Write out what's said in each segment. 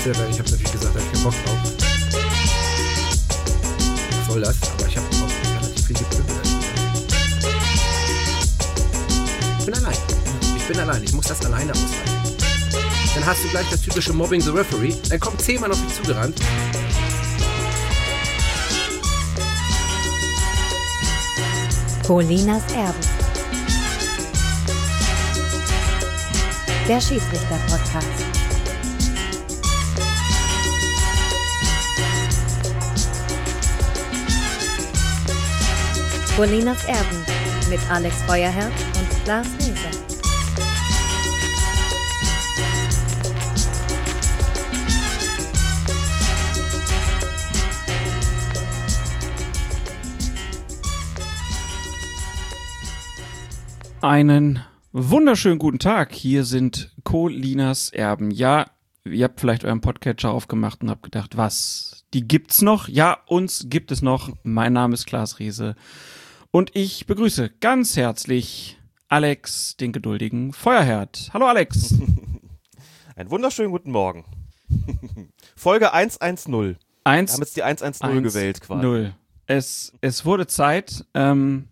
ein Schiedsrichter? Ich habe natürlich gesagt, da habe ich keinen Bock drauf. Was soll das? Aber ich habe auch relativ viel gepöbelt. Ich bin allein. Ich bin allein. Ich muss das alleine aushalten. Dann hast du gleich das typische Mobbing the Referee. Dann kommt zehnmal auf dich zugerannt. Colinas Erben. Der Schiedsrichter-Podcast. Colinas Erben mit Alex Feuerherr und Lars Reese. Einen wunderschönen guten Tag. Hier sind Colinas Erben. Ja, ihr habt vielleicht euren Podcatcher aufgemacht und habt gedacht, was? Die gibt's noch? Ja, uns gibt es noch. Mein Name ist Klaas Riese. Und ich begrüße ganz herzlich Alex, den geduldigen Feuerherd. Hallo Alex. Einen wunderschönen guten Morgen. Folge 110. Eins, Wir haben jetzt die 110 eins, gewählt quasi. Null. Es, es wurde Zeit. Ähm,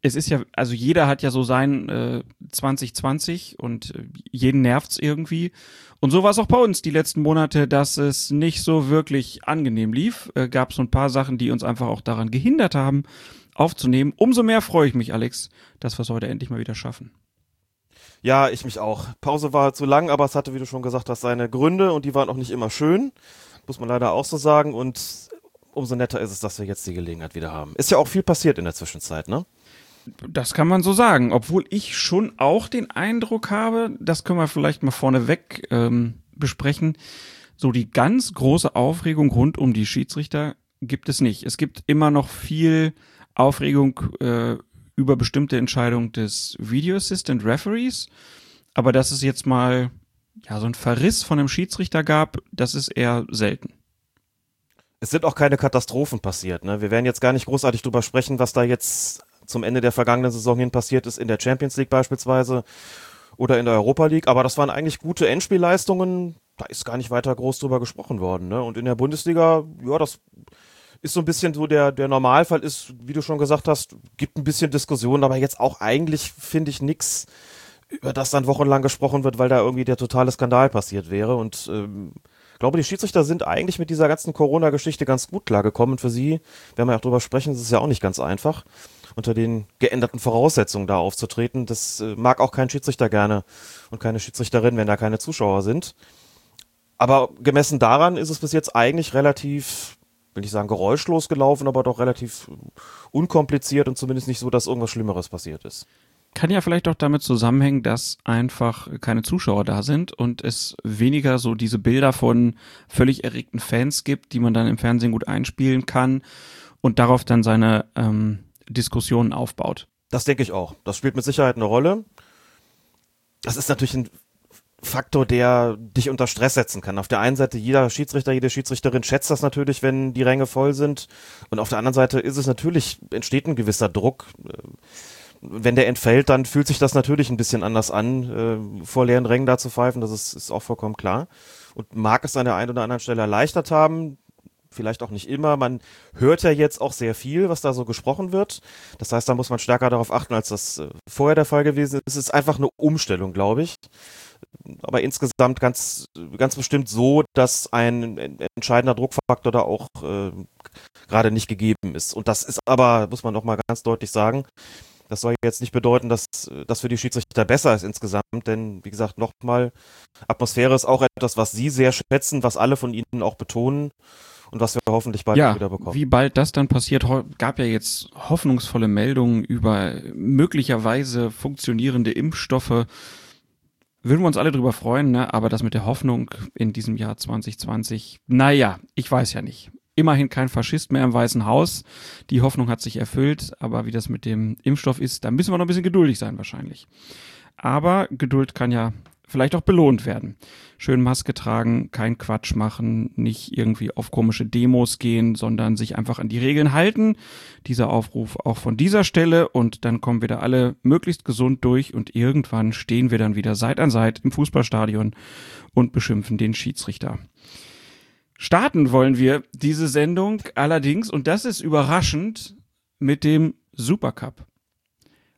es ist ja, also jeder hat ja so sein äh, 2020 und äh, jeden nervt's irgendwie. Und so war es auch bei uns die letzten Monate, dass es nicht so wirklich angenehm lief. Äh, Gab so ein paar Sachen, die uns einfach auch daran gehindert haben, aufzunehmen. Umso mehr freue ich mich, Alex, dass wir es heute endlich mal wieder schaffen. Ja, ich mich auch. Pause war zu lang, aber es hatte, wie du schon gesagt hast, seine Gründe und die waren auch nicht immer schön. Muss man leider auch so sagen. Und umso netter ist es, dass wir jetzt die Gelegenheit wieder haben. Ist ja auch viel passiert in der Zwischenzeit, ne? Das kann man so sagen, obwohl ich schon auch den Eindruck habe, das können wir vielleicht mal vorneweg ähm, besprechen, so die ganz große Aufregung rund um die Schiedsrichter gibt es nicht. Es gibt immer noch viel Aufregung äh, über bestimmte Entscheidungen des Video Assistant Referees, aber dass es jetzt mal ja so ein Verriss von einem Schiedsrichter gab, das ist eher selten. Es sind auch keine Katastrophen passiert, ne? Wir werden jetzt gar nicht großartig drüber sprechen, was da jetzt zum Ende der vergangenen Saison hin passiert ist, in der Champions League beispielsweise oder in der Europa League. Aber das waren eigentlich gute Endspielleistungen. Da ist gar nicht weiter groß drüber gesprochen worden. Ne? Und in der Bundesliga, ja, das ist so ein bisschen so der, der Normalfall ist, wie du schon gesagt hast, gibt ein bisschen Diskussion, aber jetzt auch eigentlich finde ich nix, über das dann wochenlang gesprochen wird, weil da irgendwie der totale Skandal passiert wäre. Und ähm, ich glaube, die Schiedsrichter sind eigentlich mit dieser ganzen Corona-Geschichte ganz gut klargekommen. Für sie, werden wir ja auch drüber sprechen, ist ja auch nicht ganz einfach, unter den geänderten Voraussetzungen da aufzutreten. Das äh, mag auch kein Schiedsrichter gerne und keine Schiedsrichterin, wenn da keine Zuschauer sind. Aber gemessen daran ist es bis jetzt eigentlich relativ, will ich sagen, geräuschlos gelaufen, aber doch relativ unkompliziert und zumindest nicht so, dass irgendwas Schlimmeres passiert ist. Kann ja vielleicht auch damit zusammenhängen, dass einfach keine Zuschauer da sind und es weniger so diese Bilder von völlig erregten Fans gibt, die man dann im Fernsehen gut einspielen kann und darauf dann seine ähm, Diskussionen aufbaut. Das denke ich auch. Das spielt mit Sicherheit eine Rolle. Das ist natürlich ein Faktor, der dich unter Stress setzen kann. Auf der einen Seite, jeder Schiedsrichter, jede Schiedsrichterin schätzt das natürlich, wenn die Ränge voll sind. Und auf der anderen Seite ist es natürlich, entsteht ein gewisser Druck. Wenn der entfällt, dann fühlt sich das natürlich ein bisschen anders an, vor leeren Rängen da zu pfeifen. Das ist, ist auch vollkommen klar. Und mag es an der einen oder anderen Stelle erleichtert haben, vielleicht auch nicht immer. Man hört ja jetzt auch sehr viel, was da so gesprochen wird. Das heißt, da muss man stärker darauf achten, als das äh, vorher der Fall gewesen ist. Es ist einfach eine Umstellung, glaube ich. Aber insgesamt ganz, ganz bestimmt so, dass ein entscheidender Druckfaktor da auch äh, gerade nicht gegeben ist. Und das ist aber, muss man noch mal ganz deutlich sagen, das soll jetzt nicht bedeuten, dass das für die Schiedsrichter besser ist insgesamt, denn wie gesagt, nochmal, Atmosphäre ist auch etwas, was sie sehr schätzen, was alle von ihnen auch betonen und was wir hoffentlich bald ja, wieder bekommen. Wie bald das dann passiert, gab ja jetzt hoffnungsvolle Meldungen über möglicherweise funktionierende Impfstoffe. Würden wir uns alle drüber freuen, ne? aber das mit der Hoffnung in diesem Jahr 2020, naja, ich weiß ja nicht. Immerhin kein Faschist mehr im Weißen Haus. Die Hoffnung hat sich erfüllt, aber wie das mit dem Impfstoff ist, da müssen wir noch ein bisschen geduldig sein wahrscheinlich. Aber Geduld kann ja vielleicht auch belohnt werden. Schön Maske tragen, kein Quatsch machen, nicht irgendwie auf komische Demos gehen, sondern sich einfach an die Regeln halten. Dieser Aufruf auch von dieser Stelle und dann kommen wir da alle möglichst gesund durch und irgendwann stehen wir dann wieder Seit an Seit im Fußballstadion und beschimpfen den Schiedsrichter. Starten wollen wir diese Sendung allerdings, und das ist überraschend, mit dem Supercup.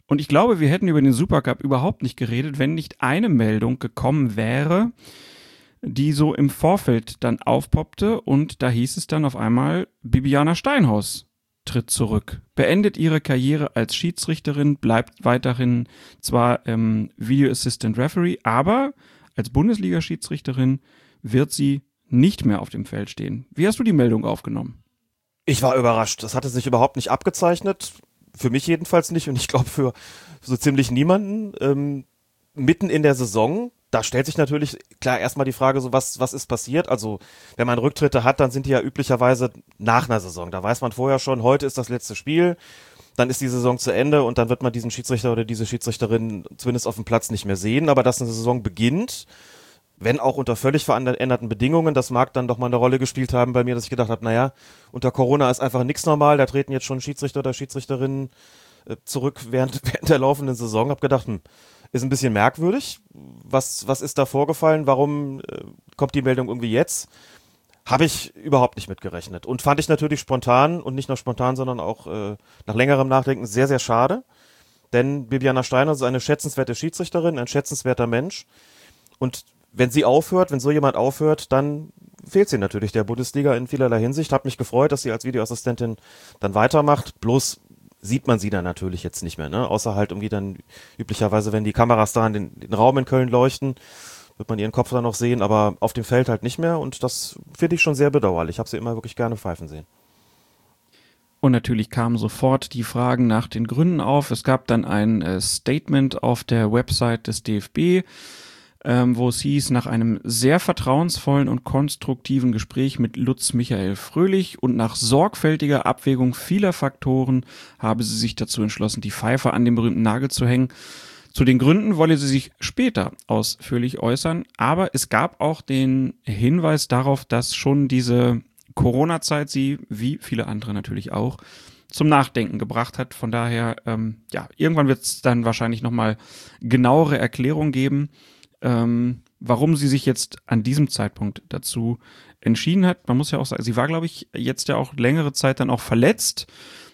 Und ich glaube, wir hätten über den Supercup überhaupt nicht geredet, wenn nicht eine Meldung gekommen wäre, die so im Vorfeld dann aufpoppte und da hieß es dann auf einmal, Bibiana Steinhaus tritt zurück, beendet ihre Karriere als Schiedsrichterin, bleibt weiterhin zwar ähm, Video Assistant Referee, aber als Bundesliga-Schiedsrichterin wird sie nicht mehr auf dem Feld stehen. Wie hast du die Meldung aufgenommen? Ich war überrascht. Das hatte sich überhaupt nicht abgezeichnet. Für mich jedenfalls nicht und ich glaube für so ziemlich niemanden. Ähm, mitten in der Saison, da stellt sich natürlich klar erstmal die Frage, so was, was ist passiert? Also, wenn man Rücktritte hat, dann sind die ja üblicherweise nach einer Saison. Da weiß man vorher schon, heute ist das letzte Spiel, dann ist die Saison zu Ende und dann wird man diesen Schiedsrichter oder diese Schiedsrichterin zumindest auf dem Platz nicht mehr sehen. Aber dass eine Saison beginnt, wenn auch unter völlig veränderten Bedingungen. Das mag dann doch mal eine Rolle gespielt haben bei mir, dass ich gedacht habe, naja, unter Corona ist einfach nichts normal, da treten jetzt schon Schiedsrichter oder Schiedsrichterinnen äh, zurück während, während der laufenden Saison. Hab gedacht, hm, ist ein bisschen merkwürdig. Was, was ist da vorgefallen? Warum äh, kommt die Meldung irgendwie jetzt? Habe ich überhaupt nicht mitgerechnet. Und fand ich natürlich spontan und nicht nur spontan, sondern auch äh, nach längerem Nachdenken sehr, sehr schade. Denn Bibiana Steiner ist eine schätzenswerte Schiedsrichterin, ein schätzenswerter Mensch. Und wenn sie aufhört, wenn so jemand aufhört, dann fehlt sie natürlich der Bundesliga in vielerlei Hinsicht. Hab mich gefreut, dass sie als Videoassistentin dann weitermacht. Bloß sieht man sie dann natürlich jetzt nicht mehr, ne? Außer halt irgendwie dann üblicherweise, wenn die Kameras da in den, den Raum in Köln leuchten, wird man ihren Kopf dann noch sehen, aber auf dem Feld halt nicht mehr und das finde ich schon sehr bedauerlich. Ich habe sie immer wirklich gerne pfeifen sehen. Und natürlich kamen sofort die Fragen nach den Gründen auf. Es gab dann ein äh, Statement auf der Website des DFB ähm, wo es hieß, nach einem sehr vertrauensvollen und konstruktiven Gespräch mit Lutz Michael Fröhlich und nach sorgfältiger Abwägung vieler Faktoren habe sie sich dazu entschlossen, die Pfeife an den berühmten Nagel zu hängen. Zu den Gründen wolle sie sich später ausführlich äußern, aber es gab auch den Hinweis darauf, dass schon diese Corona-Zeit sie, wie viele andere natürlich auch, zum Nachdenken gebracht hat. Von daher, ähm, ja, irgendwann wird es dann wahrscheinlich nochmal genauere Erklärungen geben ähm, warum sie sich jetzt an diesem Zeitpunkt dazu entschieden hat. Man muss ja auch sagen, sie war, glaube ich, jetzt ja auch längere Zeit dann auch verletzt.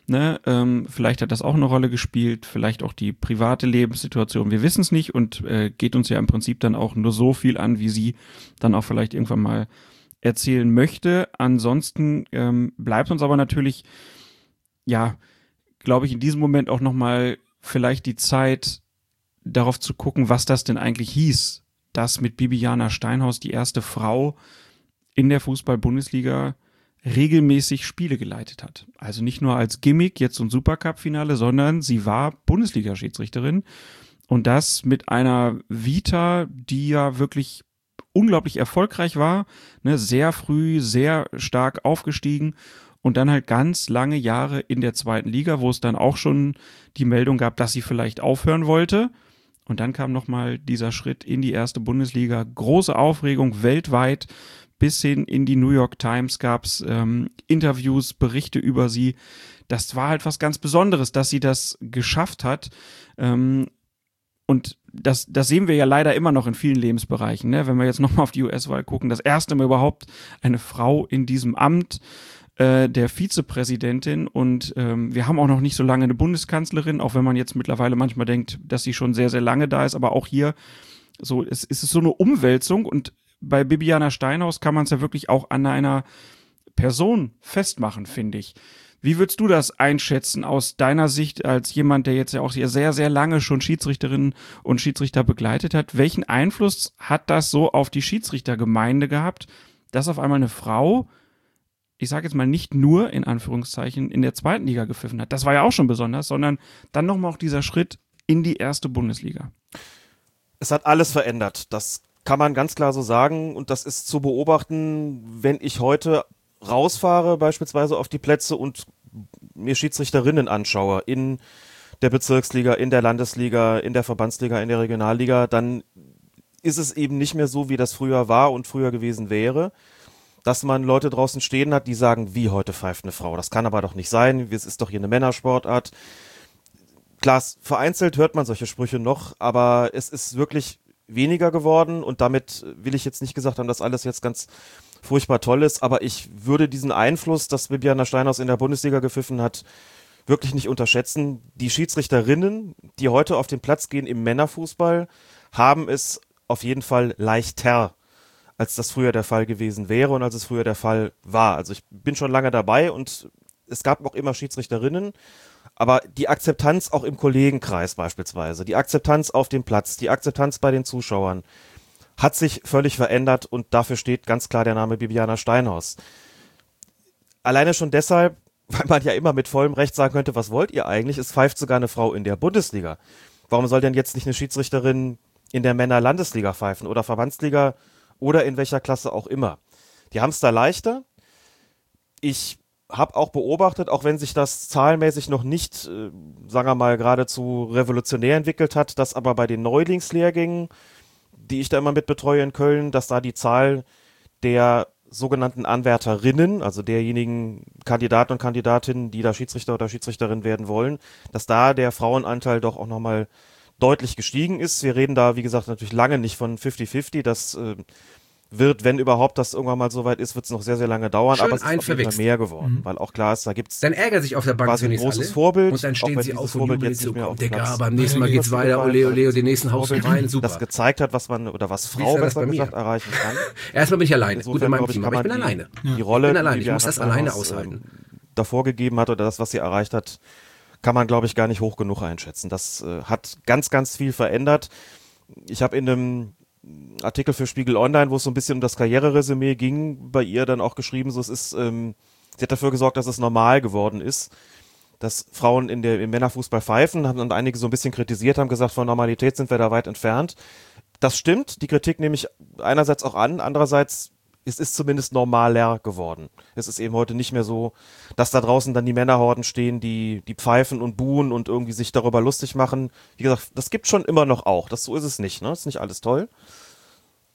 Ne, ähm, vielleicht hat das auch eine Rolle gespielt, vielleicht auch die private Lebenssituation. Wir wissen es nicht und äh, geht uns ja im Prinzip dann auch nur so viel an, wie sie dann auch vielleicht irgendwann mal erzählen möchte. Ansonsten ähm, bleibt uns aber natürlich, ja, glaube ich, in diesem Moment auch nochmal vielleicht die Zeit, darauf zu gucken, was das denn eigentlich hieß, dass mit Bibiana Steinhaus die erste Frau in der Fußball-Bundesliga regelmäßig Spiele geleitet hat. Also nicht nur als Gimmick jetzt so ein Supercup-Finale, sondern sie war Bundesliga-Schiedsrichterin und das mit einer Vita, die ja wirklich unglaublich erfolgreich war, ne, sehr früh, sehr stark aufgestiegen und dann halt ganz lange Jahre in der zweiten Liga, wo es dann auch schon die Meldung gab, dass sie vielleicht aufhören wollte. Und dann kam nochmal dieser Schritt in die erste Bundesliga. Große Aufregung weltweit. Bis hin in die New York Times gab es ähm, Interviews, Berichte über sie. Das war halt was ganz Besonderes, dass sie das geschafft hat. Ähm, und das, das sehen wir ja leider immer noch in vielen Lebensbereichen. Ne? Wenn wir jetzt nochmal auf die US-Wahl gucken, das erste Mal überhaupt eine Frau in diesem Amt äh, der Vizepräsidentin und ähm, wir haben auch noch nicht so lange eine Bundeskanzlerin, auch wenn man jetzt mittlerweile manchmal denkt, dass sie schon sehr, sehr lange da ist, aber auch hier so es, es ist so eine Umwälzung und bei Bibiana Steinhaus kann man es ja wirklich auch an einer Person festmachen, finde ich. Wie würdest du das einschätzen aus deiner Sicht als jemand, der jetzt ja auch sehr, sehr lange schon Schiedsrichterinnen und Schiedsrichter begleitet hat? Welchen Einfluss hat das so auf die Schiedsrichtergemeinde gehabt, dass auf einmal eine Frau ich sage jetzt mal nicht nur in Anführungszeichen in der zweiten Liga gepfiffen hat. Das war ja auch schon besonders, sondern dann nochmal auch dieser Schritt in die erste Bundesliga. Es hat alles verändert. Das kann man ganz klar so sagen und das ist zu beobachten, wenn ich heute rausfahre, beispielsweise auf die Plätze und mir Schiedsrichterinnen anschaue in der Bezirksliga, in der Landesliga, in der Verbandsliga, in der Regionalliga, dann ist es eben nicht mehr so, wie das früher war und früher gewesen wäre. Dass man Leute draußen stehen hat, die sagen, wie heute pfeift eine Frau. Das kann aber doch nicht sein. Es ist doch hier eine Männersportart. Klar, vereinzelt hört man solche Sprüche noch, aber es ist wirklich weniger geworden und damit will ich jetzt nicht gesagt haben, dass alles jetzt ganz furchtbar toll ist, aber ich würde diesen Einfluss, dass Bibiana Steinhaus in der Bundesliga gepfiffen hat, wirklich nicht unterschätzen. Die Schiedsrichterinnen, die heute auf den Platz gehen im Männerfußball, haben es auf jeden Fall leichter, als das früher der Fall gewesen wäre und als es früher der Fall war. Also ich bin schon lange dabei und es gab auch immer Schiedsrichterinnen, aber die Akzeptanz auch im Kollegenkreis beispielsweise, die Akzeptanz auf dem Platz, die Akzeptanz bei den Zuschauern hat sich völlig verändert und dafür steht ganz klar der Name Bibiana Steinhaus. Alleine schon deshalb, weil man ja immer mit vollem Recht sagen könnte, was wollt ihr eigentlich? Es pfeift sogar eine Frau in der Bundesliga. Warum soll denn jetzt nicht eine Schiedsrichterin in der Männer-Landesliga pfeifen oder Verbandsliga oder in welcher Klasse auch immer? Die haben es da leichter. Ich habe auch beobachtet, auch wenn sich das zahlenmäßig noch nicht, äh, sagen wir mal, geradezu revolutionär entwickelt hat, dass aber bei den Neulingslehrgängen, die ich da immer mit betreue in Köln, dass da die Zahl der sogenannten Anwärterinnen, also derjenigen Kandidaten und Kandidatinnen, die da Schiedsrichter oder Schiedsrichterin werden wollen, dass da der Frauenanteil doch auch nochmal deutlich gestiegen ist. Wir reden da, wie gesagt, natürlich lange nicht von 50-50. Das äh, wird, wenn überhaupt das irgendwann mal so weit ist, wird es noch sehr, sehr lange dauern, Schön aber es ist auf jeden Fall mehr geworden, mhm. weil auch klar ist, da gibt es Dann ärgert sich auf der Bank quasi ein großes alle, Vorbild. Und dann stehen sie auf und Vorbild jetzt nicht mehr auf Digga, Platz. beim nächsten Mal geht's weiter, ole, ole, und den nächsten Haus rein, super. Das gezeigt hat, was man, oder was Frau besser gesagt erreichen kann. Erstmal bin ich alleine, Insofern, gut in meinem Team, aber ich bin alleine. Die Rolle, ich bin alleine, ich muss das alleine aushalten. davor gegeben hat oder das, was sie erreicht hat, kann man, glaube ich, gar nicht hoch genug einschätzen. Das äh, hat ganz, ganz viel verändert. Ich habe in einem Artikel für Spiegel Online, wo es so ein bisschen um das Karriereresümee ging, bei ihr dann auch geschrieben, so es ist, ähm, sie hat dafür gesorgt, dass es normal geworden ist, dass Frauen in der, im Männerfußball pfeifen, haben dann einige so ein bisschen kritisiert, haben gesagt, von Normalität sind wir da weit entfernt. Das stimmt, die Kritik nehme ich einerseits auch an, andererseits es ist zumindest normaler geworden. Es ist eben heute nicht mehr so, dass da draußen dann die Männerhorden stehen, die, die pfeifen und buhen und irgendwie sich darüber lustig machen. Wie gesagt, das gibt schon immer noch auch. Das, so ist es nicht, ne? ist nicht alles toll.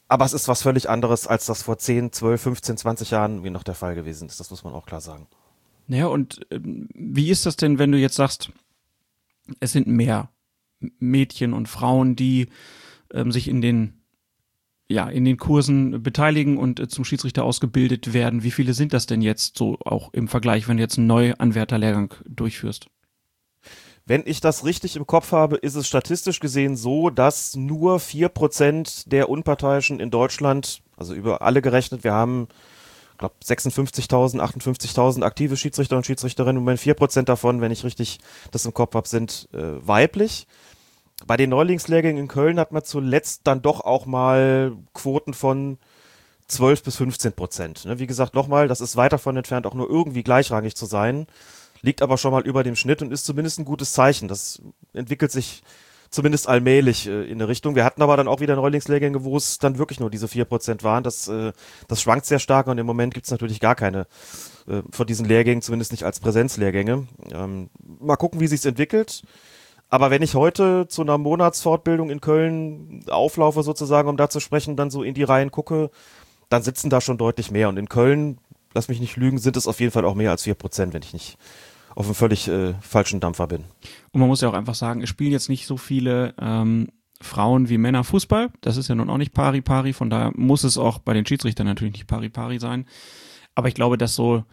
Aber es ist was völlig anderes, als das vor 10, 12, 15, 20 Jahren wie noch der Fall gewesen ist. Das muss man auch klar sagen. Naja, und ähm, wie ist das denn, wenn du jetzt sagst, es sind mehr Mädchen und Frauen, die ähm, sich in den ja, in den Kursen beteiligen und äh, zum Schiedsrichter ausgebildet werden. Wie viele sind das denn jetzt so auch im Vergleich, wenn du jetzt einen Neuanwärterlehrgang durchführst? Wenn ich das richtig im Kopf habe, ist es statistisch gesehen so, dass nur vier Prozent der Unparteiischen in Deutschland, also über alle gerechnet, wir haben, glaube 56.000, 58.000 aktive Schiedsrichter und Schiedsrichterinnen und vier Prozent davon, wenn ich richtig das im Kopf habe, sind äh, weiblich. Bei den Neulingslehrgängen in Köln hat man zuletzt dann doch auch mal Quoten von 12 bis 15 Prozent. Ne? Wie gesagt, nochmal, das ist weit davon entfernt, auch nur irgendwie gleichrangig zu sein, liegt aber schon mal über dem Schnitt und ist zumindest ein gutes Zeichen. Das entwickelt sich zumindest allmählich äh, in eine Richtung. Wir hatten aber dann auch wieder Neulingslehrgänge, wo es dann wirklich nur diese 4% waren. Das, äh, das schwankt sehr stark und im Moment gibt es natürlich gar keine äh, von diesen Lehrgängen, zumindest nicht als Präsenzlehrgänge. Ähm, mal gucken, wie sich's entwickelt. Aber wenn ich heute zu einer Monatsfortbildung in Köln auflaufe, sozusagen, um da zu sprechen, dann so in die Reihen gucke, dann sitzen da schon deutlich mehr. Und in Köln, lass mich nicht lügen, sind es auf jeden Fall auch mehr als vier Prozent, wenn ich nicht auf einem völlig äh, falschen Dampfer bin. Und man muss ja auch einfach sagen, es spielen jetzt nicht so viele ähm, Frauen wie Männer Fußball. Das ist ja nun auch nicht pari-pari, von daher muss es auch bei den Schiedsrichtern natürlich nicht pari-pari sein. Aber ich glaube, dass so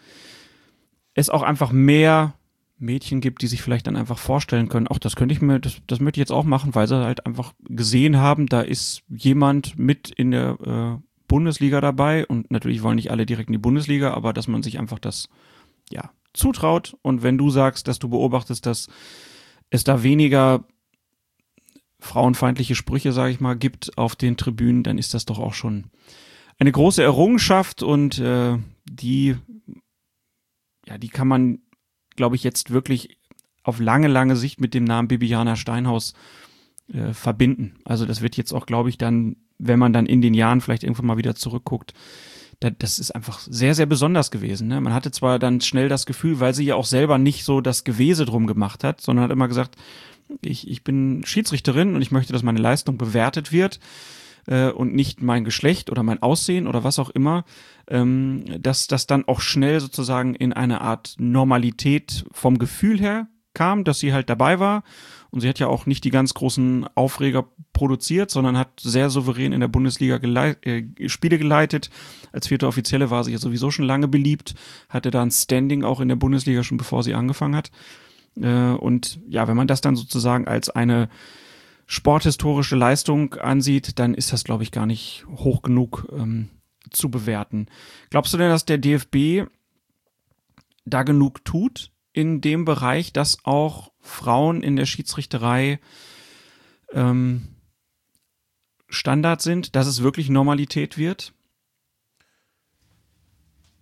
es auch einfach mehr Mädchen gibt, die sich vielleicht dann einfach vorstellen können, ach, das könnte ich mir, das, das möchte ich jetzt auch machen, weil sie halt einfach gesehen haben, da ist jemand mit in der äh, Bundesliga dabei. Und natürlich wollen nicht alle direkt in die Bundesliga, aber dass man sich einfach das, ja, zutraut. Und wenn du sagst, dass du beobachtest, dass es da weniger frauenfeindliche Sprüche, sage ich mal, gibt auf den Tribünen, dann ist das doch auch schon eine große Errungenschaft. Und äh, die, ja, die kann man glaube ich, jetzt wirklich auf lange, lange Sicht mit dem Namen Bibiana Steinhaus äh, verbinden. Also das wird jetzt auch, glaube ich, dann, wenn man dann in den Jahren vielleicht irgendwann mal wieder zurückguckt, da, das ist einfach sehr, sehr besonders gewesen. Ne? Man hatte zwar dann schnell das Gefühl, weil sie ja auch selber nicht so das Gewese drum gemacht hat, sondern hat immer gesagt, ich, ich bin Schiedsrichterin und ich möchte, dass meine Leistung bewertet wird. Äh, und nicht mein Geschlecht oder mein Aussehen oder was auch immer, ähm, dass das dann auch schnell sozusagen in eine Art Normalität vom Gefühl her kam, dass sie halt dabei war. Und sie hat ja auch nicht die ganz großen Aufreger produziert, sondern hat sehr souverän in der Bundesliga geleit äh, Spiele geleitet. Als vierte Offizielle war sie ja sowieso schon lange beliebt, hatte da ein Standing auch in der Bundesliga schon bevor sie angefangen hat. Äh, und ja, wenn man das dann sozusagen als eine sporthistorische Leistung ansieht, dann ist das, glaube ich, gar nicht hoch genug ähm, zu bewerten. Glaubst du denn, dass der DFB da genug tut in dem Bereich, dass auch Frauen in der Schiedsrichterei ähm, Standard sind, dass es wirklich Normalität wird?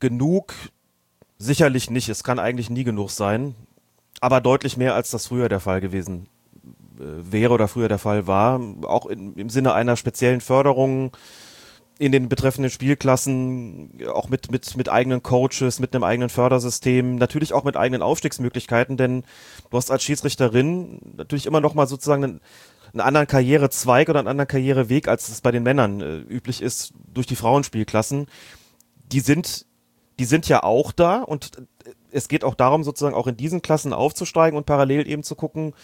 Genug sicherlich nicht. Es kann eigentlich nie genug sein. Aber deutlich mehr, als das früher der Fall gewesen wäre oder früher der Fall war. Auch in, im Sinne einer speziellen Förderung in den betreffenden Spielklassen, auch mit, mit, mit eigenen Coaches, mit einem eigenen Fördersystem, natürlich auch mit eigenen Aufstiegsmöglichkeiten, denn du hast als Schiedsrichterin natürlich immer noch mal sozusagen einen, einen anderen Karrierezweig oder einen anderen Karriereweg, als es bei den Männern äh, üblich ist, durch die Frauenspielklassen. Die sind, die sind ja auch da und äh, es geht auch darum, sozusagen auch in diesen Klassen aufzusteigen und parallel eben zu gucken,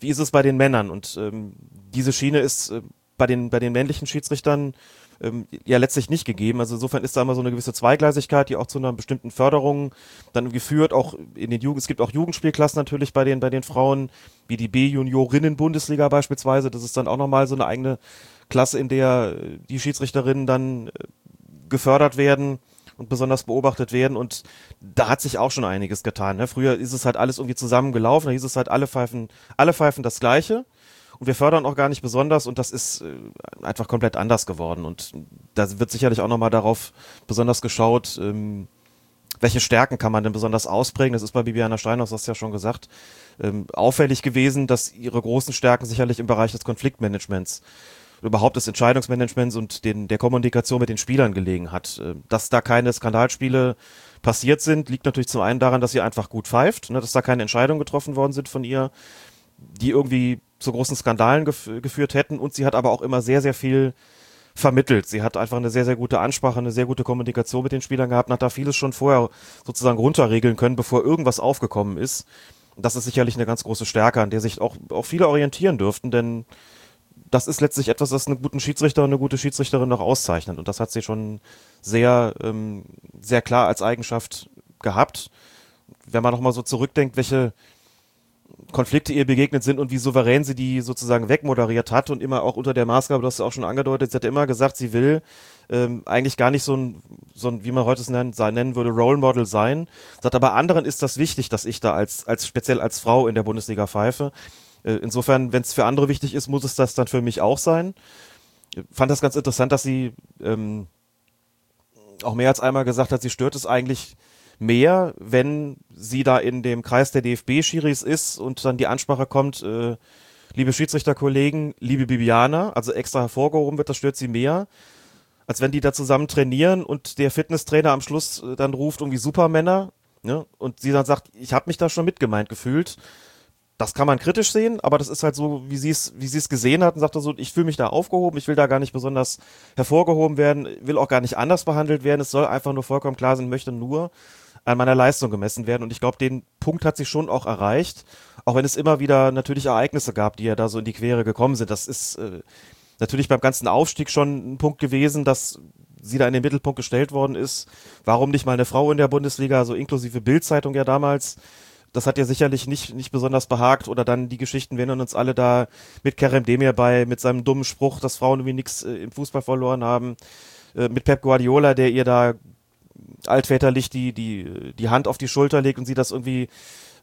wie ist es bei den Männern. Und ähm, diese Schiene ist äh, bei, den, bei den männlichen Schiedsrichtern ähm, ja letztlich nicht gegeben. Also insofern ist da immer so eine gewisse Zweigleisigkeit, die auch zu einer bestimmten Förderung dann geführt, auch in den Jugend, es gibt auch Jugendspielklassen natürlich bei den, bei den Frauen, wie die B-Juniorinnen-Bundesliga beispielsweise. Das ist dann auch nochmal so eine eigene Klasse, in der äh, die Schiedsrichterinnen dann äh, gefördert werden und besonders beobachtet werden. Und da hat sich auch schon einiges getan. Ne? Früher ist es halt alles irgendwie zusammengelaufen, da hieß es halt, alle pfeifen, alle pfeifen das Gleiche. Und wir fördern auch gar nicht besonders und das ist äh, einfach komplett anders geworden. Und da wird sicherlich auch nochmal darauf besonders geschaut, ähm, welche Stärken kann man denn besonders ausprägen? Das ist bei Bibiana Steinhaus, das hast ja schon gesagt, ähm, auffällig gewesen, dass ihre großen Stärken sicherlich im Bereich des Konfliktmanagements überhaupt des Entscheidungsmanagements und den, der Kommunikation mit den Spielern gelegen hat. Äh, dass da keine Skandalspiele passiert sind, liegt natürlich zum einen daran, dass sie einfach gut pfeift, ne, dass da keine Entscheidungen getroffen worden sind von ihr, die irgendwie zu großen Skandalen gef geführt hätten. Und sie hat aber auch immer sehr, sehr viel vermittelt. Sie hat einfach eine sehr, sehr gute Ansprache, eine sehr gute Kommunikation mit den Spielern gehabt und hat da vieles schon vorher sozusagen runterregeln können, bevor irgendwas aufgekommen ist. Das ist sicherlich eine ganz große Stärke, an der sich auch, auch viele orientieren dürften, denn das ist letztlich etwas, das einen guten Schiedsrichter und eine gute Schiedsrichterin noch auszeichnet. Und das hat sie schon sehr, ähm, sehr klar als Eigenschaft gehabt. Wenn man nochmal so zurückdenkt, welche Konflikte ihr begegnet sind und wie souverän sie die sozusagen wegmoderiert hat und immer auch unter der Maßgabe, du hast ja auch schon angedeutet, sie hat immer gesagt, sie will ähm, eigentlich gar nicht so ein, so ein, wie man heute es nennen, nennen würde, Role Model sein. Sagt aber anderen ist das wichtig, dass ich da als, als speziell als Frau in der Bundesliga pfeife. Äh, insofern, wenn es für andere wichtig ist, muss es das dann für mich auch sein. Ich fand das ganz interessant, dass sie ähm, auch mehr als einmal gesagt hat, sie stört es eigentlich mehr, wenn sie da in dem Kreis der DFB-Schiris ist und dann die Ansprache kommt, äh, liebe Schiedsrichterkollegen, liebe Bibiana, also extra hervorgehoben wird, das stört sie mehr, als wenn die da zusammen trainieren und der Fitnesstrainer am Schluss äh, dann ruft irgendwie Supermänner ne? und sie dann sagt, ich habe mich da schon mitgemeint gefühlt. Das kann man kritisch sehen, aber das ist halt so, wie sie es, wie sie es gesehen hat und sagt so, ich fühle mich da aufgehoben, ich will da gar nicht besonders hervorgehoben werden, will auch gar nicht anders behandelt werden. Es soll einfach nur vollkommen klar sein, möchte nur an meiner Leistung gemessen werden. Und ich glaube, den Punkt hat sie schon auch erreicht, auch wenn es immer wieder natürlich Ereignisse gab, die ja da so in die Quere gekommen sind. Das ist äh, natürlich beim ganzen Aufstieg schon ein Punkt gewesen, dass sie da in den Mittelpunkt gestellt worden ist. Warum nicht mal eine Frau in der Bundesliga, so inklusive Bildzeitung ja damals. Das hat ja sicherlich nicht, nicht besonders behagt. Oder dann die Geschichten, wir erinnern uns alle da mit Kerem Demir bei, mit seinem dummen Spruch, dass Frauen irgendwie nichts äh, im Fußball verloren haben. Äh, mit Pep Guardiola, der ihr da altväterlich die, die, die Hand auf die Schulter legt und sie das irgendwie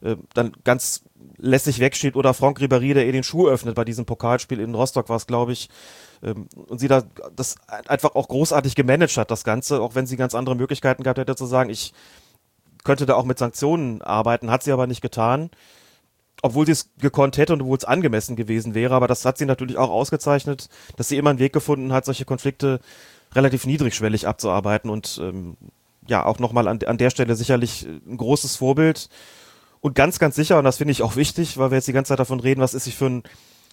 äh, dann ganz lässig wegschiebt oder Franck Ribéry, der ihr den Schuh öffnet bei diesem Pokalspiel in Rostock war es, glaube ich, ähm, und sie da das einfach auch großartig gemanagt hat, das Ganze, auch wenn sie ganz andere Möglichkeiten gehabt hätte zu sagen, ich könnte da auch mit Sanktionen arbeiten, hat sie aber nicht getan, obwohl sie es gekonnt hätte und obwohl es angemessen gewesen wäre, aber das hat sie natürlich auch ausgezeichnet, dass sie immer einen Weg gefunden hat, solche Konflikte relativ niedrigschwellig abzuarbeiten und ähm, ja, auch nochmal an, an der Stelle sicherlich ein großes Vorbild. Und ganz, ganz sicher, und das finde ich auch wichtig, weil wir jetzt die ganze Zeit davon reden, was ist sie für ein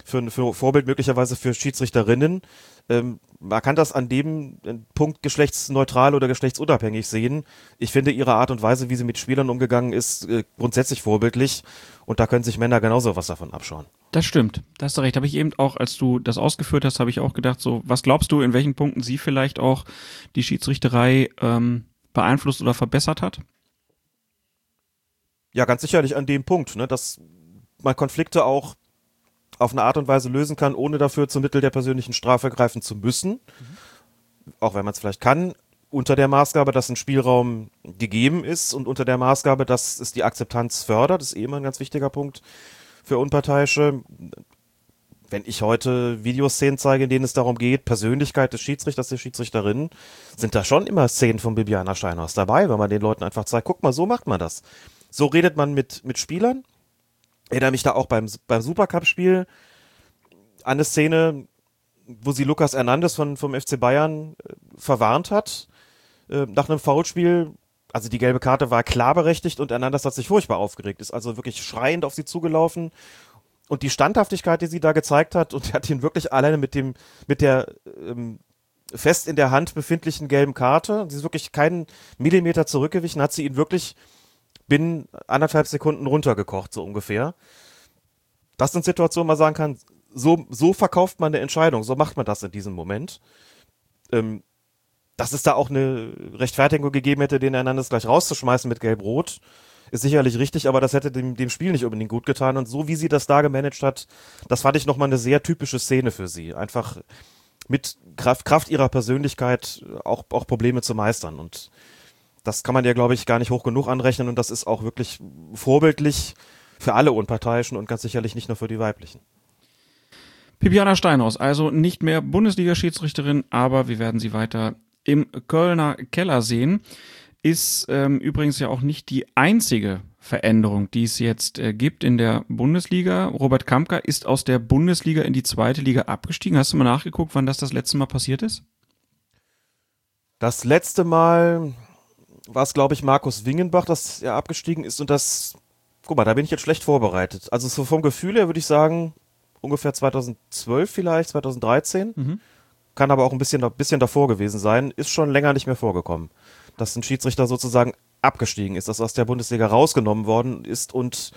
für, für Vorbild möglicherweise für Schiedsrichterinnen. Ähm, man kann das an dem äh, Punkt geschlechtsneutral oder geschlechtsunabhängig sehen. Ich finde ihre Art und Weise, wie sie mit Spielern umgegangen ist, äh, grundsätzlich vorbildlich. Und da können sich Männer genauso was davon abschauen. Das stimmt. Da hast du recht. Habe ich eben auch, als du das ausgeführt hast, habe ich auch gedacht, so, was glaubst du, in welchen Punkten sie vielleicht auch die Schiedsrichterei ähm, beeinflusst oder verbessert hat? Ja, ganz sicherlich an dem Punkt, ne, dass man Konflikte auch auf eine Art und Weise lösen kann, ohne dafür zum Mittel der persönlichen Strafe greifen zu müssen. Mhm. Auch wenn man es vielleicht kann, unter der Maßgabe, dass ein Spielraum gegeben ist und unter der Maßgabe, dass es die Akzeptanz fördert, das ist eh immer ein ganz wichtiger Punkt für Unparteiische. Wenn ich heute Videoszenen zeige, in denen es darum geht, Persönlichkeit des Schiedsrichters, der Schiedsrichterin, sind da schon immer Szenen von Bibiana Scheinhaus dabei, weil man den Leuten einfach zeigt, guck mal, so macht man das. So redet man mit, mit Spielern, erinnere mich da auch beim, beim Supercup-Spiel an eine Szene, wo sie Lukas Hernandez von, vom FC Bayern äh, verwarnt hat, äh, nach einem Foulspiel. Also die gelbe Karte war klar berechtigt und Hernandez hat sich furchtbar aufgeregt, ist also wirklich schreiend auf sie zugelaufen. Und die Standhaftigkeit, die sie da gezeigt hat, und er hat ihn wirklich alleine mit dem, mit der ähm, fest in der Hand befindlichen gelben Karte, sie ist wirklich keinen Millimeter zurückgewichen, hat sie ihn wirklich binnen anderthalb Sekunden runtergekocht, so ungefähr. Das sind Situationen, wo man sagen kann, so, so verkauft man eine Entscheidung, so macht man das in diesem Moment. Ähm, dass es da auch eine Rechtfertigung gegeben hätte, den Hernandez gleich rauszuschmeißen mit Gelb-Rot, ist sicherlich richtig, aber das hätte dem, dem Spiel nicht unbedingt gut getan. Und so wie sie das da gemanagt hat, das fand ich nochmal eine sehr typische Szene für sie. Einfach mit Kraft, Kraft ihrer Persönlichkeit auch, auch Probleme zu meistern. Und das kann man ja, glaube ich, gar nicht hoch genug anrechnen und das ist auch wirklich vorbildlich für alle Unparteiischen und ganz sicherlich nicht nur für die weiblichen. Bibiana Steinhaus, also nicht mehr Bundesliga-Schiedsrichterin, aber wir werden sie weiter im Kölner Keller sehen. Ist ähm, übrigens ja auch nicht die einzige Veränderung, die es jetzt äh, gibt in der Bundesliga. Robert Kampka ist aus der Bundesliga in die zweite Liga abgestiegen. Hast du mal nachgeguckt, wann das das letzte Mal passiert ist? Das letzte Mal, war es, glaube ich, Markus Wingenbach, dass er abgestiegen ist und das, guck mal, da bin ich jetzt schlecht vorbereitet. Also so vom Gefühl her würde ich sagen, ungefähr 2012 vielleicht, 2013. Mhm. Kann aber auch ein bisschen, ein bisschen davor gewesen sein. Ist schon länger nicht mehr vorgekommen. Dass ein Schiedsrichter sozusagen abgestiegen ist, dass aus der Bundesliga rausgenommen worden ist und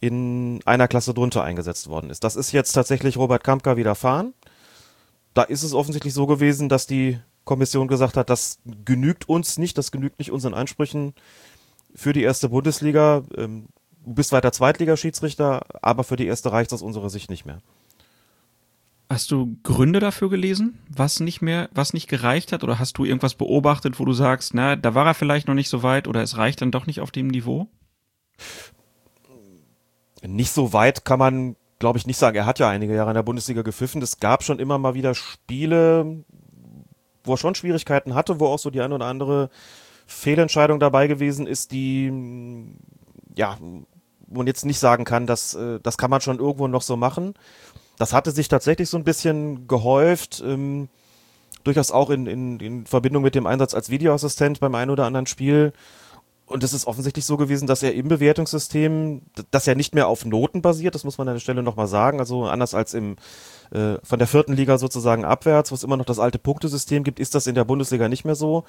in einer Klasse drunter eingesetzt worden ist. Das ist jetzt tatsächlich Robert Kampka widerfahren. Da ist es offensichtlich so gewesen, dass die Kommission gesagt hat, das genügt uns nicht, das genügt nicht unseren Ansprüchen für die erste Bundesliga. Ähm, du bist weiter Zweitligaschiedsrichter, aber für die erste reicht es aus unserer Sicht nicht mehr. Hast du Gründe dafür gelesen, was nicht mehr, was nicht gereicht hat? Oder hast du irgendwas beobachtet, wo du sagst, na, da war er vielleicht noch nicht so weit oder es reicht dann doch nicht auf dem Niveau? Nicht so weit kann man, glaube ich, nicht sagen. Er hat ja einige Jahre in der Bundesliga gepfiffen. Es gab schon immer mal wieder Spiele, wo er schon Schwierigkeiten hatte, wo auch so die eine oder andere Fehlentscheidung dabei gewesen ist, die ja, wo man jetzt nicht sagen kann, dass äh, das kann man schon irgendwo noch so machen. Das hatte sich tatsächlich so ein bisschen gehäuft, ähm, durchaus auch in, in, in Verbindung mit dem Einsatz als Videoassistent beim einen oder anderen Spiel. Und es ist offensichtlich so gewesen, dass er im Bewertungssystem, dass er nicht mehr auf Noten basiert, das muss man an der Stelle nochmal sagen, also anders als im äh, von der vierten Liga sozusagen abwärts, wo es immer noch das alte Punktesystem gibt, ist das in der Bundesliga nicht mehr so.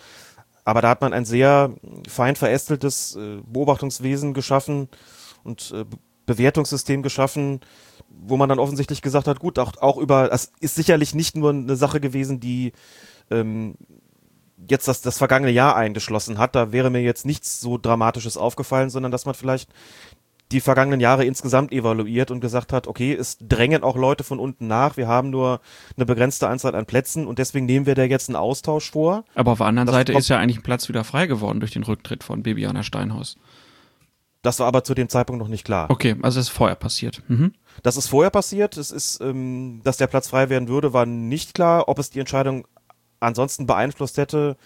Aber da hat man ein sehr fein verästeltes äh, Beobachtungswesen geschaffen und äh, Bewertungssystem geschaffen, wo man dann offensichtlich gesagt hat, gut, auch, auch über, das ist sicherlich nicht nur eine Sache gewesen, die ähm, jetzt das, das vergangene Jahr eingeschlossen hat, da wäre mir jetzt nichts so Dramatisches aufgefallen, sondern dass man vielleicht die vergangenen Jahre insgesamt evaluiert und gesagt hat, okay, es drängen auch Leute von unten nach, wir haben nur eine begrenzte Anzahl an Plätzen und deswegen nehmen wir da jetzt einen Austausch vor. Aber auf der anderen das Seite ist ja eigentlich ein Platz wieder frei geworden durch den Rücktritt von Bibiana Steinhaus. Das war aber zu dem Zeitpunkt noch nicht klar. Okay, also es ist vorher passiert. Mhm. Das ist vorher passiert. Es ist, ähm, dass der Platz frei werden würde, war nicht klar. Ob es die Entscheidung ansonsten beeinflusst hätte,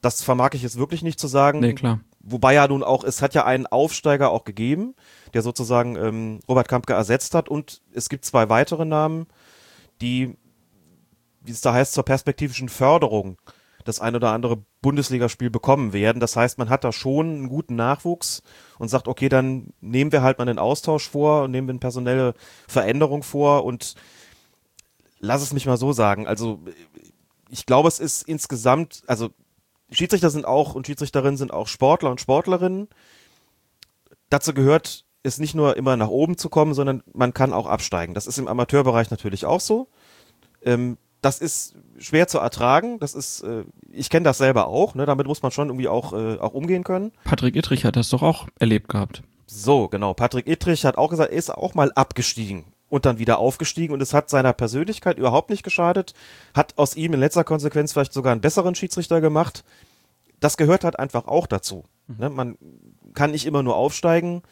das vermag ich jetzt wirklich nicht zu sagen. Nee, klar. Wobei ja nun auch, es hat ja einen Aufsteiger auch gegeben, der sozusagen ähm, Robert Kampke ersetzt hat und es gibt zwei weitere Namen, die, wie es da heißt, zur perspektivischen Förderung das ein oder andere Bundesligaspiel bekommen werden. Das heißt, man hat da schon einen guten Nachwuchs und sagt, okay, dann nehmen wir halt mal einen Austausch vor und nehmen wir eine personelle Veränderung vor und lass es mich mal so sagen. Also ich glaube, es ist insgesamt, also Schiedsrichter sind auch und Schiedsrichterinnen sind auch Sportler und Sportlerinnen. Dazu gehört es nicht nur immer nach oben zu kommen, sondern man kann auch absteigen. Das ist im Amateurbereich natürlich auch so. Ähm, das ist schwer zu ertragen. Das ist, äh, ich kenne das selber auch. Ne? Damit muss man schon irgendwie auch, äh, auch umgehen können. Patrick Ittrich hat das doch auch erlebt gehabt. So, genau. Patrick Ittrich hat auch gesagt, er ist auch mal abgestiegen und dann wieder aufgestiegen und es hat seiner Persönlichkeit überhaupt nicht geschadet, hat aus ihm in letzter Konsequenz vielleicht sogar einen besseren Schiedsrichter gemacht. Das gehört halt einfach auch dazu. Mhm. Ne? Man kann nicht immer nur aufsteigen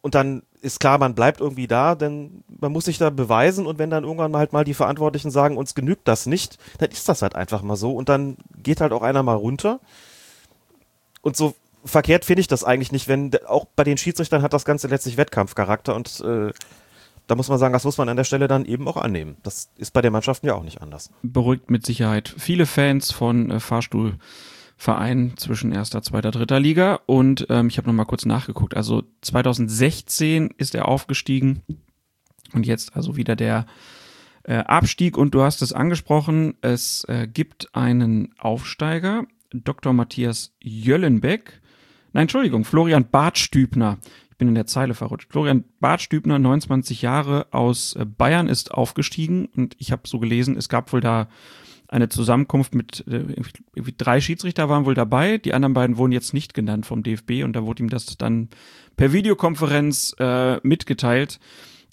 und dann ist klar, man bleibt irgendwie da, denn man muss sich da beweisen und wenn dann irgendwann halt mal die Verantwortlichen sagen, uns genügt das nicht, dann ist das halt einfach mal so und dann geht halt auch einer mal runter. Und so verkehrt finde ich das eigentlich nicht, wenn auch bei den Schiedsrichtern hat das Ganze letztlich Wettkampfcharakter und äh, da muss man sagen, das muss man an der Stelle dann eben auch annehmen. Das ist bei den Mannschaften ja auch nicht anders. Beruhigt mit Sicherheit viele Fans von äh, Fahrstuhlvereinen zwischen erster, zweiter, dritter Liga. Und ähm, ich habe nochmal kurz nachgeguckt. Also 2016 ist er aufgestiegen und jetzt also wieder der äh, Abstieg. Und du hast es angesprochen, es äh, gibt einen Aufsteiger, Dr. Matthias Jöllenbeck. Nein, Entschuldigung, Florian Bartstübner ich bin in der Zeile verrutscht. Florian Bartstübner, 29 Jahre aus äh, Bayern, ist aufgestiegen und ich habe so gelesen, es gab wohl da eine Zusammenkunft mit äh, drei Schiedsrichter waren wohl dabei, die anderen beiden wurden jetzt nicht genannt vom DFB und da wurde ihm das dann per Videokonferenz äh, mitgeteilt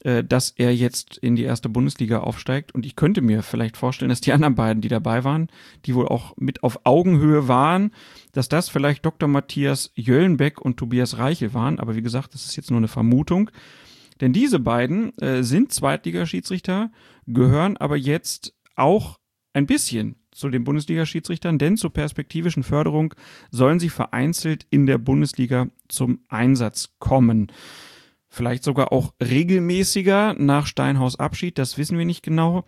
äh, dass er jetzt in die erste Bundesliga aufsteigt. Und ich könnte mir vielleicht vorstellen, dass die anderen beiden, die dabei waren, die wohl auch mit auf Augenhöhe waren, dass das vielleicht Dr. Matthias Jöllenbeck und Tobias Reichel waren. Aber wie gesagt, das ist jetzt nur eine Vermutung. Denn diese beiden äh, sind Zweitligaschiedsrichter, gehören aber jetzt auch ein bisschen zu den Bundesliga-Schiedsrichtern, denn zur perspektivischen Förderung sollen sie vereinzelt in der Bundesliga zum Einsatz kommen vielleicht sogar auch regelmäßiger nach Steinhaus Abschied, das wissen wir nicht genau.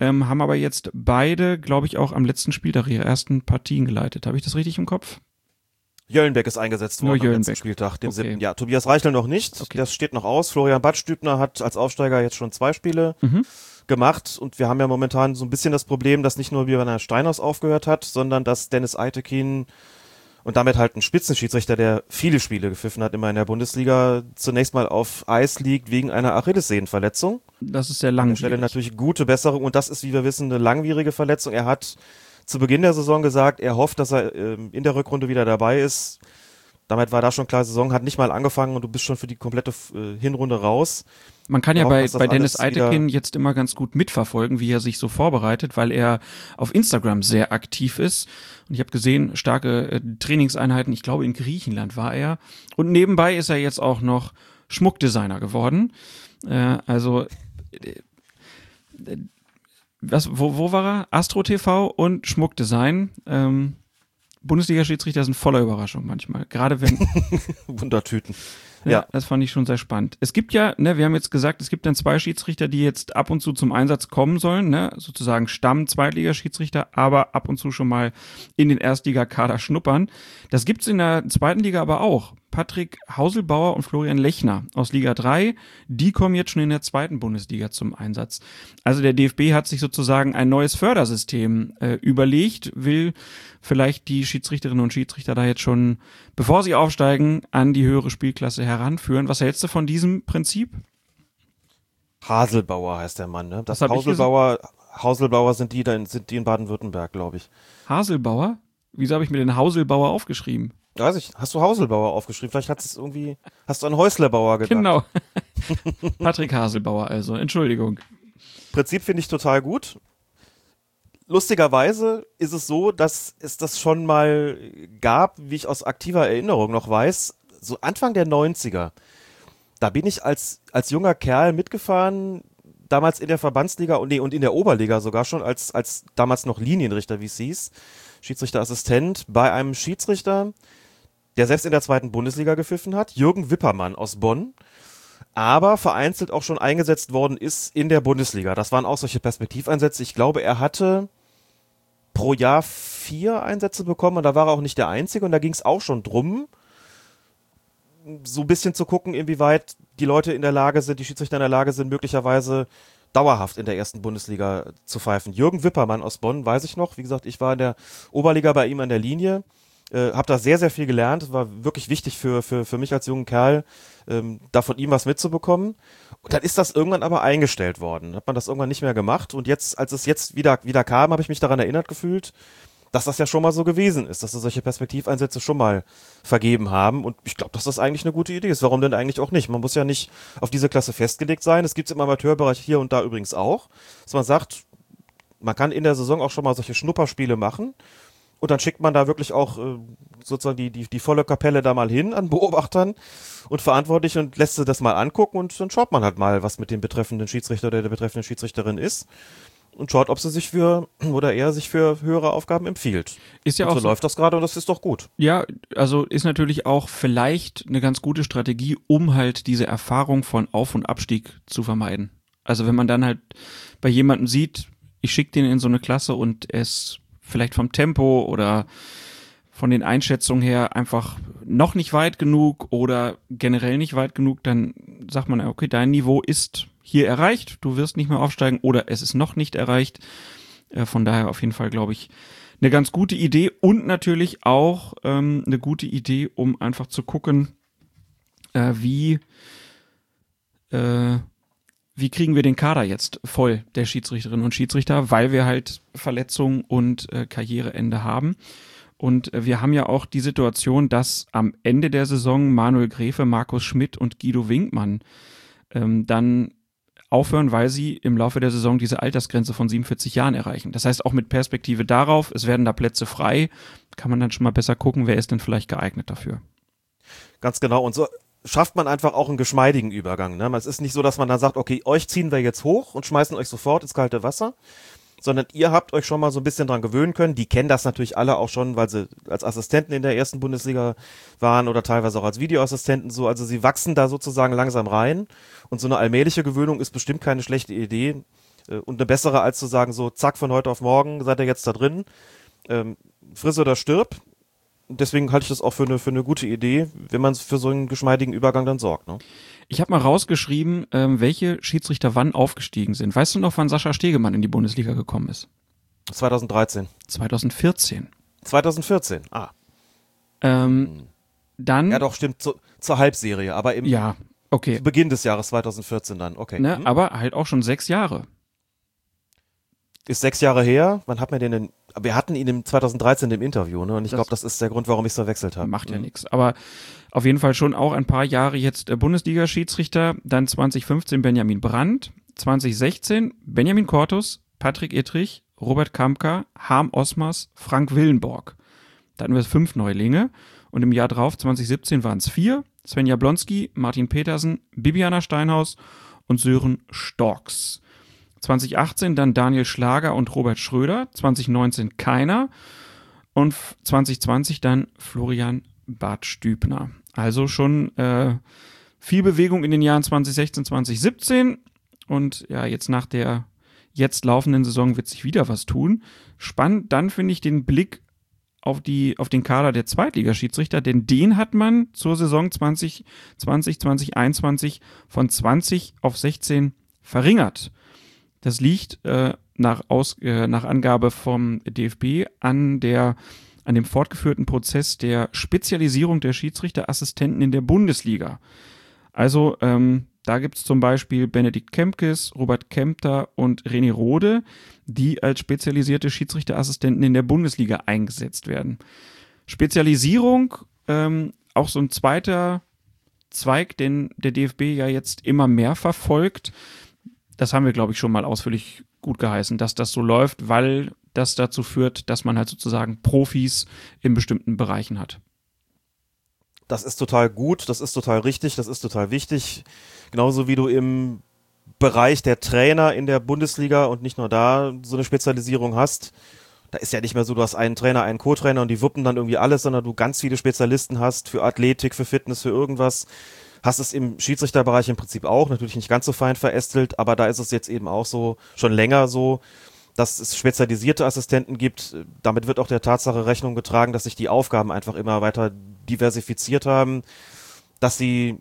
Ähm, haben aber jetzt beide, glaube ich, auch am letzten Spieltag ihre ersten Partien geleitet. Habe ich das richtig im Kopf? Jöllenbeck ist eingesetzt worden Nur am letzten Spieltag, dem okay. siebten. Ja, Tobias Reichel noch nicht. Okay. Das steht noch aus. Florian Badstübner hat als Aufsteiger jetzt schon zwei Spiele mhm. gemacht und wir haben ja momentan so ein bisschen das Problem, dass nicht nur Björn Steinhaus aufgehört hat, sondern dass Dennis Eitekin und damit halt ein Spitzenschiedsrichter, der viele Spiele gepfiffen hat, immer in der Bundesliga, zunächst mal auf Eis liegt wegen einer Achillessehnenverletzung. Das ist sehr langwierig. Stelle natürlich gute Besserung und das ist, wie wir wissen, eine langwierige Verletzung. Er hat zu Beginn der Saison gesagt, er hofft, dass er ähm, in der Rückrunde wieder dabei ist. Damit war da schon klar, Saison hat nicht mal angefangen und du bist schon für die komplette äh, Hinrunde raus. Man kann ja bei, bei Dennis Eitekin jetzt immer ganz gut mitverfolgen, wie er sich so vorbereitet, weil er auf Instagram sehr aktiv ist. Und ich habe gesehen, starke äh, Trainingseinheiten, ich glaube in Griechenland war er. Und nebenbei ist er jetzt auch noch Schmuckdesigner geworden. Äh, also äh, was, wo, wo war er? Astro TV und Schmuckdesign. Ähm, Bundesliga-Schiedsrichter sind voller Überraschung manchmal. Gerade wenn. Wundertüten. Ja, das fand ich schon sehr spannend. Es gibt ja, ne, wir haben jetzt gesagt, es gibt dann zwei Schiedsrichter, die jetzt ab und zu zum Einsatz kommen sollen, ne, sozusagen Stamm-Zweitligaschiedsrichter, aber ab und zu schon mal in den Erstligakader schnuppern. Das gibt's in der zweiten Liga aber auch. Patrick Hauselbauer und Florian Lechner aus Liga 3, die kommen jetzt schon in der zweiten Bundesliga zum Einsatz. Also der DFB hat sich sozusagen ein neues Fördersystem äh, überlegt, will vielleicht die Schiedsrichterinnen und Schiedsrichter da jetzt schon, bevor sie aufsteigen, an die höhere Spielklasse heranführen. Was hältst du von diesem Prinzip? Haselbauer heißt der Mann, ne? Das Hauselbauer, Hauselbauer sind die, sind die in Baden-Württemberg, glaube ich. Haselbauer? Wieso habe ich mir den Hauselbauer aufgeschrieben? Weiß ich, hast du Hauselbauer aufgeschrieben? Vielleicht hat es irgendwie, hast du an Häuslerbauer gedacht? Genau. Patrick Haselbauer also, Entschuldigung. Prinzip finde ich total gut. Lustigerweise ist es so, dass es das schon mal gab, wie ich aus aktiver Erinnerung noch weiß, so Anfang der 90er. Da bin ich als, als junger Kerl mitgefahren, damals in der Verbandsliga und, nee, und in der Oberliga sogar schon, als, als damals noch Linienrichter, wie es hieß, Schiedsrichterassistent, bei einem Schiedsrichter, der selbst in der zweiten Bundesliga gepfiffen hat, Jürgen Wippermann aus Bonn, aber vereinzelt auch schon eingesetzt worden ist in der Bundesliga. Das waren auch solche Perspektiveinsätze. Ich glaube, er hatte pro Jahr vier Einsätze bekommen und da war er auch nicht der Einzige und da ging es auch schon drum, so ein bisschen zu gucken, inwieweit die Leute in der Lage sind, die Schiedsrichter in der Lage sind, möglicherweise dauerhaft in der ersten Bundesliga zu pfeifen. Jürgen Wippermann aus Bonn, weiß ich noch. Wie gesagt, ich war in der Oberliga bei ihm an der Linie. Äh, habe da sehr, sehr viel gelernt. War wirklich wichtig für, für, für mich als jungen Kerl, ähm, da von ihm was mitzubekommen. Und dann ist das irgendwann aber eingestellt worden. Hat man das irgendwann nicht mehr gemacht. Und jetzt, als es jetzt wieder, wieder kam, habe ich mich daran erinnert gefühlt, dass das ja schon mal so gewesen ist, dass sie solche Perspektiveinsätze schon mal vergeben haben. Und ich glaube, dass das eigentlich eine gute Idee ist. Warum denn eigentlich auch nicht? Man muss ja nicht auf diese Klasse festgelegt sein. Es gibt es im Amateurbereich hier und da übrigens auch, dass man sagt, man kann in der Saison auch schon mal solche Schnupperspiele machen. Und dann schickt man da wirklich auch äh, sozusagen die, die, die volle Kapelle da mal hin an Beobachtern und Verantwortlichen und lässt sie das mal angucken und dann schaut man halt mal, was mit dem betreffenden Schiedsrichter oder der betreffenden Schiedsrichterin ist und schaut, ob sie sich für oder er sich für höhere Aufgaben empfiehlt. Ist ja und auch so, so läuft das gerade und das ist doch gut. Ja, also ist natürlich auch vielleicht eine ganz gute Strategie, um halt diese Erfahrung von Auf- und Abstieg zu vermeiden. Also wenn man dann halt bei jemandem sieht, ich schicke den in so eine Klasse und es vielleicht vom Tempo oder von den Einschätzungen her einfach noch nicht weit genug oder generell nicht weit genug, dann sagt man, okay, dein Niveau ist hier erreicht, du wirst nicht mehr aufsteigen oder es ist noch nicht erreicht. Äh, von daher auf jeden Fall, glaube ich, eine ganz gute Idee und natürlich auch ähm, eine gute Idee, um einfach zu gucken, äh, wie, äh, wie kriegen wir den Kader jetzt voll der Schiedsrichterinnen und Schiedsrichter, weil wir halt Verletzungen und äh, Karriereende haben. Und äh, wir haben ja auch die Situation, dass am Ende der Saison Manuel Gräfe, Markus Schmidt und Guido Winkmann ähm, dann aufhören, weil sie im Laufe der Saison diese Altersgrenze von 47 Jahren erreichen. Das heißt, auch mit Perspektive darauf, es werden da Plätze frei, kann man dann schon mal besser gucken, wer ist denn vielleicht geeignet dafür. Ganz genau. Und so schafft man einfach auch einen geschmeidigen Übergang. Ne? Es ist nicht so, dass man dann sagt, okay, euch ziehen wir jetzt hoch und schmeißen euch sofort ins kalte Wasser, sondern ihr habt euch schon mal so ein bisschen dran gewöhnen können. Die kennen das natürlich alle auch schon, weil sie als Assistenten in der ersten Bundesliga waren oder teilweise auch als Videoassistenten so. Also sie wachsen da sozusagen langsam rein und so eine allmähliche Gewöhnung ist bestimmt keine schlechte Idee äh, und eine bessere als zu sagen so, zack, von heute auf morgen seid ihr jetzt da drin. Ähm, friss oder stirb. Deswegen halte ich das auch für eine, für eine gute Idee, wenn man für so einen geschmeidigen Übergang dann sorgt. Ne? Ich habe mal rausgeschrieben, ähm, welche Schiedsrichter wann aufgestiegen sind. Weißt du noch, wann Sascha Stegemann in die Bundesliga gekommen ist? 2013. 2014. 2014, ah. Ähm, dann. Ja, doch, stimmt, zu, zur Halbserie, aber im Ja, okay. Beginn des Jahres 2014 dann, okay. Ne, Hm. aber halt auch schon sechs Jahre. Ist sechs Jahre her. Wann hat man den denn? Wir hatten ihn im 2013 im Interview, ne? Und ich glaube, das ist der Grund, warum ich es verwechselt habe. Macht ja Hm. nichts. Aber auf jeden Fall schon auch ein paar Jahre jetzt äh, Bundesliga-Schiedsrichter. Dann 2015 Benjamin Brandt, 2016 Benjamin Kortus, Patrick Ittrich, Robert Kampka, Harm Osmers, Frank Willenborg. Da hatten wir fünf Neulinge. Und im Jahr drauf, 2017, waren es vier. Sven Jablonski, Martin Petersen, Bibiana Steinhaus und Sören Storks. 2018 dann Daniel Schlager und Robert Schröder. 2019 keiner. Und f- 2020 dann Florian Bartstübner. Also schon äh, viel Bewegung in den Jahren 2016, 2017. Und ja, jetzt nach der jetzt laufenden Saison wird sich wieder was tun. Spannend dann finde ich den Blick auf, die, auf den Kader der Zweitligaschiedsrichter, denn den hat man zur Saison 2020, 2021 von 20 auf 16 verringert. Das liegt äh, nach, Aus, äh, nach Angabe vom DFB an der an dem fortgeführten Prozess der Spezialisierung der Schiedsrichterassistenten in der Bundesliga. Also ähm, da gibt es zum Beispiel Benedikt Kempkes, Robert Kempter und René Rode, die als spezialisierte Schiedsrichterassistenten in der Bundesliga eingesetzt werden. Spezialisierung, ähm, auch so ein zweiter Zweig, den der DFB ja jetzt immer mehr verfolgt. Das haben wir, glaube ich, schon mal ausführlich gut geheißen, dass das so läuft, weil das dazu führt, dass man halt sozusagen Profis in bestimmten Bereichen hat. Das ist total gut, das ist total richtig, das ist total wichtig. Genauso wie du im Bereich der Trainer in der Bundesliga und nicht nur da so eine Spezialisierung hast. Da ist ja nicht mehr so, du hast einen Trainer, einen Co-Trainer und die wuppen dann irgendwie alles, sondern du ganz viele Spezialisten hast für Athletik, für Fitness, für irgendwas. Hast es im Schiedsrichterbereich im Prinzip auch, natürlich nicht ganz so fein verästelt, aber da ist es jetzt eben auch so, schon länger so, dass es spezialisierte Assistenten gibt. Damit wird auch der Tatsache Rechnung getragen, dass sich die Aufgaben einfach immer weiter diversifiziert haben, dass sie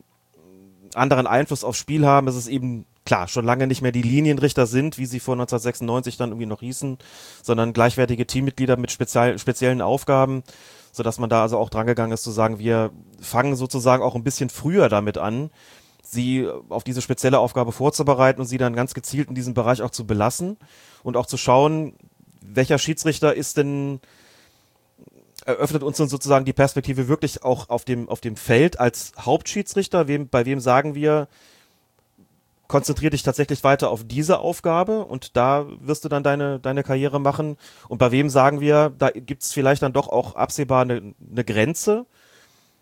anderen Einfluss aufs Spiel haben. Es ist eben klar, schon lange nicht mehr die Linienrichter sind, wie sie vor 1996 dann irgendwie noch hießen, sondern gleichwertige Teammitglieder mit speziellen Aufgaben, sodass man da also auch drangegangen ist zu sagen, wir fangen sozusagen auch ein bisschen früher damit an, sie auf diese spezielle Aufgabe vorzubereiten und sie dann ganz gezielt in diesem Bereich auch zu belassen und auch zu schauen, welcher Schiedsrichter ist denn eröffnet uns dann sozusagen die Perspektive wirklich auch auf dem, auf dem Feld als Hauptschiedsrichter. Wem, bei wem sagen wir, konzentrier dich tatsächlich weiter auf diese Aufgabe und da wirst du dann deine, deine Karriere machen. Und bei wem sagen wir, da gibt es vielleicht dann doch auch absehbar eine, eine Grenze.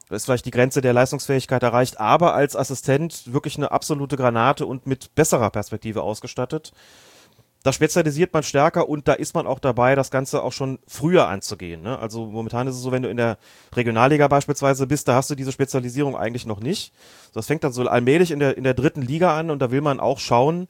Da ist vielleicht die Grenze der Leistungsfähigkeit erreicht, aber als Assistent wirklich eine absolute Granate und mit besserer Perspektive ausgestattet da spezialisiert man stärker und da ist man auch dabei, das Ganze auch schon früher anzugehen. Ne? Also momentan ist es so, wenn du in der Regionalliga beispielsweise bist, da hast du diese Spezialisierung eigentlich noch nicht. Das fängt dann so allmählich in der, in der dritten Liga an und da will man auch schauen,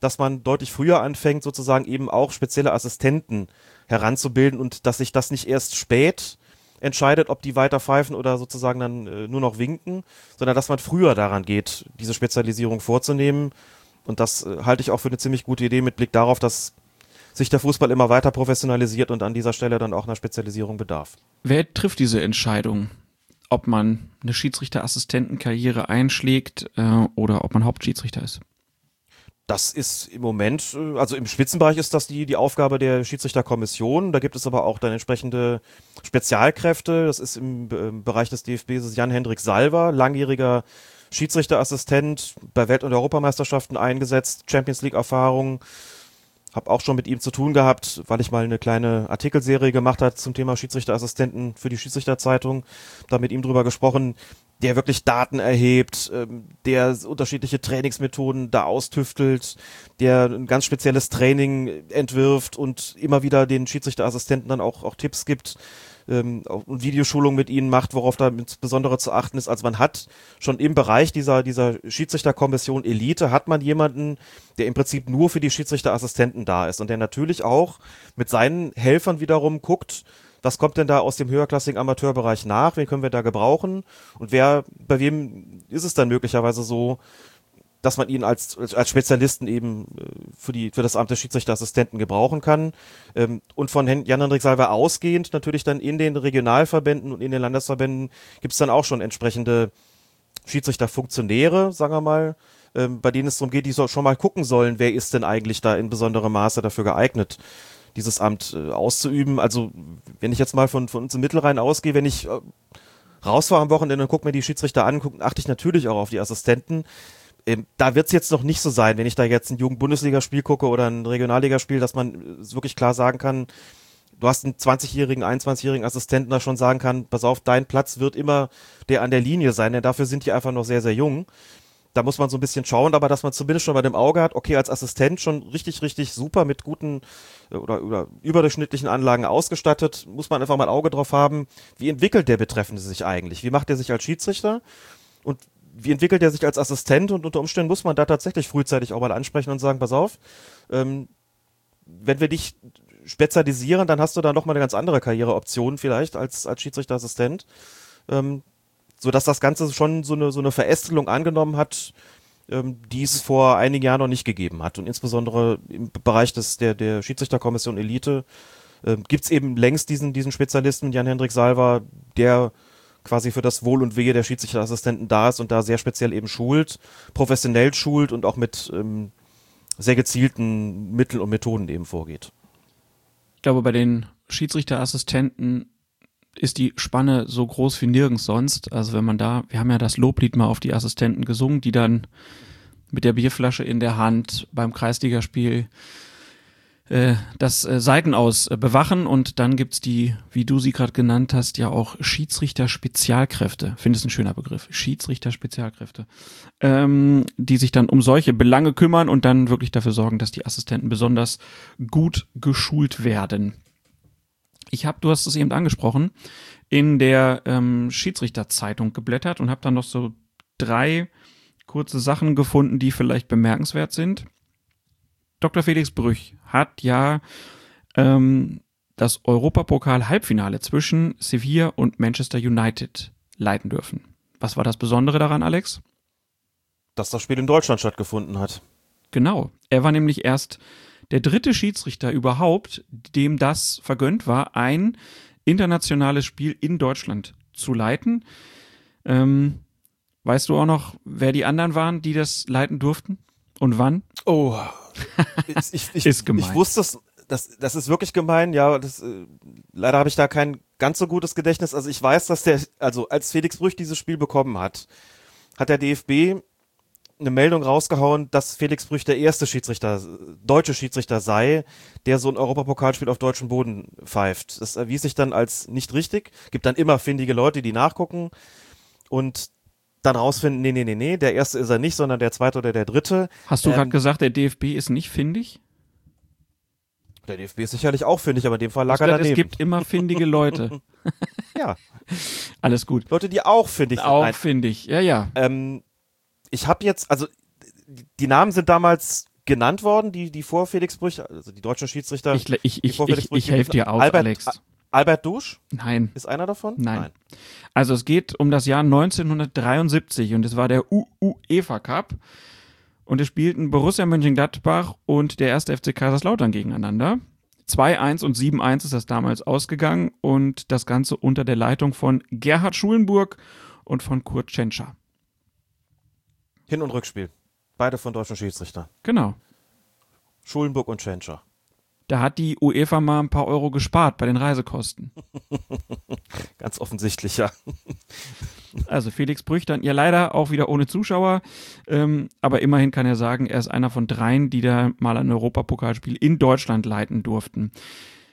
dass man deutlich früher anfängt, sozusagen eben auch spezielle Assistenten heranzubilden und dass sich das nicht erst spät entscheidet, ob die weiter pfeifen oder sozusagen dann äh, nur noch winken, sondern dass man früher daran geht, diese Spezialisierung vorzunehmen und das äh, halte ich auch für eine ziemlich gute Idee mit Blick darauf, dass sich der Fußball immer weiter professionalisiert und an dieser Stelle dann auch einer Spezialisierung bedarf. Wer trifft diese Entscheidung? Ob man eine Schiedsrichterassistentenkarriere einschlägt äh, oder ob man Hauptschiedsrichter ist? Das ist im Moment, äh, also im Spitzenbereich ist das die, die Aufgabe der Schiedsrichterkommission. Da gibt es aber auch dann entsprechende Spezialkräfte. Das ist im, im Bereich des DFB Jan-Hendrik Salver, langjähriger Schiedsrichterassistent bei Welt- und Europameisterschaften eingesetzt, Champions League-Erfahrung. Hab auch schon mit ihm zu tun gehabt, weil ich mal eine kleine Artikelserie gemacht hat zum Thema Schiedsrichterassistenten für die Schiedsrichterzeitung. Da mit ihm drüber gesprochen, der wirklich Daten erhebt, ähm, der unterschiedliche Trainingsmethoden da austüftelt, der ein ganz spezielles Training entwirft und immer wieder den Schiedsrichterassistenten dann auch, auch Tipps gibt ähm, Videoschulung mit ihnen macht, worauf da insbesondere zu achten ist. Also man hat schon im Bereich dieser, dieser Schiedsrichterkommission Elite hat man jemanden, der im Prinzip nur für die Schiedsrichterassistenten da ist und der natürlich auch mit seinen Helfern wiederum guckt, was kommt denn da aus dem höherklassigen Amateurbereich nach, wen können wir da gebrauchen und wer, bei wem ist es dann möglicherweise so, dass man ihn als, als Spezialisten eben äh, für, die, für das Amt des Schiedsrichterassistenten gebrauchen kann. Ähm, und von Jan-Hendrik Salver ausgehend natürlich dann in den Regionalverbänden und in den Landesverbänden gibt es dann auch schon entsprechende Schiedsrichterfunktionäre, sagen wir mal, ähm, bei denen es darum geht, die so, schon mal gucken sollen, wer ist denn eigentlich da in besonderem Maße dafür geeignet, dieses Amt äh, auszuüben. Also wenn ich jetzt mal von, von uns im Mittelrhein ausgehe, wenn ich äh, rausfahre am Wochenende und gucke mir die Schiedsrichter an, guck, achte ich natürlich auch auf die Assistenten ähm, da wird es jetzt noch nicht so sein, wenn ich da jetzt ein Jugend-Bundesligaspiel gucke oder ein Regionalligaspiel, dass man äh, wirklich klar sagen kann, du hast einen 20-jährigen, 21-jährigen Assistenten, da schon sagen kann, pass auf, dein Platz wird immer der an der Linie sein, denn dafür sind die einfach noch sehr, sehr jung. Da muss man so ein bisschen schauen, aber dass man zumindest schon bei dem Auge hat, okay, als Assistent schon richtig, richtig super mit guten äh, oder, oder überdurchschnittlichen Anlagen ausgestattet, muss man einfach mal ein Auge drauf haben, wie entwickelt der Betreffende sich eigentlich? Wie macht er sich als Schiedsrichter? Und wie entwickelt er sich als Assistent und unter Umständen muss man da tatsächlich frühzeitig auch mal ansprechen und sagen, pass auf, ähm, wenn wir dich spezialisieren, dann hast du da noch mal eine ganz andere Karriereoption vielleicht als, als Schiedsrichterassistent. Ähm, so dass das Ganze schon so eine, so eine Verästelung angenommen hat, ähm, die es vor einigen Jahren noch nicht gegeben hat. Und insbesondere im Bereich des, der, der Schiedsrichterkommission Elite ähm, gibt es eben längst diesen, diesen Spezialisten, Jan-Hendrik Salva, der quasi für das Wohl und Wehe der Schiedsrichterassistenten da ist und da sehr speziell eben schult, professionell schult und auch mit ähm, sehr gezielten Mitteln und Methoden eben vorgeht. Ich glaube, bei den Schiedsrichterassistenten ist die Spanne so groß wie nirgends sonst. Also wenn man da, wir haben ja das Loblied mal auf die Assistenten gesungen, die dann mit der Bierflasche in der Hand beim Kreisligaspiel das äh, Seitenaus äh, bewachen und dann gibt's die, wie du sie gerade genannt hast, ja auch Schiedsrichter-Spezialkräfte. Findest ein schöner Begriff. Schiedsrichter-Spezialkräfte. Ähm, die sich dann um solche Belange kümmern und dann wirklich dafür sorgen, dass die Assistenten besonders gut geschult werden. Ich habe, du hast es eben angesprochen, in der ähm, Schiedsrichterzeitung geblättert und habe dann noch so drei kurze Sachen gefunden, die vielleicht bemerkenswert sind. Dr. Felix Brüch hat ja ähm, das Europapokal-Halbfinale zwischen Sevilla und Manchester United leiten dürfen. Was war das Besondere daran, Alex? Dass das Spiel in Deutschland stattgefunden hat. Genau. Er war nämlich erst der dritte Schiedsrichter überhaupt, dem das vergönnt war, ein internationales Spiel in Deutschland zu leiten. Ähm, weißt du auch noch, wer die anderen waren, die das leiten durften und wann? Oh, ich, ich, Ist gemein. ich wusste es, das, das ist wirklich gemein, ja, das, äh, leider habe ich da kein ganz so gutes Gedächtnis. Also ich weiß, dass der, also als Felix Brüch dieses Spiel bekommen hat, hat der DFB eine Meldung rausgehauen, dass Felix Brüch der erste Schiedsrichter, deutsche Schiedsrichter sei, der so ein Europapokalspiel auf deutschem Boden pfeift. Das erwies sich dann als nicht richtig. Gibt dann immer findige Leute, die nachgucken und dann rausfinden, nee, nee, nee, nee, der erste ist er nicht, sondern der zweite oder der dritte. Hast du Ähm, gerade gesagt, der DFB ist nicht findig? Der DFB ist sicherlich auch findig, aber in dem Fall lag er daneben. es gibt immer findige Leute. ja, Alles gut. Leute, die auch findig sind. Auch Nein, findig. Ja, ja. Ähm, ich habe jetzt, also die- Namen sind damals genannt worden, die, die vor Felix Brüch, also die deutschen Schiedsrichter. Ich, ich, ich, ich, ich helfe dir aus, Albert, Alex. Albert Dusch Nein. ist einer davon? Nein. Also es geht um das Jahr 1973 und es war der UEFA Cup und es spielten Borussia Mönchengladbach und der erste FC Kaiserslautern gegeneinander. 2-1 und 7-1 ist das damals ausgegangen und das Ganze unter der Leitung von Gerhard Schulenburg und von Kurt Tschentscher. Hin- und Rückspiel. Beide von deutschen Schiedsrichtern. Genau. Schulenburg und Tschentscher. Da hat die UEFA mal ein paar Euro gespart bei den Reisekosten. Ganz offensichtlich, ja. Also Felix Brüch dann ja leider auch wieder ohne Zuschauer, ähm, aber immerhin kann er sagen, er ist einer von dreien, die da mal ein Europapokalspiel in Deutschland leiten durften.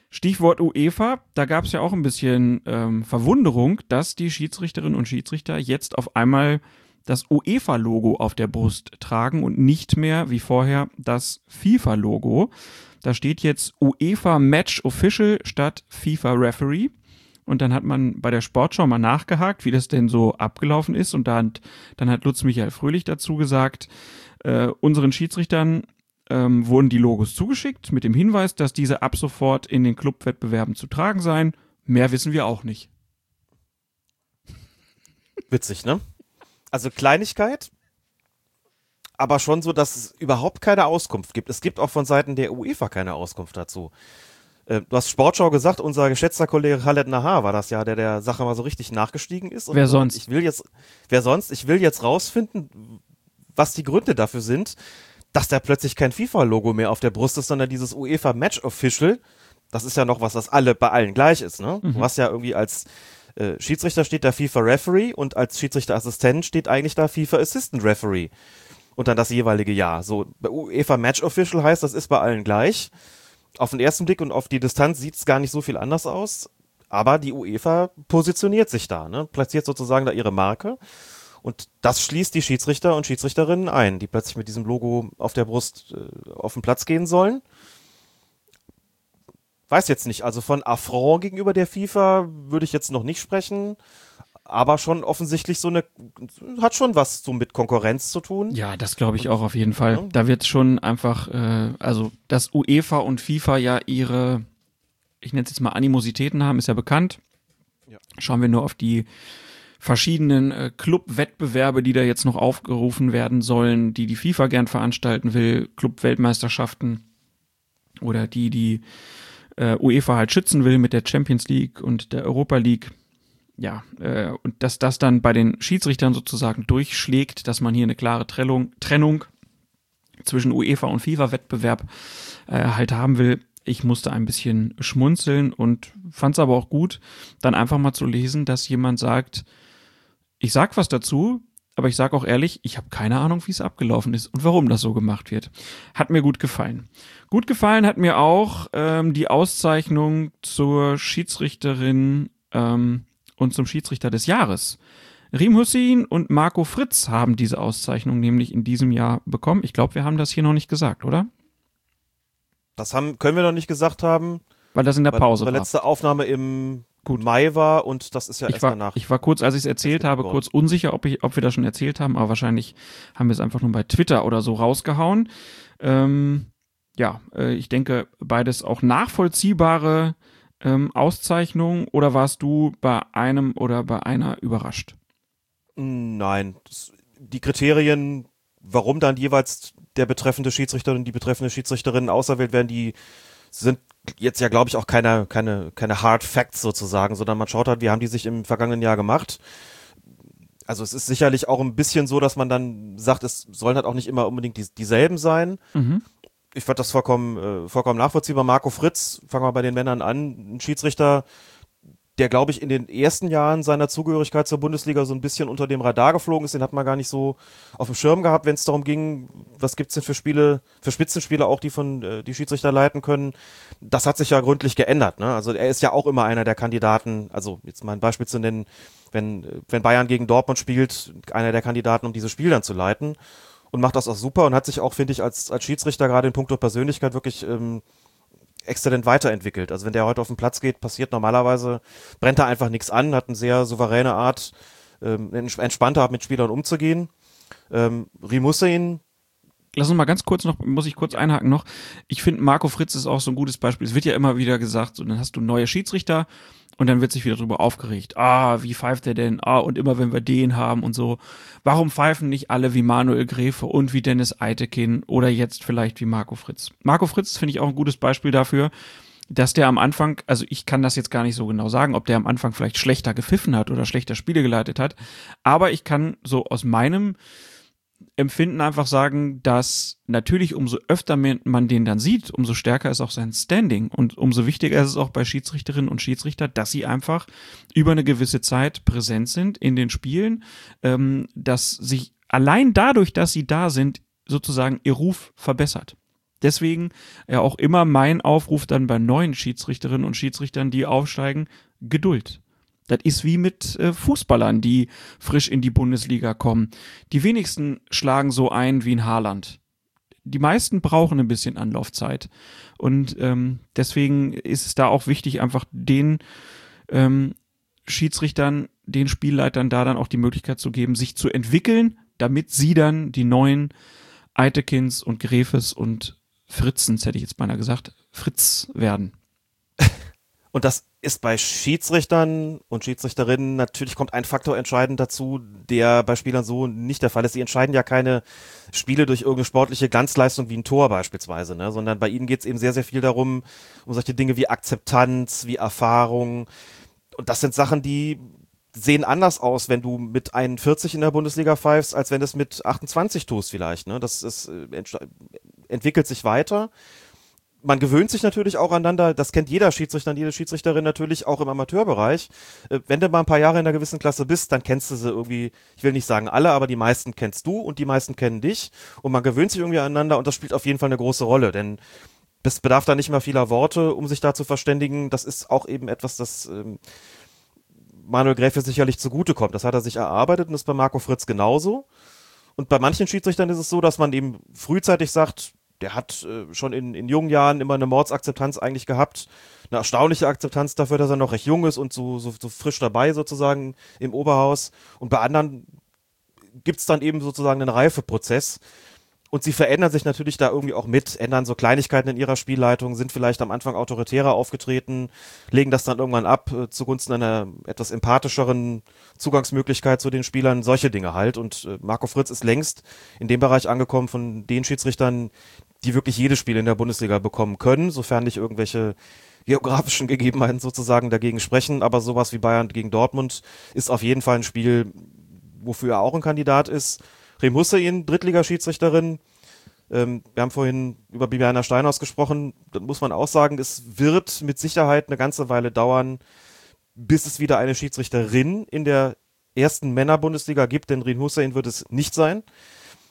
Stichwort UEFA, da gab es ja auch ein bisschen ähm, Verwunderung, dass die Schiedsrichterinnen und Schiedsrichter jetzt auf einmal das UEFA-Logo auf der Brust tragen und nicht mehr wie vorher das FIFA-Logo. Da steht jetzt UEFA Match Official statt FIFA Referee. Und dann hat man bei der Sportschau mal nachgehakt, wie das denn so abgelaufen ist. Und dann, dann hat Lutz Michael Fröhlich dazu gesagt, äh, unseren Schiedsrichtern ähm, wurden die Logos zugeschickt mit dem Hinweis, dass diese ab sofort in den Clubwettbewerben zu tragen seien. Mehr wissen wir auch nicht. Witzig, ne? Also Kleinigkeit, aber schon so, dass es überhaupt keine Auskunft gibt. Es gibt auch von Seiten der UEFA keine Auskunft dazu. Äh, Du hast Sportschau gesagt, unser geschätzter Kollege Khaled Nahar war das ja, der der Sache mal so richtig nachgestiegen ist. Und Wer sonst? Ich will jetzt, wer sonst? Ich will jetzt rausfinden, was die Gründe dafür sind, dass da plötzlich kein FIFA-Logo mehr auf der Brust ist, sondern dieses UEFA Match Official. Das ist ja noch was, das alle bei allen gleich ist, ne? Du hast ja irgendwie als äh, Schiedsrichter steht da FIFA Referee und als Schiedsrichterassistent steht eigentlich da FIFA Assistant Referee. Und dann das jeweilige Jahr. So, bei UEFA Match Official heißt, das ist bei allen gleich. Auf den ersten Blick und auf die Distanz sieht es gar nicht so viel anders aus. Aber die UEFA positioniert sich da, ne? platziert sozusagen da ihre Marke. Und das schließt die Schiedsrichter und Schiedsrichterinnen ein, die plötzlich mit diesem Logo auf der Brust äh, auf den Platz gehen sollen. Weiß jetzt nicht, also von Affront gegenüber der FIFA würde ich jetzt noch nicht sprechen, aber schon offensichtlich so eine, hat schon was so mit Konkurrenz zu tun. Ja, das glaube ich auch auf jeden Fall. Ja. Da wird schon einfach, äh, also dass UEFA und FIFA ja ihre, ich nenne es jetzt mal Animositäten haben, ist ja bekannt. Ja. Schauen wir nur auf die verschiedenen äh, Club-Wettbewerbe, die da jetzt noch aufgerufen werden sollen, die die FIFA gern veranstalten will, Club-Weltmeisterschaften oder die die äh, UEFA halt schützen will mit der Champions League und der Europa League. Ja, äh, und dass das dann bei den Schiedsrichtern sozusagen durchschlägt, dass man hier eine klare Trennung, Trennung zwischen UEFA und FIFA-Wettbewerb äh, halt haben will. Ich musste ein bisschen schmunzeln und fand es aber auch gut, dann einfach mal zu lesen, dass jemand sagt, ich sag was dazu, aber ich sag auch ehrlich, ich habe keine Ahnung, wie es abgelaufen ist und warum das so gemacht wird. Hat mir gut gefallen. Gut gefallen hat mir auch ähm, die Auszeichnung zur Schiedsrichterin ähm, und zum Schiedsrichter des Jahres. Rim Hussein und Marco Fritz haben diese Auszeichnung nämlich in diesem Jahr bekommen. Ich glaube, wir haben das hier noch nicht gesagt, oder? Das haben, können wir noch nicht gesagt haben, Weil das in der weil Pause unsere war. letzte Aufnahme im Gut. Mai war und das ist ja Ich erst war, danach. ich war kurz, als ich es erzählt habe, geworden. kurz unsicher, ob, ich, ob wir das schon erzählt haben, aber wahrscheinlich haben wir es einfach nur bei Twitter oder so rausgehauen. Ähm, ja, äh, ich denke, beides auch nachvollziehbare ähm, Auszeichnungen oder warst du bei einem oder bei einer überrascht? Nein, das, die Kriterien, warum dann jeweils der betreffende Schiedsrichter und die betreffende Schiedsrichterin auserwählt werden, die sind jetzt ja, glaube ich, auch keine, keine, keine Hard Facts sozusagen, sondern man schaut halt, wie haben die sich im vergangenen Jahr gemacht. Also es ist sicherlich auch ein bisschen so, dass man dann sagt, es sollen halt auch nicht immer unbedingt die, dieselben sein. Mhm. Ich fand das vollkommen, äh, vollkommen nachvollziehbar. Marco Fritz, fangen wir bei den Männern an, ein Schiedsrichter, der, glaube ich, in den ersten Jahren seiner Zugehörigkeit zur Bundesliga so ein bisschen unter dem Radar geflogen ist. Den hat man gar nicht so auf dem Schirm gehabt, wenn es darum ging, was gibt's denn für Spiele, für Spitzenspiele auch, die von äh, die Schiedsrichter leiten können. Das hat sich ja gründlich geändert. Ne? Also er ist ja auch immer einer der Kandidaten, also jetzt mal ein Beispiel zu nennen, wenn, wenn Bayern gegen Dortmund spielt, einer der Kandidaten, um dieses Spiel dann zu leiten. Und macht das auch super und hat sich auch, finde ich, als, als Schiedsrichter gerade in puncto Persönlichkeit wirklich ähm, exzellent weiterentwickelt. Also wenn der heute auf den Platz geht, passiert normalerweise, brennt er einfach nichts an, hat eine sehr souveräne Art, ähm, entspannte Art mit Spielern umzugehen. Ähm, Rimussein Lass uns mal ganz kurz noch, muss ich kurz einhaken noch. Ich finde, Marco Fritz ist auch so ein gutes Beispiel. Es wird ja immer wieder gesagt, so, dann hast du neue Schiedsrichter und dann wird sich wieder drüber aufgeregt. Ah, wie pfeift der denn? Ah, und immer wenn wir den haben und so. Warum pfeifen nicht alle wie Manuel Gräfe und wie Dennis Eitekin oder jetzt vielleicht wie Marco Fritz? Marco Fritz finde ich auch ein gutes Beispiel dafür, dass der am Anfang, also ich kann das jetzt gar nicht so genau sagen, ob der am Anfang vielleicht schlechter gepfiffen hat oder schlechter Spiele geleitet hat, aber ich kann so aus meinem Empfinden einfach sagen, dass natürlich umso öfter man den dann sieht, umso stärker ist auch sein Standing und umso wichtiger ist es auch bei Schiedsrichterinnen und Schiedsrichter, dass sie einfach über eine gewisse Zeit präsent sind in den Spielen, ähm, dass sich allein dadurch, dass sie da sind, sozusagen ihr Ruf verbessert. Deswegen ja auch immer mein Aufruf dann bei neuen Schiedsrichterinnen und Schiedsrichtern, die aufsteigen, Geduld. Das ist wie mit äh, Fußballern, die frisch in die Bundesliga kommen. Die wenigsten schlagen so ein wie in Haaland. Die meisten brauchen ein bisschen Anlaufzeit. Und ähm, deswegen ist es da auch wichtig, einfach den ähm, Schiedsrichtern, den Spielleitern da dann auch die Möglichkeit zu geben, sich zu entwickeln, damit sie dann die neuen Eitekins und Gräfes und Fritzens, hätte ich jetzt beinahe gesagt, Fritz werden. Und das ist bei Schiedsrichtern und Schiedsrichterinnen natürlich kommt ein Faktor entscheidend dazu, der bei Spielern so nicht der Fall ist. Sie entscheiden ja keine Spiele durch irgendeine sportliche Glanzleistung wie ein Tor beispielsweise, ne? sondern bei ihnen geht es eben sehr, sehr viel darum, um solche Dinge wie Akzeptanz, wie Erfahrung. Und das sind Sachen, die sehen anders aus, wenn du mit 41 in der Bundesliga pfeifst, als wenn du es mit 28 tust vielleicht. Ne? Das ist, äh, entwickelt sich weiter man gewöhnt sich natürlich auch aneinander, das kennt jeder Schiedsrichter und jede Schiedsrichterin natürlich auch im Amateurbereich. Äh, wenn du mal ein paar Jahre in einer gewissen Klasse bist, dann kennst du sie irgendwie, ich will nicht sagen alle, aber die meisten kennst du und die meisten kennen dich und man gewöhnt sich irgendwie aneinander und das spielt auf jeden Fall eine große Rolle, denn es bedarf da nicht mehr vieler Worte, um sich da zu verständigen. Das ist auch eben etwas, das ähm, Manuel Gräfe sicherlich zugutekommt. Das hat er sich erarbeitet und ist bei Marco Fritz genauso. Und bei manchen Schiedsrichtern ist es so, dass man eben frühzeitig sagt, der hat äh, schon in, in jungen Jahren immer eine Mordsakzeptanz eigentlich gehabt. Eine erstaunliche Akzeptanz dafür, dass er noch recht jung ist und so, so, so frisch dabei sozusagen im Oberhaus. Und bei anderen gibt's dann eben sozusagen einen Reifeprozess. Und sie verändern sich natürlich da irgendwie auch mit, ändern so Kleinigkeiten in ihrer Spielleitung, sind vielleicht am Anfang autoritärer aufgetreten, legen das dann irgendwann ab äh, zugunsten einer etwas empathischeren Zugangsmöglichkeit zu den Spielern, solche Dinge halt. Und äh, Marco Fritz ist längst in dem Bereich angekommen von den Schiedsrichtern, die wirklich jedes Spiel in der Bundesliga bekommen können, sofern nicht irgendwelche geografischen Gegebenheiten sozusagen dagegen sprechen. Aber sowas wie Bayern gegen Dortmund ist auf jeden Fall ein Spiel, wofür er auch ein Kandidat ist. Rem Hussein, Drittligaschiedsrichterin. Ähm, wir haben vorhin über Bibiana Steinhaus gesprochen. Da muss man auch sagen, es wird mit Sicherheit eine ganze Weile dauern, bis es wieder eine Schiedsrichterin in der ersten Männerbundesliga gibt, denn Rin Hussein wird es nicht sein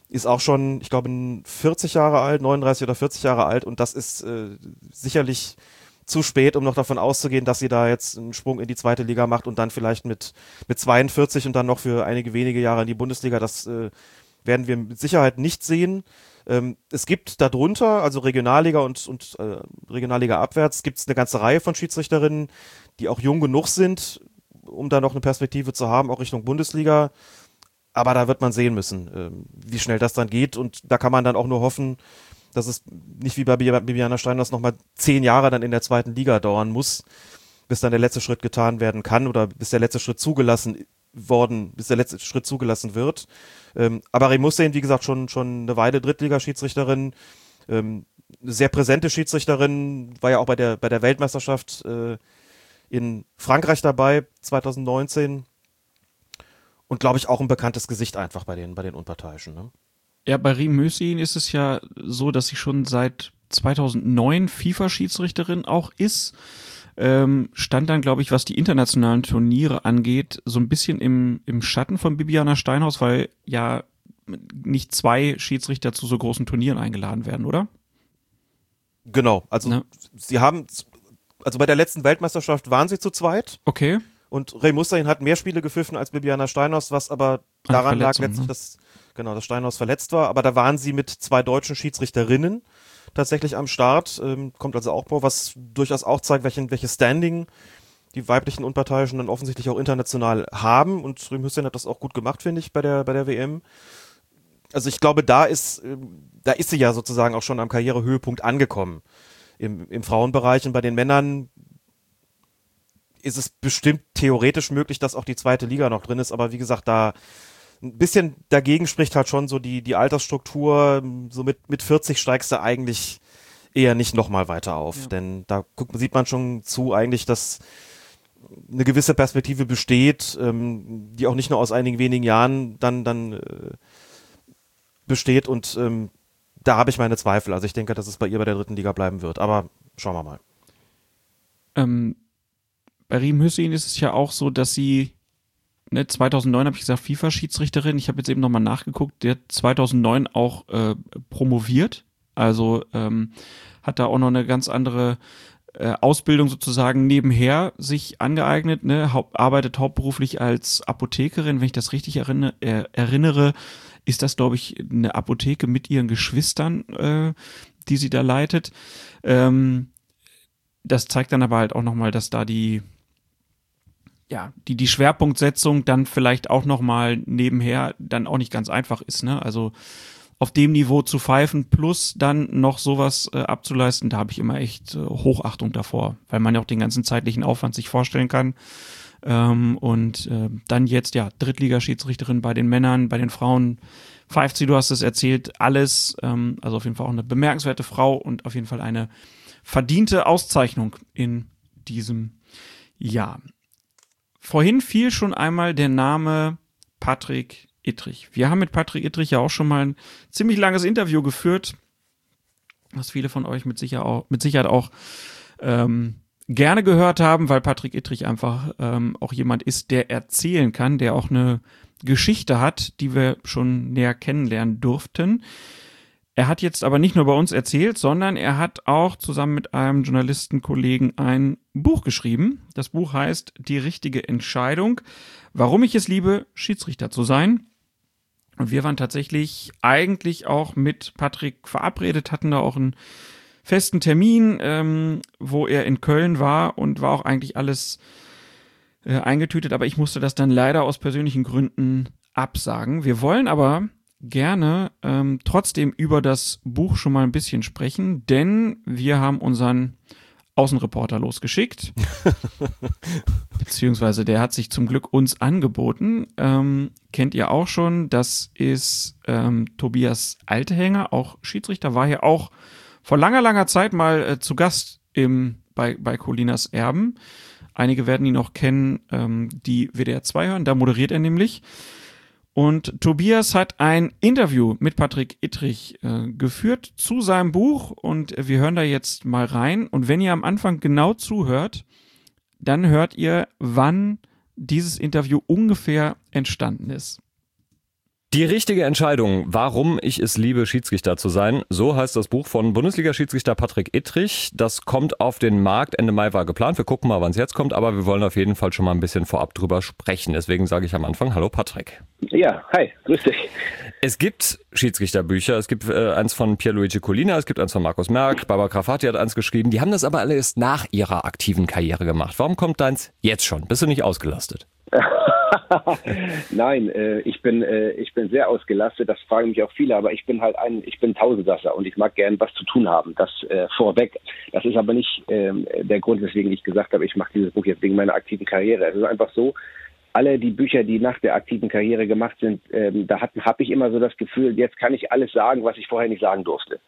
ist auch schon, ich glaube, 40 Jahre alt, 39 oder 40 Jahre alt und das ist äh, sicherlich zu spät, um noch davon auszugehen, dass sie da jetzt einen Sprung in die zweite Liga macht und dann vielleicht mit, mit 42 und dann noch für einige wenige Jahre in die Bundesliga. Das äh, werden wir mit Sicherheit nicht sehen. Ähm, es gibt darunter, also Regionalliga und, und äh, Regionalliga abwärts, gibt es eine ganze Reihe von Schiedsrichterinnen, die auch jung genug sind, um da noch eine Perspektive zu haben, auch Richtung Bundesliga. Aber da wird man sehen müssen, ähm, wie schnell das dann geht. Und da kann man dann auch nur hoffen, dass es nicht wie bei Bibiana Steinhaus nochmal zehn Jahre dann in der zweiten Liga dauern muss, bis dann der letzte Schritt getan werden kann oder bis der letzte Schritt zugelassen worden, bis der letzte Schritt zugelassen wird. Ähm, aber Ray Hussein, wie gesagt, schon, schon eine Weile Drittligaschiedsrichterin, ähm, sehr präsente Schiedsrichterin, war ja auch bei der, bei der Weltmeisterschaft äh, in Frankreich dabei, 2019. Und glaube ich auch ein bekanntes Gesicht einfach bei den, bei den Unparteiischen. Ne? Ja, bei Riem Mösin ist es ja so, dass sie schon seit 2009 FIFA-Schiedsrichterin auch ist. Ähm, stand dann, glaube ich, was die internationalen Turniere angeht, so ein bisschen im, im Schatten von Bibiana Steinhaus, weil ja nicht zwei Schiedsrichter zu so großen Turnieren eingeladen werden, oder? Genau, also ja. sie haben, also bei der letzten Weltmeisterschaft waren sie zu zweit. Okay. Und Ray Mustahin hat mehr Spiele gepfiffen als Bibiana Steinhaus, was aber daran lag letztlich, ne? dass genau, dass Steinhaus verletzt war. Aber da waren sie mit zwei deutschen Schiedsrichterinnen tatsächlich am Start. Ähm, kommt also auch vor, was durchaus auch zeigt, welchen, welches Standing die weiblichen Unparteiischen dann offensichtlich auch international haben. Und Rym Hussein hat das auch gut gemacht, finde ich, bei der, bei der WM also ich glaube, da ist, ähm, da ist sie ja sozusagen auch schon am Karrierehöhepunkt angekommen. Im, im Frauenbereich und bei den Männern ist es bestimmt theoretisch möglich, dass auch die zweite Liga noch drin ist, aber wie gesagt, da ein bisschen dagegen spricht halt schon so die, die Altersstruktur, so mit, mit 40 steigst du eigentlich eher nicht nochmal weiter auf, ja. denn da guckt, sieht man schon zu eigentlich, dass eine gewisse Perspektive besteht, ähm, die auch nicht nur aus einigen wenigen Jahren dann, dann äh, besteht und ähm, da habe ich meine Zweifel. Also ich denke, dass es bei ihr bei der dritten Liga bleiben wird. Aber schauen wir mal. Ähm, bei Riem Hüssein ist es ja auch so, dass sie ne, 2009 habe ich gesagt FIFA-Schiedsrichterin. Ich habe jetzt eben nochmal nachgeguckt. Der 2009 auch äh, promoviert. Also ähm, hat da auch noch eine ganz andere äh, Ausbildung sozusagen nebenher sich angeeignet. Ne? Haupt, arbeitet hauptberuflich als Apothekerin, wenn ich das richtig erinnere, äh, erinnere ist das, glaube ich, eine Apotheke mit ihren Geschwistern, äh, die sie da leitet. Ähm, das zeigt dann aber halt auch nochmal, dass da die, ja, die, die Schwerpunktsetzung dann vielleicht auch nochmal nebenher dann auch nicht ganz einfach ist, ne? Also auf dem Niveau zu pfeifen plus dann noch sowas äh, abzuleisten, da habe ich immer echt äh, Hochachtung davor, weil man ja auch den ganzen zeitlichen Aufwand sich vorstellen kann. Ähm, und äh, dann jetzt, ja, Drittligaschiedsrichterin bei den Männern, bei den Frauen. pfeift sie, du hast es erzählt, alles. Ähm, also auf jeden Fall auch eine bemerkenswerte Frau und auf jeden Fall eine verdiente Auszeichnung in diesem Jahr. Vorhin fiel schon einmal der Name Patrick Ittrich. Wir haben mit Patrick Ittrich ja auch schon mal ein ziemlich langes Interview geführt, was viele von euch mit, sicher auch, mit Sicherheit auch ähm, gerne gehört haben, weil Patrick Ittrich einfach ähm, auch jemand ist, der erzählen kann, der auch eine Geschichte hat, die wir schon näher kennenlernen durften. Er hat jetzt aber nicht nur bei uns erzählt, sondern er hat auch zusammen mit einem Journalistenkollegen ein Buch geschrieben. Das Buch heißt Die richtige Entscheidung, warum ich es liebe, Schiedsrichter zu sein. Und wir waren tatsächlich eigentlich auch mit Patrick verabredet, hatten da auch ein festen Termin, ähm, wo er in Köln war und war auch eigentlich alles äh, eingetütet, aber ich musste das dann leider aus persönlichen Gründen absagen. Wir wollen aber gerne ähm, trotzdem über das Buch schon mal ein bisschen sprechen, denn wir haben unseren Außenreporter losgeschickt. Beziehungsweise der hat sich zum Glück uns angeboten. Ähm, kennt ihr auch schon. Das ist ähm, Tobias Altehänger, auch Schiedsrichter, war hier auch vor langer, langer Zeit mal äh, zu Gast im, bei, bei Colinas Erben. Einige werden ihn noch kennen, ähm, die WDR 2 hören. Da moderiert er nämlich. Und Tobias hat ein Interview mit Patrick Ittrich äh, geführt zu seinem Buch und wir hören da jetzt mal rein. Und wenn ihr am Anfang genau zuhört, dann hört ihr, wann dieses Interview ungefähr entstanden ist. Die richtige Entscheidung, warum ich es liebe, Schiedsrichter zu sein. So heißt das Buch von Bundesliga-Schiedsrichter Patrick Ittrich. Das kommt auf den Markt. Ende Mai war geplant. Wir gucken mal, wann es jetzt kommt, aber wir wollen auf jeden Fall schon mal ein bisschen vorab drüber sprechen. Deswegen sage ich am Anfang Hallo Patrick. Ja, hi, grüß dich. Es gibt Schiedsrichterbücher. Es gibt äh, eins von Pierluigi Colina, es gibt eins von Markus Merck, Barbara Grafati hat eins geschrieben. Die haben das aber alle erst nach ihrer aktiven Karriere gemacht. Warum kommt deins jetzt schon? Bist du nicht ausgelastet? Nein, äh, ich bin äh, ich bin sehr ausgelastet. Das fragen mich auch viele, aber ich bin halt ein ich bin Tausendsasser und ich mag gern was zu tun haben. Das äh, vorweg. Das ist aber nicht ähm, der Grund, weswegen ich gesagt habe, ich mache dieses Buch jetzt wegen meiner aktiven Karriere. Es ist einfach so. Alle die Bücher, die nach der aktiven Karriere gemacht sind, ähm, da habe ich immer so das Gefühl, jetzt kann ich alles sagen, was ich vorher nicht sagen durfte.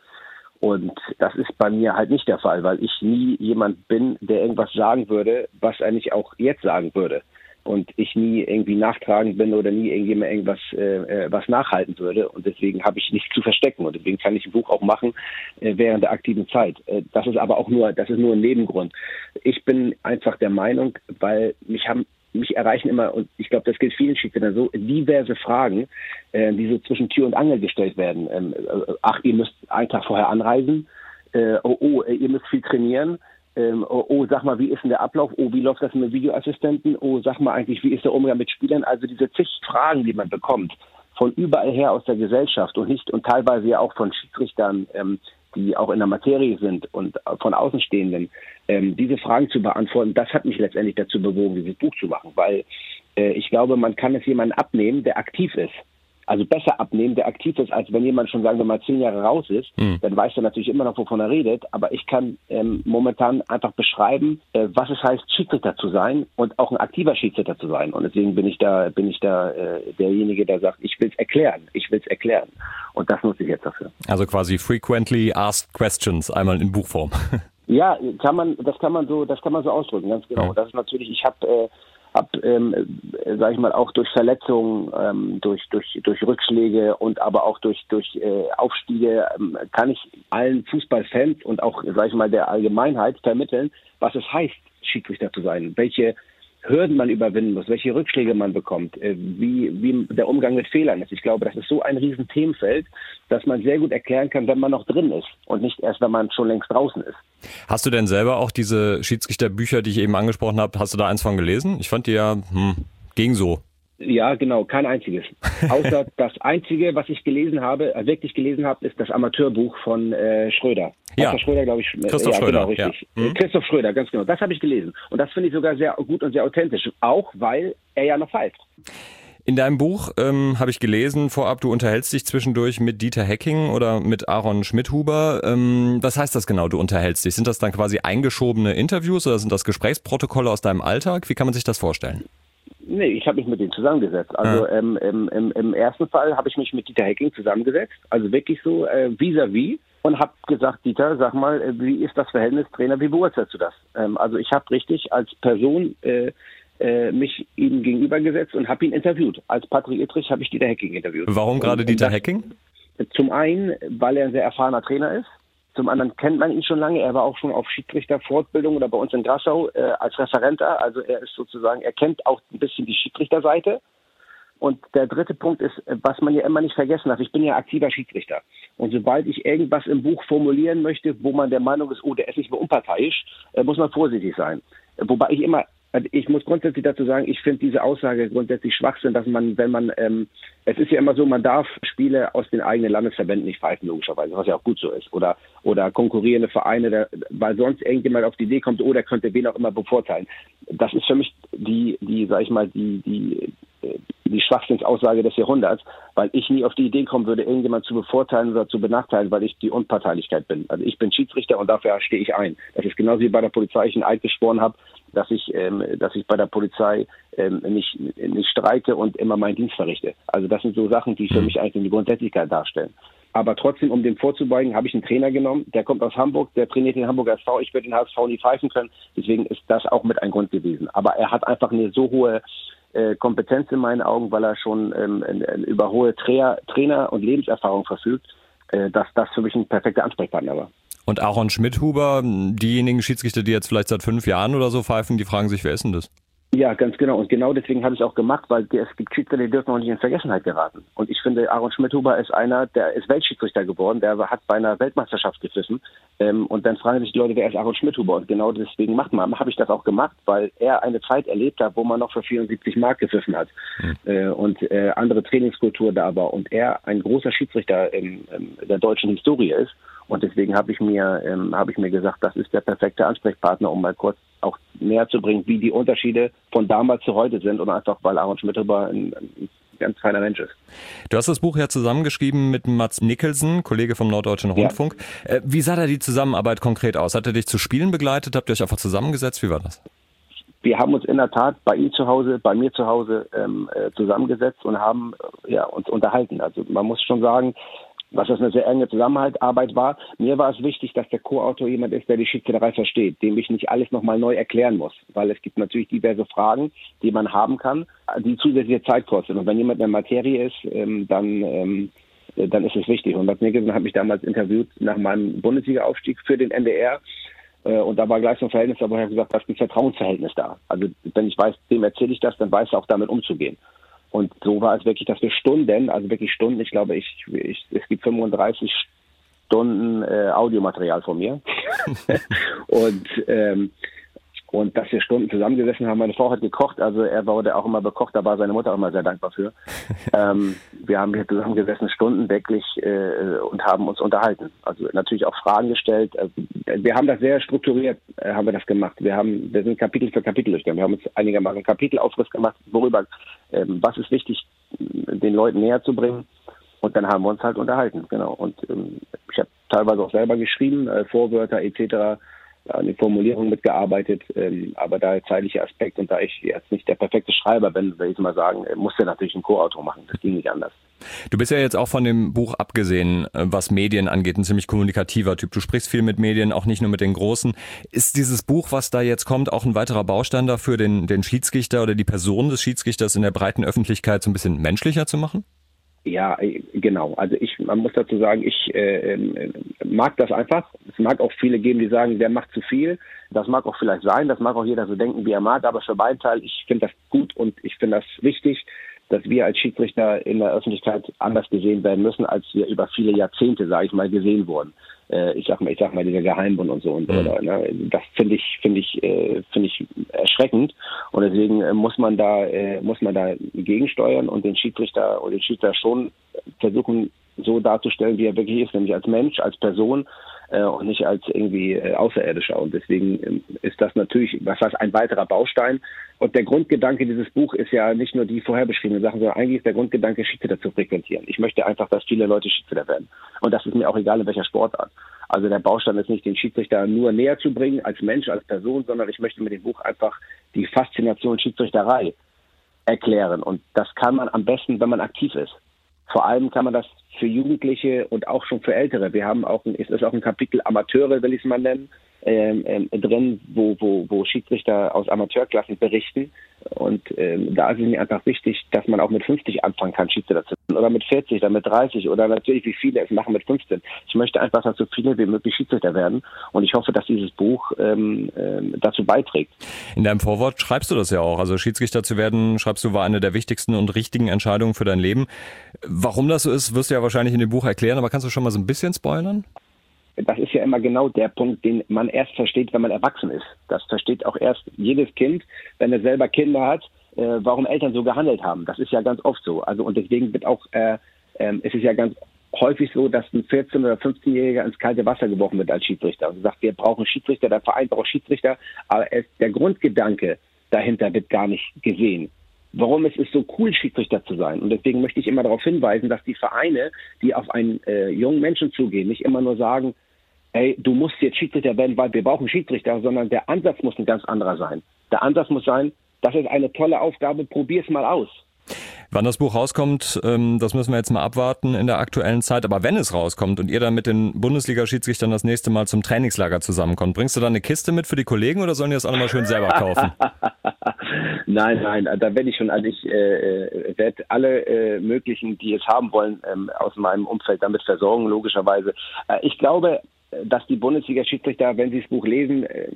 Und das ist bei mir halt nicht der Fall, weil ich nie jemand bin, der irgendwas sagen würde, was er nicht auch jetzt sagen würde. Und ich nie irgendwie nachtragend bin oder nie irgendjemand irgendwas äh, äh was nachhalten würde. Und deswegen habe ich nichts zu verstecken. Und deswegen kann ich ein Buch auch machen äh, während der aktiven Zeit. Äh, das ist aber auch nur, das ist nur ein Nebengrund. Ich bin einfach der Meinung, weil mich haben mich erreichen immer, und ich glaube, das gilt vielen Schiedsrichtern so, diverse Fragen, äh, die so zwischen Tür und Angel gestellt werden. Ähm, äh, ach, ihr müsst einen Tag vorher anreisen. Äh, oh, oh, ihr müsst viel trainieren. Ähm, oh, oh, sag mal, wie ist denn der Ablauf? Oh, wie läuft das mit Videoassistenten? Oh, sag mal eigentlich, wie ist der Umgang mit Spielern? Also diese zig Fragen, die man bekommt, von überall her aus der Gesellschaft und nicht und teilweise ja auch von Schiedsrichtern, ähm, die auch in der Materie sind und von Außenstehenden, ähm, diese Fragen zu beantworten, das hat mich letztendlich dazu bewogen, dieses Buch zu machen, weil äh, ich glaube, man kann es jemandem abnehmen, der aktiv ist. Also besser abnehmen, der aktiv ist, als wenn jemand schon, sagen wir mal, zehn Jahre raus ist. Mhm. Dann weiß er natürlich immer noch, wovon er redet. Aber ich kann ähm, momentan einfach beschreiben, äh, was es heißt, Schiedsrichter zu sein und auch ein aktiver Schiedsrichter zu sein. Und deswegen bin ich da, bin ich da äh, derjenige, der sagt, ich will es erklären, ich will es erklären. Und das nutze ich jetzt dafür. Also quasi frequently asked questions, einmal in Buchform. Ja, kann man, das kann man so, das kann man so ausdrücken, ganz genau. Ja. Das ist natürlich, ich habe, äh, ähm, äh, sag ich mal, auch durch Verletzungen, ähm, durch, durch, durch Rückschläge und aber auch durch, durch äh, Aufstiege ähm, kann ich allen Fußballfans und auch, sag ich mal, der Allgemeinheit vermitteln, was es heißt, Schiedsrichter zu sein, welche Hürden man überwinden muss, welche Rückschläge man bekommt, äh, wie, wie der Umgang mit Fehlern ist. Ich glaube, das ist so ein riesen Themenfeld, dass man sehr gut erklären kann, wenn man noch drin ist und nicht erst, wenn man schon längst draußen ist. Hast du denn selber auch diese Schiedsrichterbücher, die ich eben angesprochen habe, hast du da eins von gelesen? Ich fand die ja, hm, ging so. Ja, genau, kein einziges. Außer das einzige, was ich gelesen habe, äh, wirklich gelesen habe, ist das Amateurbuch von äh, Schröder. Ja. Schröder, glaube ich. Äh, Christoph ja, Schröder, genau, richtig. Ja. Mhm. Christoph Schröder, ganz genau. Das habe ich gelesen. Und das finde ich sogar sehr gut und sehr authentisch. Auch weil er ja noch pfeift. In deinem Buch ähm, habe ich gelesen, vorab, du unterhältst dich zwischendurch mit Dieter Hecking oder mit Aaron Schmidhuber. Ähm, was heißt das genau, du unterhältst dich? Sind das dann quasi eingeschobene Interviews oder sind das Gesprächsprotokolle aus deinem Alltag? Wie kann man sich das vorstellen? Nee, ich habe mich mit denen zusammengesetzt. Also ja. ähm, im, im, im, ersten Fall habe ich mich mit Dieter Hecking zusammengesetzt, also wirklich so äh, vis-à-vis und habe gesagt, Dieter, sag mal, äh, wie ist das Verhältnis Trainer, wie beurteilst du das? Ähm, also ich habe richtig als Person äh, äh, mich ihm gegenübergesetzt und habe ihn interviewt. Als Patrick Ittrich habe ich Dieter Hecking interviewt. Warum gerade Dieter Hecking? Zum einen, weil er ein sehr erfahrener Trainer ist. Zum anderen kennt man ihn schon lange. Er war auch schon auf Schiedsrichterfortbildung oder bei uns in Grassau äh, als Referenter. Also er ist sozusagen, er kennt auch ein bisschen die Schiedsrichterseite. Und der dritte Punkt ist, was man ja immer nicht vergessen darf. Ich bin ja aktiver Schiedsrichter. Und sobald ich irgendwas im Buch formulieren möchte, wo man der Meinung ist, oh, der ist nicht mehr unparteiisch, äh, muss man vorsichtig sein. Wobei ich immer ich muss grundsätzlich dazu sagen, ich finde diese Aussage grundsätzlich Schwachsinn, dass man, wenn man, ähm, es ist ja immer so, man darf Spiele aus den eigenen Landesverbänden nicht pfeifen, logischerweise, was ja auch gut so ist. Oder, oder konkurrierende Vereine, der, weil sonst irgendjemand auf die Idee kommt, oh, der könnte wen auch immer bevorteilen. Das ist für mich die, die, sag ich mal, die, die, die Schwachsinnsaussage des Jahrhunderts, weil ich nie auf die Idee kommen würde, irgendjemand zu bevorteilen oder zu benachteilen, weil ich die Unparteilichkeit bin. Also ich bin Schiedsrichter und dafür stehe ich ein. Das ist genauso wie bei der Polizei ich einen Eid geschworen habe, dass ich, ähm, dass ich bei der Polizei ähm, nicht, nicht streike und immer meinen Dienst verrichte. Also das sind so Sachen, die für mich eigentlich die Grundsätzlichkeit darstellen. Aber trotzdem, um dem vorzubeugen, habe ich einen Trainer genommen, der kommt aus Hamburg, der trainiert den Hamburger SV. Ich würde den HSV nie pfeifen können. Deswegen ist das auch mit ein Grund gewesen. Aber er hat einfach eine so hohe äh, Kompetenz in meinen Augen, weil er schon ähm, über hohe Trainer, Trainer und Lebenserfahrung verfügt, äh, dass das für mich ein perfekter Ansprechpartner war. Und Aaron Schmidhuber, diejenigen Schiedsrichter, die jetzt vielleicht seit fünf Jahren oder so pfeifen, die fragen sich, wer ist denn das? Ja, ganz genau. Und genau deswegen habe ich es auch gemacht, weil es gibt Schiedsrichter, die dürfen auch nicht in Vergessenheit geraten. Und ich finde, Aaron Schmidhuber ist einer, der ist Weltschiedsrichter geworden, der hat bei einer Weltmeisterschaft gepfiffen. Ähm, und dann fragen sich die Leute, wer ist Aaron Schmidhuber? Und genau deswegen macht man, habe ich das auch gemacht, weil er eine Zeit erlebt hat, wo man noch für 74 Mark gepfiffen hat mhm. äh, und äh, andere Trainingskultur da war. Und er ein großer Schiedsrichter in der deutschen Historie ist. Und deswegen habe ich mir, ähm, habe ich mir gesagt, das ist der perfekte Ansprechpartner, um mal kurz auch näher zu bringen, wie die Unterschiede von damals zu heute sind und einfach, weil Aaron Schmittelber ein, ein ganz feiner Mensch ist. Du hast das Buch ja zusammengeschrieben mit Mats Nicholson, Kollege vom Norddeutschen Rundfunk. Ja. Äh, wie sah da die Zusammenarbeit konkret aus? Hat er dich zu Spielen begleitet? Habt ihr euch einfach zusammengesetzt? Wie war das? Wir haben uns in der Tat bei ihm zu Hause, bei mir zu Hause ähm, äh, zusammengesetzt und haben ja, uns unterhalten. Also man muss schon sagen, was das eine sehr enge Zusammenarbeit war. Mir war es wichtig, dass der Co-Autor jemand ist, der die Schiedsrichterei versteht, dem ich nicht alles nochmal neu erklären muss, weil es gibt natürlich diverse Fragen, die man haben kann, die zusätzliche Zeit kosten. Und wenn jemand in der Materie ist, ähm, dann ähm, dann ist es wichtig. Und Bad Nicholson hat mich damals interviewt nach meinem Bundesliga-Aufstieg für den NDR. Äh, und da war gleich so ein Verhältnis, da wo er gesagt, da ist ein Vertrauensverhältnis da. Also wenn ich weiß, dem erzähle ich das, dann weiß er auch damit umzugehen. Und so war es wirklich, dass wir Stunden, also wirklich Stunden, ich glaube, ich, ich es gibt 35 Stunden äh, Audiomaterial von mir. und ähm, und dass wir Stunden zusammengesessen haben. Meine Frau hat gekocht, also er wurde auch immer bekocht, da war seine Mutter auch immer sehr dankbar für. ähm, wir haben hier zusammengesessen, Stunden wirklich äh, und haben uns unterhalten. Also natürlich auch Fragen gestellt. Also, wir haben das sehr strukturiert, äh, haben wir das gemacht. Wir haben, wir sind Kapitel für Kapitel durchgegangen. Wir haben uns einigermaßen Kapitelaufriss gemacht, worüber, ähm, was ist wichtig, den Leuten näher zu bringen. Und dann haben wir uns halt unterhalten, genau. Und ähm, ich habe teilweise auch selber geschrieben, äh, Vorwörter etc an den Formulierungen mitgearbeitet, ähm, aber da der zeitliche Aspekt und da ich jetzt nicht der perfekte Schreiber bin, will ich mal sagen, äh, musste natürlich ein Co-Autor machen. Das ging nicht anders. Du bist ja jetzt auch von dem Buch abgesehen, äh, was Medien angeht, ein ziemlich kommunikativer Typ. Du sprichst viel mit Medien, auch nicht nur mit den Großen. Ist dieses Buch, was da jetzt kommt, auch ein weiterer Baustein dafür, den, den Schiedsrichter oder die Person des Schiedsrichters in der breiten Öffentlichkeit so ein bisschen menschlicher zu machen? Ja, äh, genau. Also ich, man muss dazu sagen, ich äh, äh, mag das einfach. Es mag auch viele geben, die sagen, der macht zu viel. Das mag auch vielleicht sein. Das mag auch jeder so denken, wie er mag. Aber für meinen Teil, ich finde das gut und ich finde das wichtig, dass wir als Schiedsrichter in der Öffentlichkeit anders gesehen werden müssen, als wir über viele Jahrzehnte, sage ich mal, gesehen wurden. Äh, ich sag mal, ich sag mal, dieser Geheimbund und so und mhm. oder, ne? Das finde ich, finde ich, äh, finde ich erschreckend. Und deswegen äh, muss man da, äh, muss man da gegensteuern und den Schiedsrichter oder den Schiedsrichter schon versuchen, so darzustellen, wie er wirklich ist, nämlich als Mensch, als Person äh, und nicht als irgendwie äh, Außerirdischer. Und deswegen ähm, ist das natürlich, was heißt, ein weiterer Baustein. Und der Grundgedanke dieses Buch ist ja nicht nur die vorher beschriebenen Sachen, sondern eigentlich ist der Grundgedanke, Schiedsrichter zu frequentieren. Ich möchte einfach, dass viele Leute Schiedsrichter werden. Und das ist mir auch egal, in welcher Sportart. Also der Baustein ist nicht, den Schiedsrichter nur näher zu bringen als Mensch, als Person, sondern ich möchte mit dem Buch einfach die Faszination Schiedsrichterei erklären. Und das kann man am besten, wenn man aktiv ist. Vor allem kann man das für Jugendliche und auch schon für Ältere. Wir haben auch, ein, ist auch ein Kapitel Amateure, will ich es mal nennen, ähm, ähm, drin, wo, wo, wo Schiedsrichter aus Amateurklassen berichten. Und ähm, da ist es mir einfach wichtig, dass man auch mit 50 anfangen kann, Schiedsrichter zu werden. Oder mit 40 oder mit 30 oder natürlich, wie viele es machen mit 15. Ich möchte einfach, dass so viele wie möglich Schiedsrichter werden. Und ich hoffe, dass dieses Buch ähm, ähm, dazu beiträgt. In deinem Vorwort schreibst du das ja auch. Also Schiedsrichter zu werden, schreibst du, war eine der wichtigsten und richtigen Entscheidungen für dein Leben. Warum das so ist, wirst du ja wahrscheinlich in dem Buch erklären, aber kannst du schon mal so ein bisschen spoilern? Das ist ja immer genau der Punkt, den man erst versteht, wenn man erwachsen ist. Das versteht auch erst jedes Kind, wenn er selber Kinder hat, äh, warum Eltern so gehandelt haben. Das ist ja ganz oft so. Also und deswegen wird auch, äh, äh, es ist ja ganz häufig so, dass ein 14- oder 15-Jähriger ins kalte Wasser geworfen wird als Schiedsrichter und sagt, wir brauchen Schiedsrichter, der Verein braucht Schiedsrichter, aber es, der Grundgedanke dahinter wird gar nicht gesehen warum es ist so cool, Schiedsrichter zu sein. Und deswegen möchte ich immer darauf hinweisen, dass die Vereine, die auf einen äh, jungen Menschen zugehen, nicht immer nur sagen, ey, du musst jetzt Schiedsrichter werden, weil wir brauchen Schiedsrichter, sondern der Ansatz muss ein ganz anderer sein. Der Ansatz muss sein, das ist eine tolle Aufgabe, probier's mal aus. Wann das Buch rauskommt, ähm, das müssen wir jetzt mal abwarten in der aktuellen Zeit. Aber wenn es rauskommt und ihr dann mit den Bundesliga-Schiedsrichtern das nächste Mal zum Trainingslager zusammenkommt, bringst du dann eine Kiste mit für die Kollegen oder sollen die das alle mal schön selber kaufen? nein, nein, da werde ich schon, also ich äh, werde alle äh, möglichen, die es haben wollen, ähm, aus meinem Umfeld damit versorgen, logischerweise. Äh, ich glaube, dass die Bundesliga-Schiedsrichter, wenn sie das Buch lesen, äh,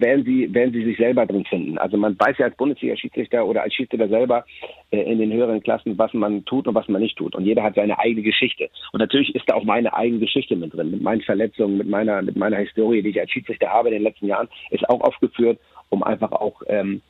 werden sie, werden sie sich selber drin finden. Also man weiß ja als Bundesliga-Schiedsrichter oder als Schiedsrichter selber äh, in den höheren Klassen, was man tut und was man nicht tut. Und jeder hat seine eigene Geschichte. Und natürlich ist da auch meine eigene Geschichte mit drin, mit meinen Verletzungen, mit meiner, mit meiner Historie, die ich als Schiedsrichter habe in den letzten Jahren, ist auch aufgeführt, um einfach auch ähm,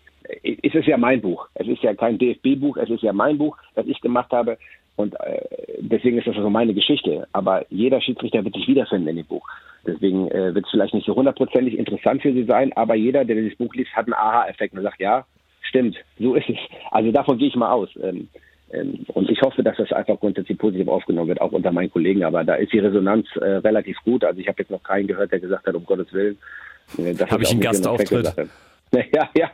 es ist ja mein Buch. Es ist ja kein DFB-Buch, es ist ja mein Buch, das ich gemacht habe. Und äh, deswegen ist das also meine Geschichte. Aber jeder Schiedsrichter wird sich wiederfinden in dem Buch. Deswegen äh, wird es vielleicht nicht so hundertprozentig interessant für Sie sein, aber jeder, der dieses Buch liest, hat einen Aha-Effekt und sagt, ja, stimmt, so ist es. Also davon gehe ich mal aus. Ähm, ähm, und ich hoffe, dass das einfach grundsätzlich positiv aufgenommen wird, auch unter meinen Kollegen. Aber da ist die Resonanz äh, relativ gut. Also ich habe jetzt noch keinen gehört, der gesagt hat, um Gottes Willen. Äh, habe ich einen Gastauftritt? Ja, ja,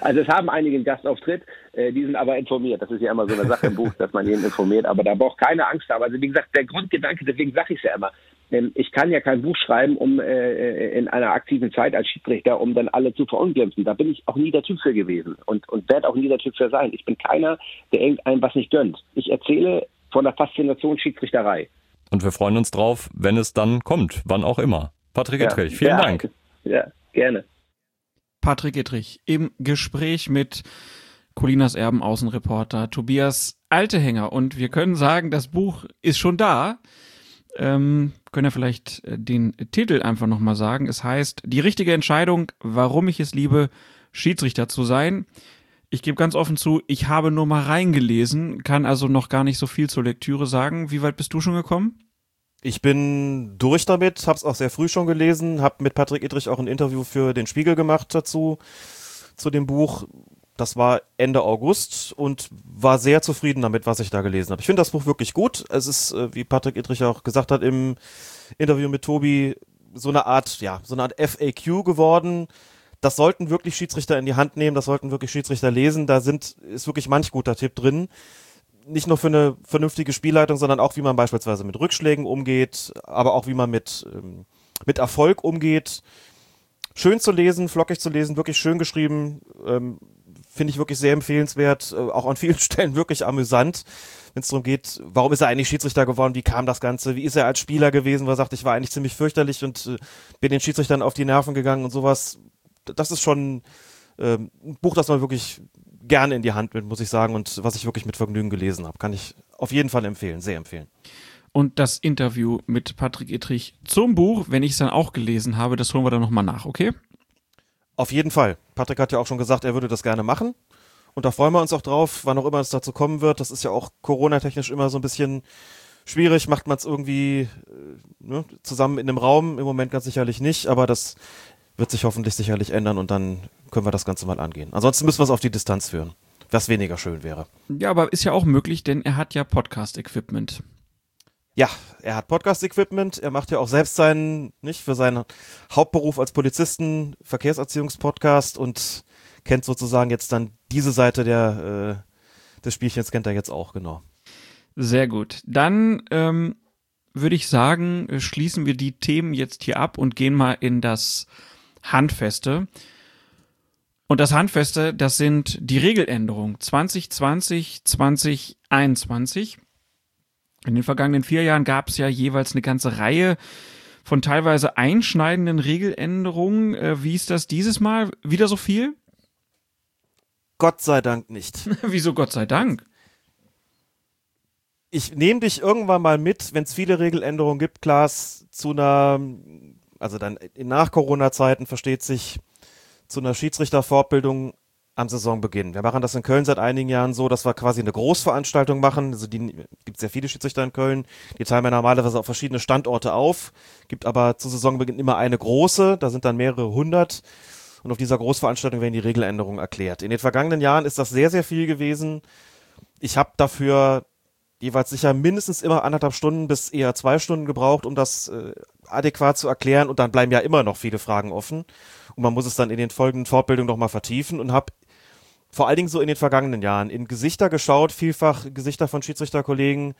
also es haben einige einen Gastauftritt, äh, die sind aber informiert. Das ist ja immer so eine Sache im Buch, dass man jeden informiert, aber da braucht keine Angst haben. Also wie gesagt, der Grundgedanke, deswegen sage ich es ja immer, ähm, ich kann ja kein Buch schreiben, um äh, in einer aktiven Zeit als Schiedsrichter, um dann alle zu verunglimpfen. Da bin ich auch nie der Typ für gewesen und, und werde auch nie der Typ für sein. Ich bin keiner, der irgendeinem was nicht gönnt. Ich erzähle von der Faszination Schiedsrichterei. Und wir freuen uns drauf, wenn es dann kommt, wann auch immer. Patrick ja. Ettrich, vielen ja. Dank. Ja, gerne. Patrick Ettrich im Gespräch mit Colinas Erben Außenreporter Tobias Altehänger. Und wir können sagen, das Buch ist schon da. Ähm, können ja vielleicht äh, den Titel einfach nochmal sagen. Es heißt Die richtige Entscheidung, warum ich es liebe, Schiedsrichter zu sein. Ich gebe ganz offen zu, ich habe nur mal reingelesen, kann also noch gar nicht so viel zur Lektüre sagen. Wie weit bist du schon gekommen? Ich bin durch damit, hab's auch sehr früh schon gelesen, hab mit Patrick Idrich auch ein Interview für den Spiegel gemacht dazu, zu dem Buch. Das war Ende August und war sehr zufrieden damit, was ich da gelesen habe. Ich finde das Buch wirklich gut. Es ist, äh, wie Patrick Idrich auch gesagt hat im Interview mit Tobi, so eine Art, ja, so eine Art FAQ geworden. Das sollten wirklich Schiedsrichter in die Hand nehmen, das sollten wirklich Schiedsrichter lesen. Da sind, ist wirklich manch guter Tipp drin nicht nur für eine vernünftige Spielleitung, sondern auch, wie man beispielsweise mit Rückschlägen umgeht, aber auch wie man mit, ähm, mit Erfolg umgeht. Schön zu lesen, flockig zu lesen, wirklich schön geschrieben, ähm, finde ich wirklich sehr empfehlenswert, äh, auch an vielen Stellen wirklich amüsant, wenn es darum geht, warum ist er eigentlich Schiedsrichter geworden, wie kam das Ganze, wie ist er als Spieler gewesen, wo er sagt, ich war eigentlich ziemlich fürchterlich und äh, bin den Schiedsrichtern auf die Nerven gegangen und sowas. Das ist schon äh, ein Buch, das man wirklich gerne in die Hand mit, muss ich sagen, und was ich wirklich mit Vergnügen gelesen habe. Kann ich auf jeden Fall empfehlen, sehr empfehlen. Und das Interview mit Patrick Ittrich zum Buch, wenn ich es dann auch gelesen habe, das holen wir dann nochmal nach, okay? Auf jeden Fall. Patrick hat ja auch schon gesagt, er würde das gerne machen. Und da freuen wir uns auch drauf, wann auch immer es dazu kommen wird. Das ist ja auch Corona-technisch immer so ein bisschen schwierig. Macht man es irgendwie äh, ne, zusammen in einem Raum? Im Moment ganz sicherlich nicht, aber das wird sich hoffentlich sicherlich ändern und dann können wir das Ganze mal angehen. Ansonsten müssen wir es auf die Distanz führen, was weniger schön wäre. Ja, aber ist ja auch möglich, denn er hat ja Podcast-Equipment. Ja, er hat Podcast-Equipment. Er macht ja auch selbst seinen, nicht, für seinen Hauptberuf als Polizisten Verkehrserziehungspodcast und kennt sozusagen jetzt dann diese Seite der, äh, des Spielchens kennt er jetzt auch, genau. Sehr gut. Dann ähm, würde ich sagen, schließen wir die Themen jetzt hier ab und gehen mal in das Handfeste. Und das Handfeste, das sind die Regeländerungen 2020, 2021. In den vergangenen vier Jahren gab es ja jeweils eine ganze Reihe von teilweise einschneidenden Regeländerungen. Äh, wie ist das dieses Mal? Wieder so viel? Gott sei Dank nicht. Wieso Gott sei Dank? Ich nehme dich irgendwann mal mit, wenn es viele Regeländerungen gibt, Klaas, zu einer also dann in Nach-Corona-Zeiten versteht sich zu einer Schiedsrichterfortbildung am Saisonbeginn. Wir machen das in Köln seit einigen Jahren so, dass wir quasi eine Großveranstaltung machen. Also die gibt sehr viele Schiedsrichter in Köln. Die teilen wir normalerweise auf verschiedene Standorte auf, gibt aber zu Saisonbeginn immer eine große. Da sind dann mehrere hundert. Und auf dieser Großveranstaltung werden die Regeländerungen erklärt. In den vergangenen Jahren ist das sehr, sehr viel gewesen. Ich habe dafür jeweils sicher mindestens immer anderthalb Stunden bis eher zwei Stunden gebraucht, um das äh, adäquat zu erklären und dann bleiben ja immer noch viele Fragen offen und man muss es dann in den folgenden Fortbildungen nochmal vertiefen und habe vor allen Dingen so in den vergangenen Jahren in Gesichter geschaut, vielfach Gesichter von Schiedsrichterkollegen,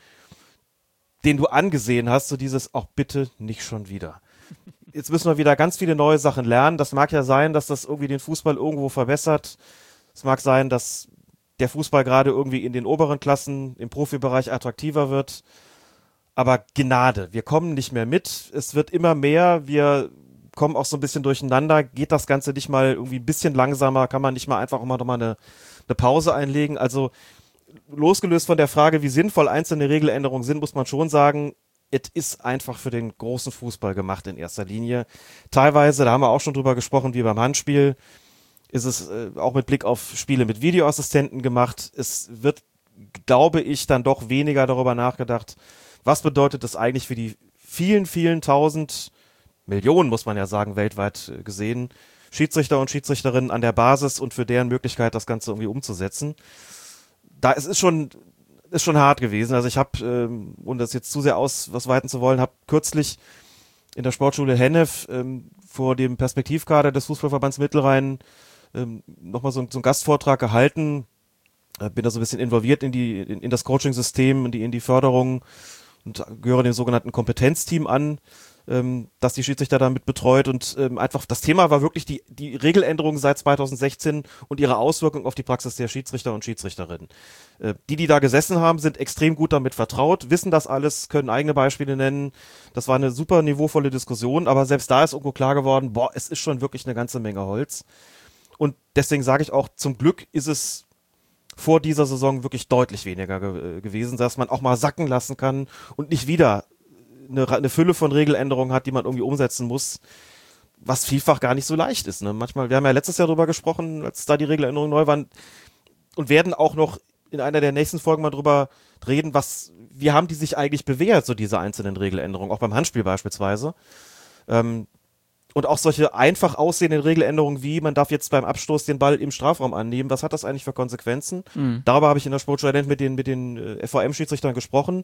denen du angesehen hast, so dieses auch bitte nicht schon wieder. Jetzt müssen wir wieder ganz viele neue Sachen lernen. Das mag ja sein, dass das irgendwie den Fußball irgendwo verbessert. Es mag sein, dass der Fußball gerade irgendwie in den oberen Klassen im Profibereich attraktiver wird. Aber Gnade, wir kommen nicht mehr mit. Es wird immer mehr. Wir kommen auch so ein bisschen durcheinander. Geht das Ganze nicht mal irgendwie ein bisschen langsamer? Kann man nicht mal einfach immer noch mal eine, eine Pause einlegen? Also losgelöst von der Frage, wie sinnvoll einzelne Regeländerungen sind, muss man schon sagen, es ist einfach für den großen Fußball gemacht in erster Linie. Teilweise, da haben wir auch schon drüber gesprochen, wie beim Handspiel, ist es äh, auch mit Blick auf Spiele mit Videoassistenten gemacht. Es wird glaube ich, dann doch weniger darüber nachgedacht, was bedeutet das eigentlich für die vielen, vielen tausend Millionen, muss man ja sagen, weltweit äh, gesehen, Schiedsrichter und Schiedsrichterinnen an der Basis und für deren Möglichkeit, das Ganze irgendwie umzusetzen. Da es ist schon ist schon hart gewesen. Also ich habe, ähm, ohne das jetzt zu sehr aus was weiten zu wollen, habe kürzlich in der Sportschule Hennef ähm, vor dem Perspektivkader des Fußballverbands Mittelrhein ähm, nochmal so, so einen Gastvortrag gehalten. Äh, bin da so ein bisschen involviert in die in, in das Coaching-System, in die, in die Förderung und gehöre dem sogenannten Kompetenzteam an ähm, dass die Schiedsrichter damit betreut und ähm, einfach das Thema war wirklich die, die Regeländerung seit 2016 und ihre Auswirkung auf die Praxis der Schiedsrichter und Schiedsrichterinnen. Äh, die, die da gesessen haben, sind extrem gut damit vertraut, wissen das alles, können eigene Beispiele nennen. Das war eine super niveauvolle Diskussion, aber selbst da ist irgendwo klar geworden, boah, es ist schon wirklich eine ganze Menge Holz. Und deswegen sage ich auch, zum Glück ist es vor dieser Saison wirklich deutlich weniger ge gewesen, dass man auch mal sacken lassen kann und nicht wieder eine, eine Fülle von Regeländerungen hat, die man irgendwie umsetzen muss, was vielfach gar nicht so leicht ist. Ne? Manchmal, wir haben ja letztes Jahr drüber gesprochen, als da die Regeländerungen neu waren und werden auch noch in einer der nächsten Folgen mal drüber reden, was, wie haben die sich eigentlich bewährt, so diese einzelnen Regeländerungen, auch beim Handspiel beispielsweise. Ähm, und auch solche einfach aussehenden Regeländerungen wie, man darf jetzt beim Abstoß den Ball im Strafraum annehmen, was hat das eigentlich für Konsequenzen? Mhm. Darüber habe ich in der Sportschule mit den, mit den äh, VM-Schiedsrichtern gesprochen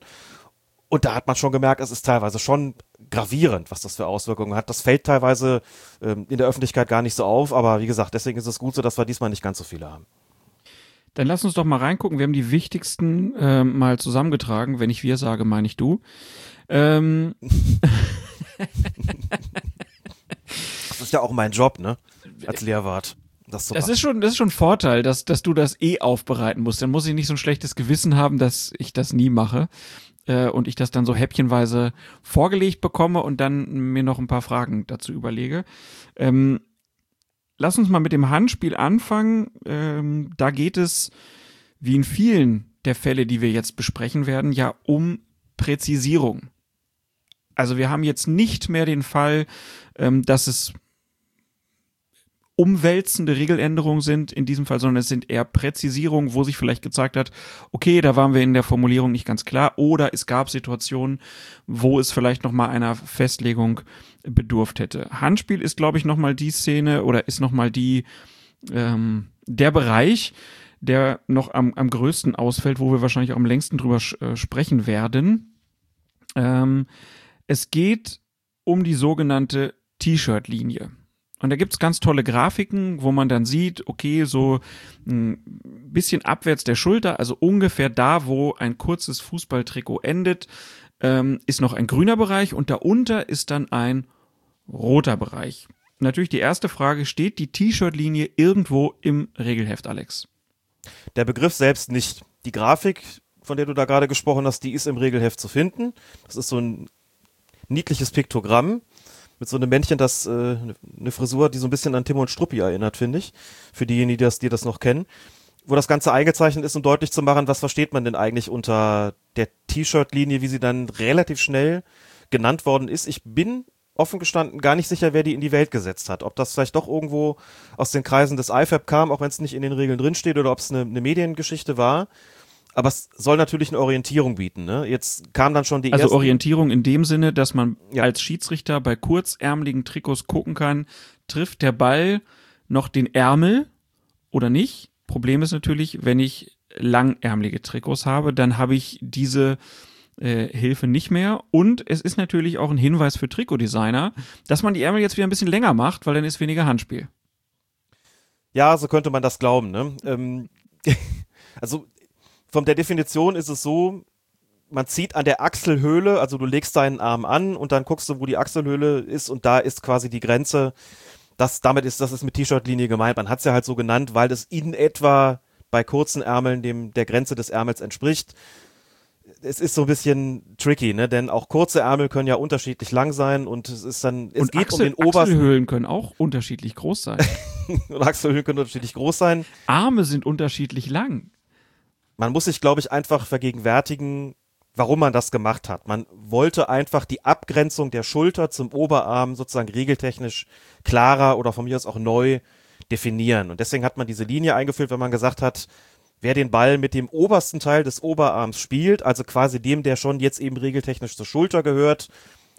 und da hat man schon gemerkt, es ist teilweise schon gravierend, was das für Auswirkungen hat. Das fällt teilweise ähm, in der Öffentlichkeit gar nicht so auf, aber wie gesagt, deswegen ist es gut so, dass wir diesmal nicht ganz so viele haben. Dann lass uns doch mal reingucken. Wir haben die wichtigsten äh, mal zusammengetragen. Wenn ich wir sage, meine ich du. Ähm. das ist ja auch mein Job, ne? Als Lehrwart. Das, das ist schon, das ist schon ein Vorteil, dass, dass du das eh aufbereiten musst. Dann muss ich nicht so ein schlechtes Gewissen haben, dass ich das nie mache äh, und ich das dann so häppchenweise vorgelegt bekomme und dann mir noch ein paar Fragen dazu überlege. Ähm, lass uns mal mit dem Handspiel anfangen. Ähm, da geht es, wie in vielen der Fälle, die wir jetzt besprechen werden, ja um Präzisierung. Also wir haben jetzt nicht mehr den Fall, ähm, dass es umwälzende Regeländerungen sind in diesem Fall, sondern es sind eher Präzisierungen, wo sich vielleicht gezeigt hat, okay, da waren wir in der Formulierung nicht ganz klar oder es gab Situationen, wo es vielleicht noch mal einer Festlegung bedurft hätte. Handspiel ist, glaube ich, noch mal die Szene oder ist noch mal die ähm, der Bereich, der noch am, am größten ausfällt, wo wir wahrscheinlich auch am längsten drüber äh, sprechen werden. Ähm, es geht um die sogenannte T-Shirt-Linie. Und da gibt's ganz tolle Grafiken, wo man dann sieht, okay, so ein bisschen abwärts der Schulter, also ungefähr da, wo ein kurzes Fußballtrikot endet, ähm, ist noch ein grüner Bereich und darunter ist dann ein roter Bereich. Natürlich die erste Frage, steht die T-Shirt-Linie irgendwo im Regelheft, Alex? Der Begriff selbst nicht. Die Grafik, von der du da gerade gesprochen hast, die ist im Regelheft zu finden. Das ist so ein niedliches Piktogramm mit so einem Männchen, das äh, eine Frisur, die so ein bisschen an Tim und Struppi erinnert, finde ich. Für diejenigen, die das, die das noch kennen. Wo das Ganze eingezeichnet ist, um deutlich zu machen, was versteht man denn eigentlich unter der T-Shirt-Linie, wie sie dann relativ schnell genannt worden ist. Ich bin offen gestanden gar nicht sicher, wer die in die Welt gesetzt hat. Ob das vielleicht doch irgendwo aus den Kreisen des IFAB kam, auch wenn es nicht in den Regeln drinsteht, oder ob es eine, eine Mediengeschichte war aber es soll natürlich eine Orientierung bieten. Ne? Jetzt kam dann schon die also ersten Orientierung in dem Sinne, dass man ja. als Schiedsrichter bei kurzärmeligen Trikots gucken kann, trifft der Ball noch den Ärmel oder nicht. Problem ist natürlich, wenn ich langärmelige Trikots habe, dann habe ich diese äh, Hilfe nicht mehr. Und es ist natürlich auch ein Hinweis für Trikotdesigner, dass man die Ärmel jetzt wieder ein bisschen länger macht, weil dann ist weniger Handspiel. Ja, so könnte man das glauben. Ne? Ähm, also von der Definition ist es so, man zieht an der Achselhöhle, also du legst deinen Arm an und dann guckst du, wo die Achselhöhle ist und da ist quasi die Grenze. Das, damit ist, das ist mit T-Shirt-Linie gemeint. Man hat es ja halt so genannt, weil es in etwa bei kurzen Ärmeln dem, der Grenze des Ärmels entspricht. Es ist so ein bisschen tricky, ne? Denn auch kurze Ärmel können ja unterschiedlich lang sein und es ist dann, es und geht Achsel, um den obersten. Achselhöhlen können auch unterschiedlich groß sein. und Achselhöhlen können unterschiedlich groß sein. Arme sind unterschiedlich lang man muss sich, glaube ich, einfach vergegenwärtigen, warum man das gemacht hat. Man wollte einfach die Abgrenzung der Schulter zum Oberarm sozusagen regeltechnisch klarer oder von mir aus auch neu definieren. Und deswegen hat man diese Linie eingeführt, wenn man gesagt hat, wer den Ball mit dem obersten Teil des Oberarms spielt, also quasi dem, der schon jetzt eben regeltechnisch zur Schulter gehört,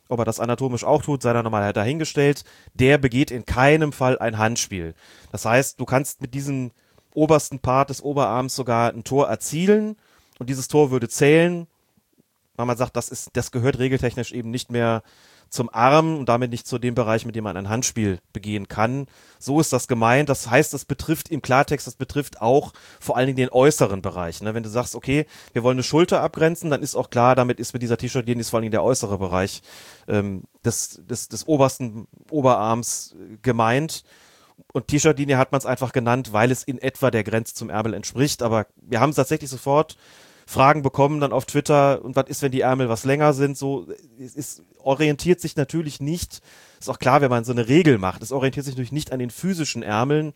ob er das anatomisch auch tut, sei da nochmal dahingestellt, der begeht in keinem Fall ein Handspiel. Das heißt, du kannst mit diesem obersten Part des Oberarms sogar ein Tor erzielen und dieses Tor würde zählen, weil man sagt, das ist, das gehört regeltechnisch eben nicht mehr zum Arm und damit nicht zu dem Bereich, mit dem man ein Handspiel begehen kann. So ist das gemeint. Das heißt, das betrifft im Klartext, das betrifft auch vor allen Dingen den äußeren Bereich. Ne? Wenn du sagst, okay, wir wollen eine Schulter abgrenzen, dann ist auch klar, damit ist mit dieser T-Shirt-Linie vor allen Dingen der äußere Bereich ähm, des, des, des obersten Oberarms gemeint. Und T-Shirt-Linie hat man es einfach genannt, weil es in etwa der Grenze zum Ärmel entspricht. Aber wir haben es tatsächlich sofort Fragen bekommen dann auf Twitter und was ist, wenn die Ärmel was länger sind, so, es ist, orientiert sich natürlich nicht, ist auch klar, wenn man so eine Regel macht, es orientiert sich natürlich nicht an den physischen Ärmeln,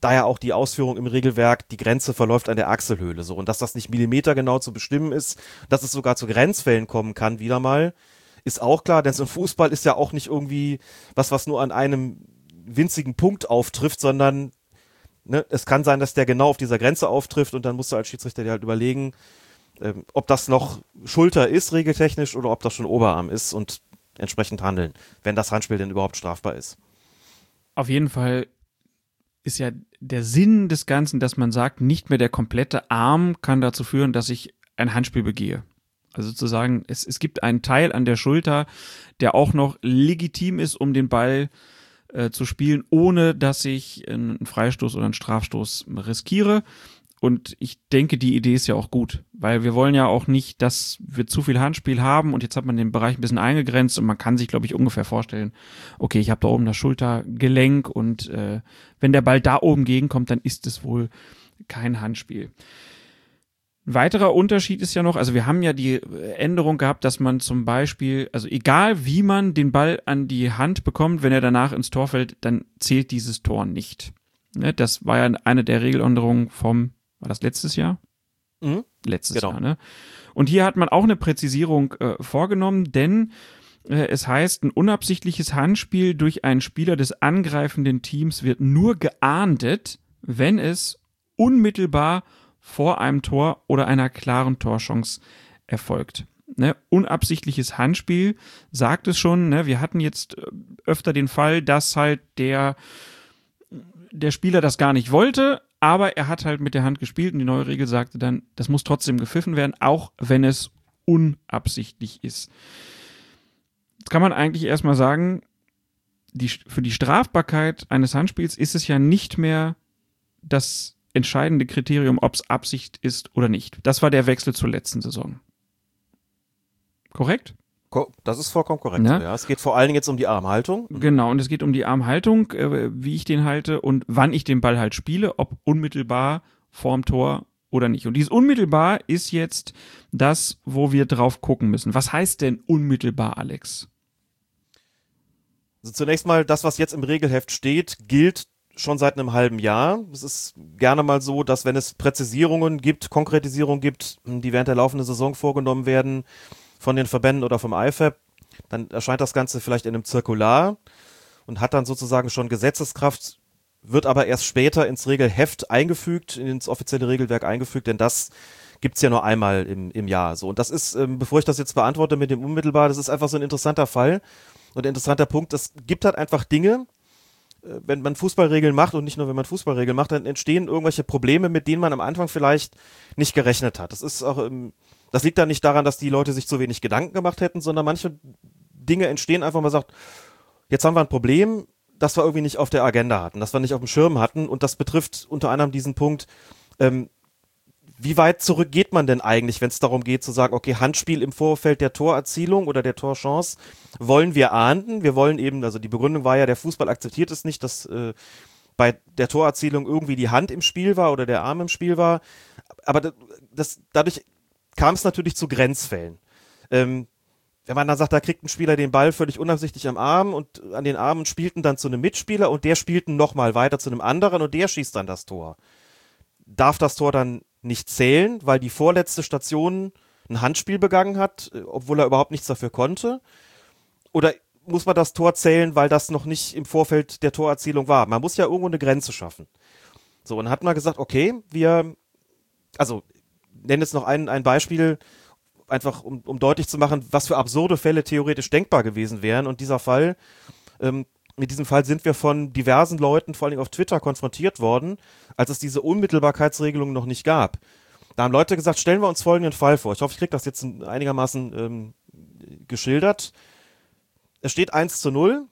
daher auch die Ausführung im Regelwerk, die Grenze verläuft an der Achselhöhle, so, und dass das nicht millimetergenau zu bestimmen ist, dass es sogar zu Grenzfällen kommen kann, wieder mal, ist auch klar, denn so ein Fußball ist ja auch nicht irgendwie was, was nur an einem winzigen Punkt auftrifft, sondern ne, es kann sein, dass der genau auf dieser Grenze auftrifft und dann musst du als Schiedsrichter dir halt überlegen, ähm, ob das noch Schulter ist, regeltechnisch, oder ob das schon Oberarm ist und entsprechend handeln, wenn das Handspiel denn überhaupt strafbar ist. Auf jeden Fall ist ja der Sinn des Ganzen, dass man sagt, nicht mehr der komplette Arm kann dazu führen, dass ich ein Handspiel begehe. Also zu sagen, es, es gibt einen Teil an der Schulter, der auch noch legitim ist, um den Ball äh, zu spielen, ohne dass ich einen Freistoß oder einen Strafstoß riskiere. Und ich denke, die Idee ist ja auch gut, weil wir wollen ja auch nicht, dass wir zu viel Handspiel haben und jetzt hat man den Bereich ein bisschen eingegrenzt und man kann sich, glaube ich, ungefähr vorstellen, okay, ich habe da oben das Schultergelenk und äh, wenn der Ball da oben gegenkommt, dann ist es wohl kein Handspiel. Ein weiterer Unterschied ist ja noch, also wir haben ja die Änderung gehabt, dass man zum Beispiel, also egal wie man den Ball an die Hand bekommt, wenn er danach ins Tor fällt, dann zählt dieses Tor nicht. Ne, das war ja eine der Regeländerungen vom, war das letztes Jahr? Mhm. Letztes genau. Jahr, ne? Und hier hat man auch eine Präzisierung äh, vorgenommen, denn äh, es heißt, ein unabsichtliches Handspiel durch einen Spieler des angreifenden Teams wird nur geahndet, wenn es unmittelbar vor einem Tor oder einer klaren Torchance erfolgt. Ne, unabsichtliches Handspiel sagt es schon. Ne, wir hatten jetzt äh, öfter den Fall, dass halt der, der Spieler das gar nicht wollte, aber er hat halt mit der Hand gespielt und die neue Regel sagte dann, das muss trotzdem gepfiffen werden, auch wenn es unabsichtlich ist. Jetzt kann man eigentlich erstmal sagen, die, für die Strafbarkeit eines Handspiels ist es ja nicht mehr das entscheidende Kriterium, ob es Absicht ist oder nicht. Das war der Wechsel zur letzten Saison. Korrekt? Das ist vollkommen korrekt. Ja. ja. Es geht vor allen Dingen jetzt um die Armhaltung. Genau, und es geht um die Armhaltung, äh, wie ich den halte und wann ich den Ball halt spiele, ob unmittelbar vorm Tor oder nicht. Und dieses unmittelbar ist jetzt das, wo wir drauf gucken müssen. Was heißt denn unmittelbar, Alex? Also zunächst mal, das, was jetzt im Regelheft steht, gilt schon seit einem halben Jahr. Es ist gerne mal so, dass wenn es Präzisierungen gibt, Konkretisierungen gibt, die während der laufenden Saison vorgenommen werden von den Verbänden oder vom IFAB, dann erscheint das Ganze vielleicht in einem Zirkular und hat dann sozusagen schon Gesetzeskraft, wird aber erst später ins Regelheft eingefügt, ins offizielle Regelwerk eingefügt, denn das gibt's ja nur einmal im, im Jahr. So und das ist, ähm, bevor ich das jetzt beantworte mit dem unmittelbar, das ist einfach so ein interessanter Fall und ein interessanter Punkt. Es gibt halt einfach Dinge, wenn man Fußballregeln macht und nicht nur wenn man Fußballregeln macht, dann entstehen irgendwelche Probleme, mit denen man am Anfang vielleicht nicht gerechnet hat. Das ist auch, das liegt dann nicht daran, dass die Leute sich zu wenig Gedanken gemacht hätten, sondern manche Dinge entstehen einfach, man sagt, jetzt haben wir ein Problem, das wir irgendwie nicht auf der Agenda hatten, das wir nicht auf dem Schirm hatten und das betrifft unter anderem diesen Punkt, ähm, wie weit zurück geht man denn eigentlich, wenn es darum geht zu sagen, okay, Handspiel im Vorfeld der Torerzielung oder der Torchance wollen wir ahnden. Wir wollen eben, also die Begründung war ja, der Fußball akzeptiert es nicht, dass äh, bei der Torerzielung irgendwie die Hand im Spiel war oder der Arm im Spiel war. Aber das, dadurch kam es natürlich zu Grenzfällen. Ähm, wenn man dann sagt, da kriegt ein Spieler den Ball völlig unabsichtlich am Arm und an den Armen spielten dann zu einem Mitspieler und der spielten nochmal weiter zu einem anderen und der schießt dann das Tor. Darf das Tor dann nicht zählen, weil die vorletzte Station ein Handspiel begangen hat, äh, obwohl er überhaupt nichts dafür konnte? Oder muss man das Tor zählen, weil das noch nicht im Vorfeld der Torerzielung war? Man muss ja irgendwo eine Grenze schaffen. So, und hat man gesagt, okay, wir also nenne jetzt noch ein, ein Beispiel, einfach um, um deutlich zu machen, was für absurde Fälle theoretisch denkbar gewesen wären. Und dieser Fall, ähm, mit diesem Fall sind wir von diversen Leuten, vor allem auf Twitter, konfrontiert worden, als es diese Unmittelbarkeitsregelung noch nicht gab. Da haben Leute gesagt, stellen wir uns folgenden Fall vor. Ich hoffe, ich kriege das jetzt einigermaßen ähm, geschildert. Es steht 1 zu 0.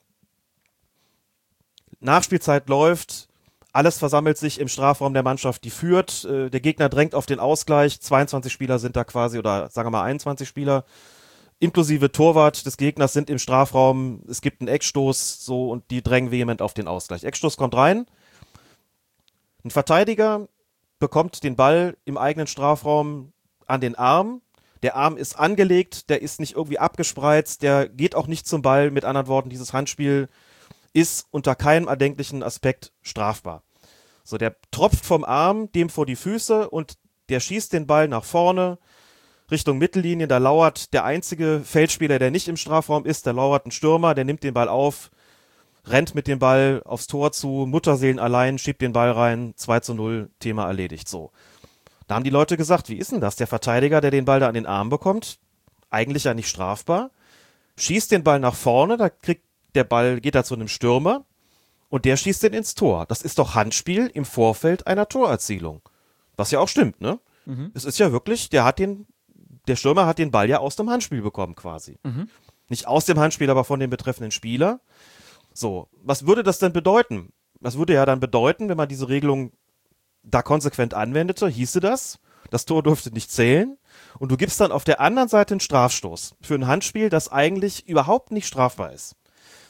Nachspielzeit läuft. Alles versammelt sich im Strafraum der Mannschaft, die führt. Äh, der Gegner drängt auf den Ausgleich. 22 Spieler sind da quasi, oder sagen wir mal 21 Spieler inklusive Torwart des Gegners sind im Strafraum. Es gibt einen Eckstoß, so und die drängen vehement auf den Ausgleich. Eckstoß kommt rein. Ein Verteidiger bekommt den Ball im eigenen Strafraum an den Arm. Der Arm ist angelegt, der ist nicht irgendwie abgespreizt, der geht auch nicht zum Ball. Mit anderen Worten, dieses Handspiel ist unter keinem erdenklichen Aspekt strafbar. So, der tropft vom Arm dem vor die Füße und der schießt den Ball nach vorne Richtung Mittellinie. Da lauert der einzige Feldspieler, der nicht im Strafraum ist. Da lauert ein Stürmer, der nimmt den Ball auf, rennt mit dem Ball aufs Tor zu, Mutterseelen allein, schiebt den Ball rein, 2 zu 0, Thema erledigt. So. Da haben die Leute gesagt, wie ist denn das? Der Verteidiger, der den Ball da an den Arm bekommt, eigentlich ja nicht strafbar, schießt den Ball nach vorne, da kriegt der Ball, geht da zu einem Stürmer und der schießt den ins Tor. Das ist doch Handspiel im Vorfeld einer Torerzielung. Was ja auch stimmt, ne? Mhm. Es ist ja wirklich, der hat den der Stürmer hat den Ball ja aus dem Handspiel bekommen quasi. Mhm. Nicht aus dem Handspiel, aber von dem betreffenden Spieler. So, was würde das denn bedeuten? Was würde ja dann bedeuten, wenn man diese Regelung da konsequent anwendete, hieße das, das Tor durfte nicht zählen und du gibst dann auf der anderen Seite einen Strafstoß für ein Handspiel, das eigentlich überhaupt nicht strafbar ist.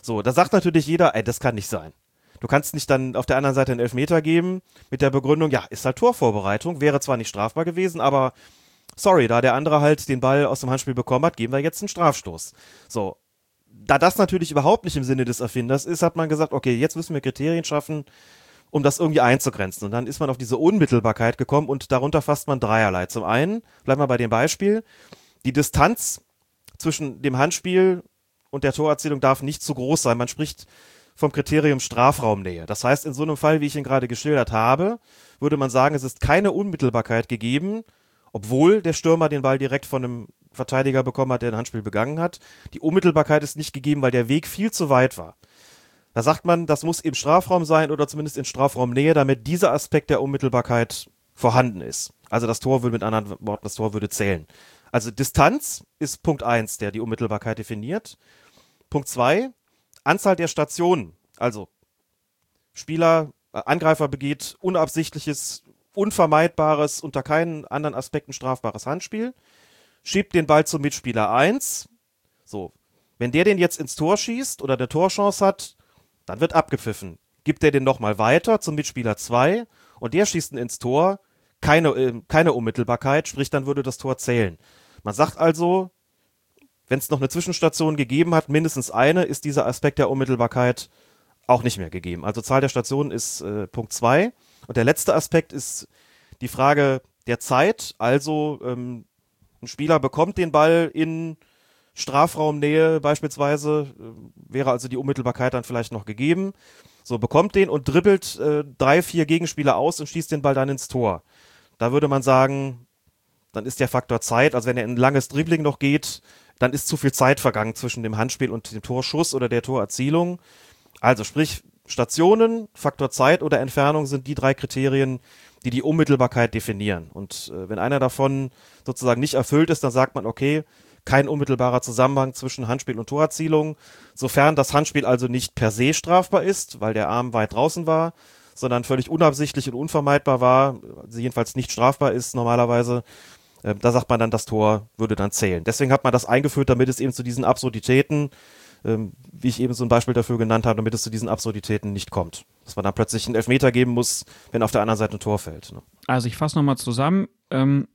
So, da sagt natürlich jeder, ey, das kann nicht sein. Du kannst nicht dann auf der anderen Seite einen Elfmeter geben mit der Begründung, ja, ist halt Torvorbereitung, wäre zwar nicht strafbar gewesen, aber sorry, da der andere halt den Ball aus dem Handspiel bekommen hat, geben wir jetzt einen Strafstoß. So. Da das natürlich überhaupt nicht im Sinne des Erfinders ist, hat man gesagt, okay, jetzt müssen wir Kriterien schaffen, um das irgendwie einzugrenzen. Und dann ist man auf diese Unmittelbarkeit gekommen und darunter fasst man dreierlei. Zum einen, bleiben wir bei dem Beispiel, die Distanz zwischen dem Handspiel und der Torerzielung darf nicht zu groß sein. Man spricht vom Kriterium Strafraumnähe. Das heißt, in so einem Fall, wie ich ihn gerade geschildert habe, würde man sagen, es ist keine Unmittelbarkeit gegeben, obwohl der Stürmer den Ball direkt von einem Verteidiger bekommen hat, der ein Handspiel begangen hat. Die Unmittelbarkeit ist nicht gegeben, weil der Weg viel zu weit war. Da sagt man, das muss im Strafraum sein oder zumindest in Strafraumnähe, damit dieser Aspekt der Unmittelbarkeit vorhanden ist. Also das Tor würde mit anderen Worten, das Tor würde zählen. Also Distanz ist Punkt eins, der die Unmittelbarkeit definiert. Punkt zwei Anzahl der Stationen. Also Spieler, äh, Angreifer begeht unabsichtliches unvermeidbares, unter keinen anderen Aspekten strafbares Handspiel, schiebt den Ball zum Mitspieler 1. So, wenn der den jetzt ins Tor schießt oder der Torchance hat, dann wird abgepfiffen. Gibt er den nochmal weiter zum Mitspieler 2 und der schießt ihn ins Tor, keine, äh, keine Unmittelbarkeit, sprich dann würde das Tor zählen. Man sagt also, wenn es noch eine Zwischenstation gegeben hat, mindestens eine, ist dieser Aspekt der Unmittelbarkeit auch nicht mehr gegeben. Also Zahl der Stationen ist äh, Punkt 2. Und der letzte Aspekt ist die Frage der Zeit. Also ähm, ein Spieler bekommt den Ball in Strafraumnähe beispielsweise, äh, wäre also die Unmittelbarkeit dann vielleicht noch gegeben. So bekommt den und dribbelt äh, drei, vier Gegenspieler aus und schießt den Ball dann ins Tor. Da würde man sagen, dann ist der Faktor Zeit, also wenn er ein langes Dribbling noch geht, dann ist zu viel Zeit vergangen zwischen dem Handspiel und dem Torschuss oder der Torerzielung. Also sprich, Stationen, Faktor Zeit oder Entfernung sind die drei Kriterien, die die Unmittelbarkeit definieren. Und äh, wenn einer davon sozusagen nicht erfüllt ist, dann sagt man, okay, kein unmittelbarer Zusammenhang zwischen Handspiel und Torerzielung, sofern das Handspiel also nicht per se strafbar ist, weil der Arm weit draußen war, sondern völlig unabsichtlich und unvermeidbar war, also jedenfalls nicht strafbar ist normalerweise, äh, da sagt man dann, das Tor würde dann zählen. Deswegen hat man das eingeführt, damit es eben zu diesen Absurditäten ähm, wie ich eben so ein Beispiel dafür genannt habe, damit es zu diesen Absurditäten nicht kommt. Dass man dann plötzlich einen Elfmeter geben muss, wenn auf der anderen Seite ein Tor fällt. Ne? Also ich fasse nochmal zusammen. Ähm,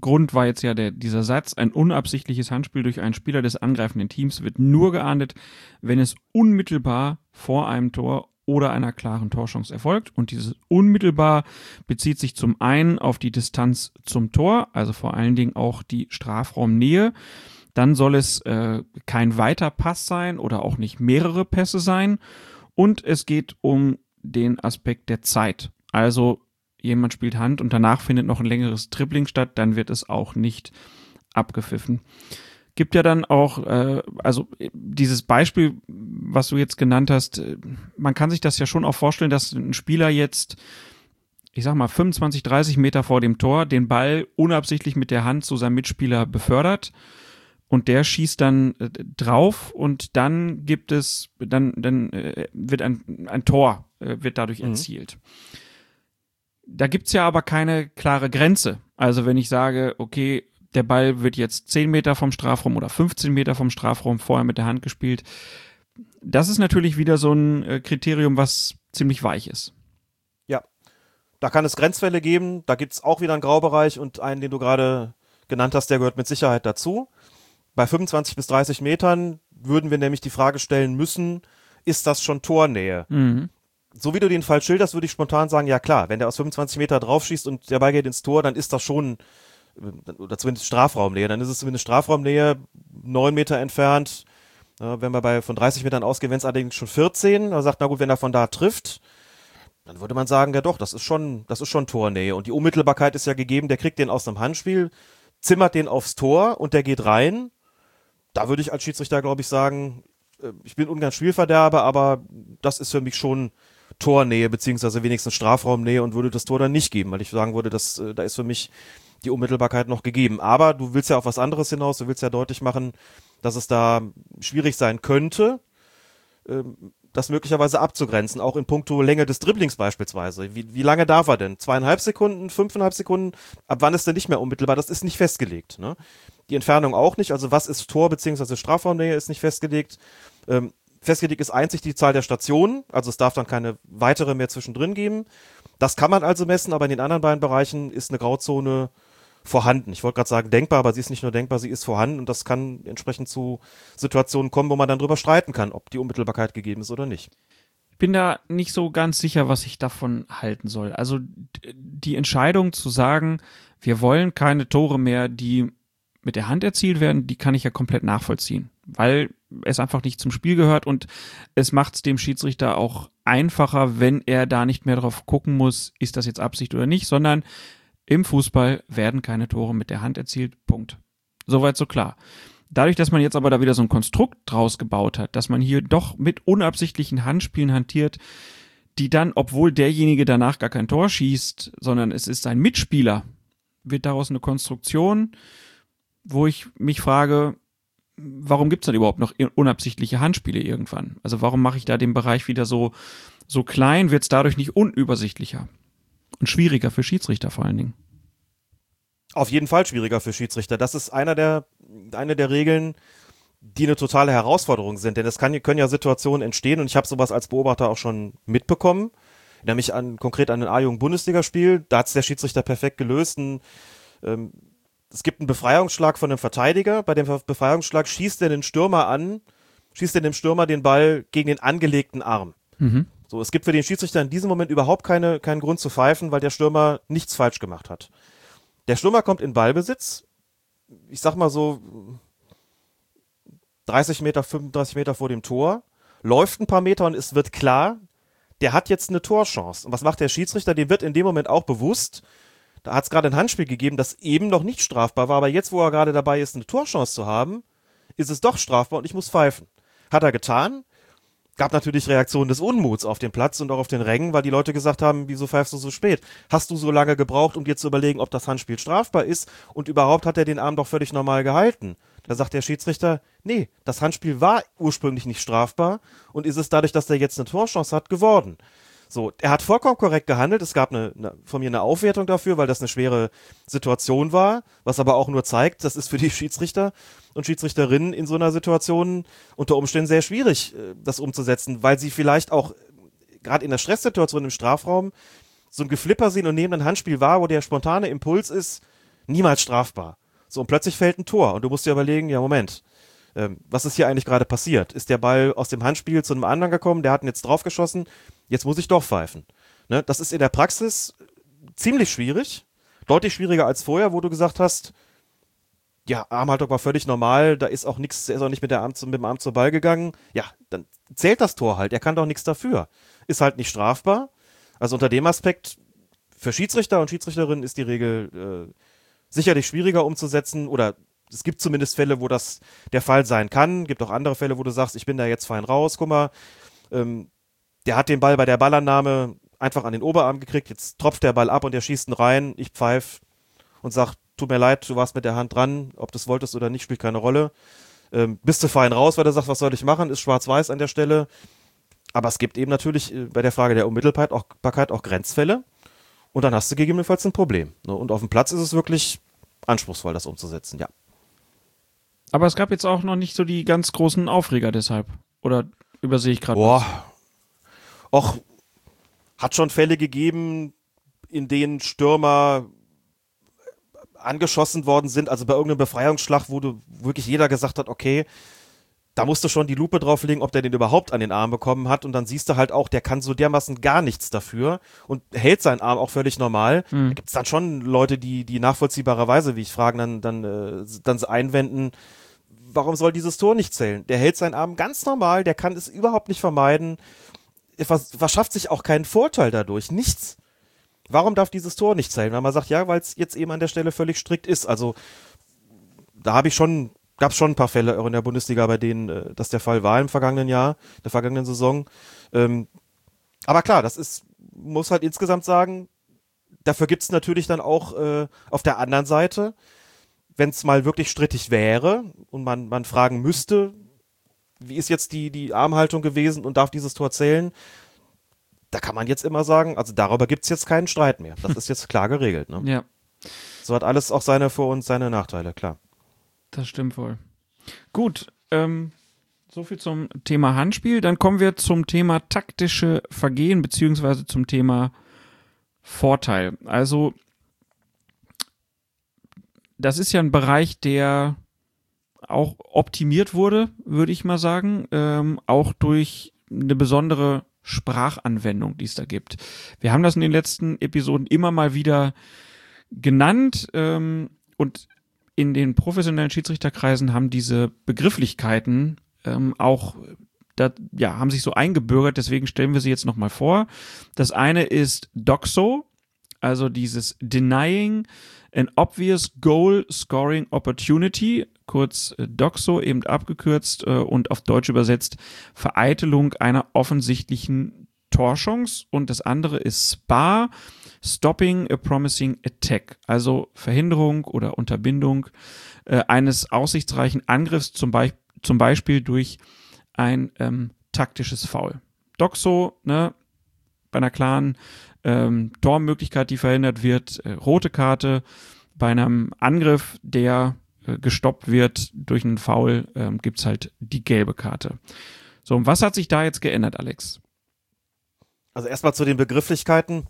Grund war jetzt ja der, dieser Satz, ein unabsichtliches Handspiel durch einen Spieler des angreifenden Teams wird nur geahndet, wenn es unmittelbar vor einem Tor oder einer klaren Torchance erfolgt. Und dieses unmittelbar bezieht sich zum einen auf die Distanz zum Tor, also vor allen Dingen auch die Strafraumnähe. Dann soll es äh, kein weiter Pass sein oder auch nicht mehrere Pässe sein. Und es geht um den Aspekt der Zeit. Also jemand spielt Hand und danach findet noch ein längeres Dribbling statt, dann wird es auch nicht abgepfiffen. Gibt ja dann auch, äh, also dieses Beispiel, was du jetzt genannt hast, äh, man kann sich das ja schon auch vorstellen, dass ein Spieler jetzt, ich sag mal, 25, 30 Meter vor dem Tor den Ball unabsichtlich mit der Hand zu seinem Mitspieler befördert und der schießt dann äh, drauf und dann gibt es, dann, dann äh, wird ein, ein Tor, äh, wird dadurch Mhm. erzielt. Da gibt's ja aber keine klare Grenze. Also wenn ich sage, okay, der Ball wird jetzt 10 Meter vom Strafraum oder 15 Meter vom Strafraum vorher mit der Hand gespielt. Das ist natürlich wieder so ein äh, Kriterium, was ziemlich weich ist. Ja, da kann es Grenzfälle geben, da gibt's auch wieder einen Graubereich und einen, den du gerade genannt hast, der gehört mit Sicherheit dazu. Bei 25 bis 30 Metern würden wir nämlich die Frage stellen müssen, ist das schon Tornähe? Mhm. So wie du den Fall schilderst, würde ich spontan sagen, ja klar, wenn der aus 25 Meter draufschießt und der Ball geht ins Tor, dann ist das schon, äh, oder zumindest Strafraumnähe, dann ist es zumindest Strafraumnähe, neun Meter entfernt. Wenn wir bei von 30 Metern ausgehen, wenn es allerdings schon 14, dann sagt, na gut, wenn er von da trifft, dann würde man sagen, ja doch, das ist schon, das ist schon Tornähe. Und die Unmittelbarkeit ist ja gegeben, der kriegt den aus einem Handspiel, zimmert den aufs Tor und der geht rein. Da würde ich als Schiedsrichter, glaube ich, sagen, äh, ich bin ungern Spielverderber, aber das ist für mich schon Tornähe, beziehungsweise wenigstens Strafraumnähe und würde das Tor dann nicht geben, weil ich sagen würde, dass, äh, da ist für mich die Unmittelbarkeit noch gegeben. Aber du willst ja auf was anderes hinaus, du willst ja deutlich machen, dass es da schwierig sein könnte, ähm, das möglicherweise abzugrenzen, auch in puncto Länge des Dribblings beispielsweise. Wie, wie lange darf er denn? Zweieinhalb Sekunden, fünfeinhalb Sekunden? Ab wann ist er nicht mehr unmittelbar? Das ist nicht festgelegt. Ne? Die Entfernung auch nicht. Also was ist Tor bzw. Strafraumnähe ist nicht festgelegt. Ähm, festgelegt ist einzig die Zahl der Stationen. Also es darf dann keine weitere mehr zwischendrin geben. Das kann man also messen, aber in den anderen beiden Bereichen ist eine Grauzone vorhanden. Ich wollte gerade sagen denkbar, aber sie ist nicht nur denkbar, sie ist vorhanden und das kann entsprechend zu Situationen kommen, wo man dann drüber streiten kann, ob die Unmittelbarkeit gegeben ist oder nicht. Ich bin da nicht so ganz sicher, was ich davon halten soll. Also die Entscheidung zu sagen, wir wollen keine Tore mehr, die mit der Hand erzielt werden, die kann ich ja komplett nachvollziehen, weil es einfach nicht zum Spiel gehört und es macht es dem Schiedsrichter auch einfacher, wenn er da nicht mehr drauf gucken muss, ist das jetzt Absicht oder nicht, sondern im Fußball werden keine Tore mit der Hand erzielt. Punkt. Soweit so klar. Dadurch, dass man jetzt aber da wieder so ein Konstrukt draus gebaut hat, dass man hier doch mit unabsichtlichen Handspielen hantiert, die dann, obwohl derjenige danach gar kein Tor schießt, sondern es ist sein Mitspieler, wird daraus eine Konstruktion, wo ich mich frage, warum gibt's dann überhaupt noch unabsichtliche Handspiele irgendwann? Also warum mache ich da den Bereich wieder so, so klein, wird's dadurch nicht unübersichtlicher und schwieriger für Schiedsrichter vor allen Dingen? Auf jeden Fall schwieriger für Schiedsrichter. Das ist einer der, eine der Regeln, die eine totale Herausforderung sind. Denn es kann, können ja Situationen entstehen und ich habe sowas als Beobachter auch schon mitbekommen. Nämlich an, konkret an ein A-Jugend-Bundesligaspiel. Da hat's der Schiedsrichter perfekt gelöst. Ein, ähm, es gibt einen Befreiungsschlag von einem Verteidiger. Bei dem Befreiungsschlag schießt er den Stürmer an, schießt er dem Stürmer den Ball gegen den angelegten Arm. Mhm. So, es gibt für den Schiedsrichter in diesem Moment überhaupt keine, keinen Grund zu pfeifen, weil der Stürmer nichts falsch gemacht hat. Der Stürmer kommt in Ballbesitz. Ich sag mal so 30 Meter, 35 Meter vor dem Tor, läuft ein paar Meter und es wird klar, der hat jetzt eine Torchance. Und was macht der Schiedsrichter? Dem wird in dem Moment auch bewusst, da hat es gerade ein Handspiel gegeben, das eben noch nicht strafbar war, aber jetzt, wo er gerade dabei ist, eine Torchance zu haben, ist es doch strafbar und ich muss pfeifen. Hat er getan. Gab natürlich Reaktionen des Unmuts auf dem Platz und auch auf den Rängen, weil die Leute gesagt haben, wieso pfeifst du so spät? Hast du so lange gebraucht, um dir zu überlegen, ob das Handspiel strafbar ist? Und überhaupt hat er den Arm doch völlig normal gehalten. Da sagt der Schiedsrichter, nee, das Handspiel war ursprünglich nicht strafbar und ist es dadurch, dass er jetzt eine Torchance hat, geworden. So, er hat vollkommen korrekt gehandelt. Es gab eine, eine, von mir eine Aufwertung dafür, weil das eine schwere Situation war, was aber auch nur zeigt, das ist für die Schiedsrichter und Schiedsrichterinnen in so einer Situation unter Umständen sehr schwierig, äh, das umzusetzen, weil sie vielleicht auch gerade in der Stresssituation im Strafraum so ein Geflipper sehen und nehmen ein Handspiel wahr, wo der spontane Impuls ist, niemals strafbar. So, und plötzlich fällt ein Tor und du musst dir überlegen, ja, Moment, ähm, was ist hier eigentlich gerade passiert? Ist der Ball aus dem Handspiel zu einem anderen gekommen, der hat ihn jetzt draufgeschossen, jetzt muss ich doch pfeifen. Ne? Das ist in der Praxis ziemlich schwierig, deutlich schwieriger als vorher, wo du gesagt hast, ja, Armhaltung war völlig normal, da ist auch nichts, er ist auch nicht mit, der Arm mit dem Arm zur Ball gegangen. Ja, dann zählt das Tor halt, er kann doch nichts dafür. Ist halt nicht strafbar. Also unter dem Aspekt für Schiedsrichter und Schiedsrichterinnen ist die Regel äh, sicherlich schwieriger umzusetzen oder es gibt zumindest Fälle, wo das der Fall sein kann. Gibt auch andere Fälle, wo du sagst, ich bin da jetzt fein raus. Guck mal, ähm, der hat den Ball bei der Ballannahme einfach an den Oberarm gekriegt. Jetzt tropft der Ball ab und er schießt ihn rein. Ich pfeif und sag, tut mir leid, du warst mit der Hand dran. Ob du es wolltest oder nicht, spielt keine Rolle. Ähm, bist du fein raus, weil er sagt, was soll ich machen? Ist schwarz-weiß an der Stelle. Aber es gibt eben natürlich äh, bei der Frage der Unmittelbarkeit auch, auch Grenzfälle. Und dann hast du gegebenenfalls ein Problem. Ne? Und auf dem Platz ist es wirklich anspruchsvoll, das umzusetzen, ja. Aber es gab jetzt auch noch nicht so die ganz großen Aufreger deshalb. Oder übersehe ich gerade? Boah. Och, hat schon Fälle gegeben, in denen Stürmer angeschossen worden sind, also bei irgendeinem Befreiungsschlag, wo du wirklich jeder gesagt hat, okay, da musst du schon die Lupe drauflegen, ob der den überhaupt an den Arm bekommen hat. Und dann siehst du halt auch, der kann so dermaßen gar nichts dafür und hält seinen Arm auch völlig normal. Mhm. Da gibt es dann schon Leute, die, die nachvollziehbarerweise, wie ich frage, dann, dann, äh, dann einwenden, warum soll dieses Tor nicht zählen? Der hält seinen Arm ganz normal, der kann es überhaupt nicht vermeiden. Er verschafft sich auch keinen Vorteil dadurch. Nichts. Warum darf dieses Tor nicht zählen? Weil man sagt, ja, weil es jetzt eben an der Stelle völlig strikt ist. Also da habe ich schon gab es schon ein paar Fälle auch in der Bundesliga, bei denen äh, das der Fall war im vergangenen Jahr, der vergangenen Saison. Ähm, aber klar, das ist, muss halt insgesamt sagen, dafür gibt es natürlich dann auch äh, auf der anderen Seite, wenn es mal wirklich strittig wäre und man, man fragen müsste, wie ist jetzt die, die Armhaltung gewesen und darf dieses Tor zählen, da kann man jetzt immer sagen, also darüber gibt es jetzt keinen Streit mehr. Das ist jetzt klar geregelt. Ne? Ja. So hat alles auch seine Vor- und seine Nachteile, klar. Das stimmt wohl. Gut, ähm, so viel zum Thema Handspiel. Dann kommen wir zum Thema taktische Vergehen beziehungsweise zum Thema Vorteil. Also das ist ja ein Bereich, der auch optimiert wurde, würde ich mal sagen, ähm, auch durch eine besondere Sprachanwendung, die es da gibt. Wir haben das in den letzten Episoden immer mal wieder genannt ähm, und in den professionellen Schiedsrichterkreisen haben diese Begrifflichkeiten ähm, auch da, ja, haben sich so eingebürgert, deswegen stellen wir sie jetzt nochmal vor. Das eine ist Doxo, also dieses Denying an Obvious Goal Scoring Opportunity, kurz äh, Doxo, eben abgekürzt äh, und auf Deutsch übersetzt Vereitelung einer offensichtlichen Torchance. Und das andere ist SPA, Stopping a Promising Attack, also Verhinderung oder Unterbindung äh, eines aussichtsreichen Angriffs, zum, Be zum Beispiel durch ein ähm, taktisches Foul. Doxo, ne, bei einer klaren ähm, Tormöglichkeit, die verhindert wird, äh, rote Karte, bei einem Angriff, der gestoppt wird durch einen Foul, äh, gibt's halt die gelbe Karte. So, und was hat sich da jetzt geändert, Alex? Also erstmal zu den Begrifflichkeiten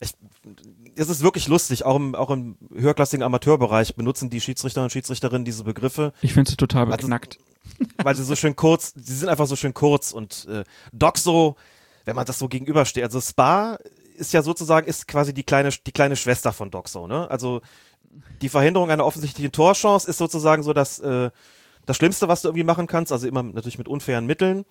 ich, es ist wirklich lustig, auch im, auch im höherklassigen Amateurbereich benutzen die Schiedsrichter und Schiedsrichterinnen diese Begriffe. Ich finde sie total beknackt. Also, weil sie so schön kurz, sie sind einfach so schön kurz und äh, Doxo, wenn man das so gegenübersteht, also Spa ist ja sozusagen, ist quasi die kleine, die kleine Schwester von Doxo, ne? Also die Verhinderung einer offensichtlichen Torchance ist sozusagen so das, äh, das Schlimmste, was du irgendwie machen kannst, also immer natürlich mit unfairen Mitteln.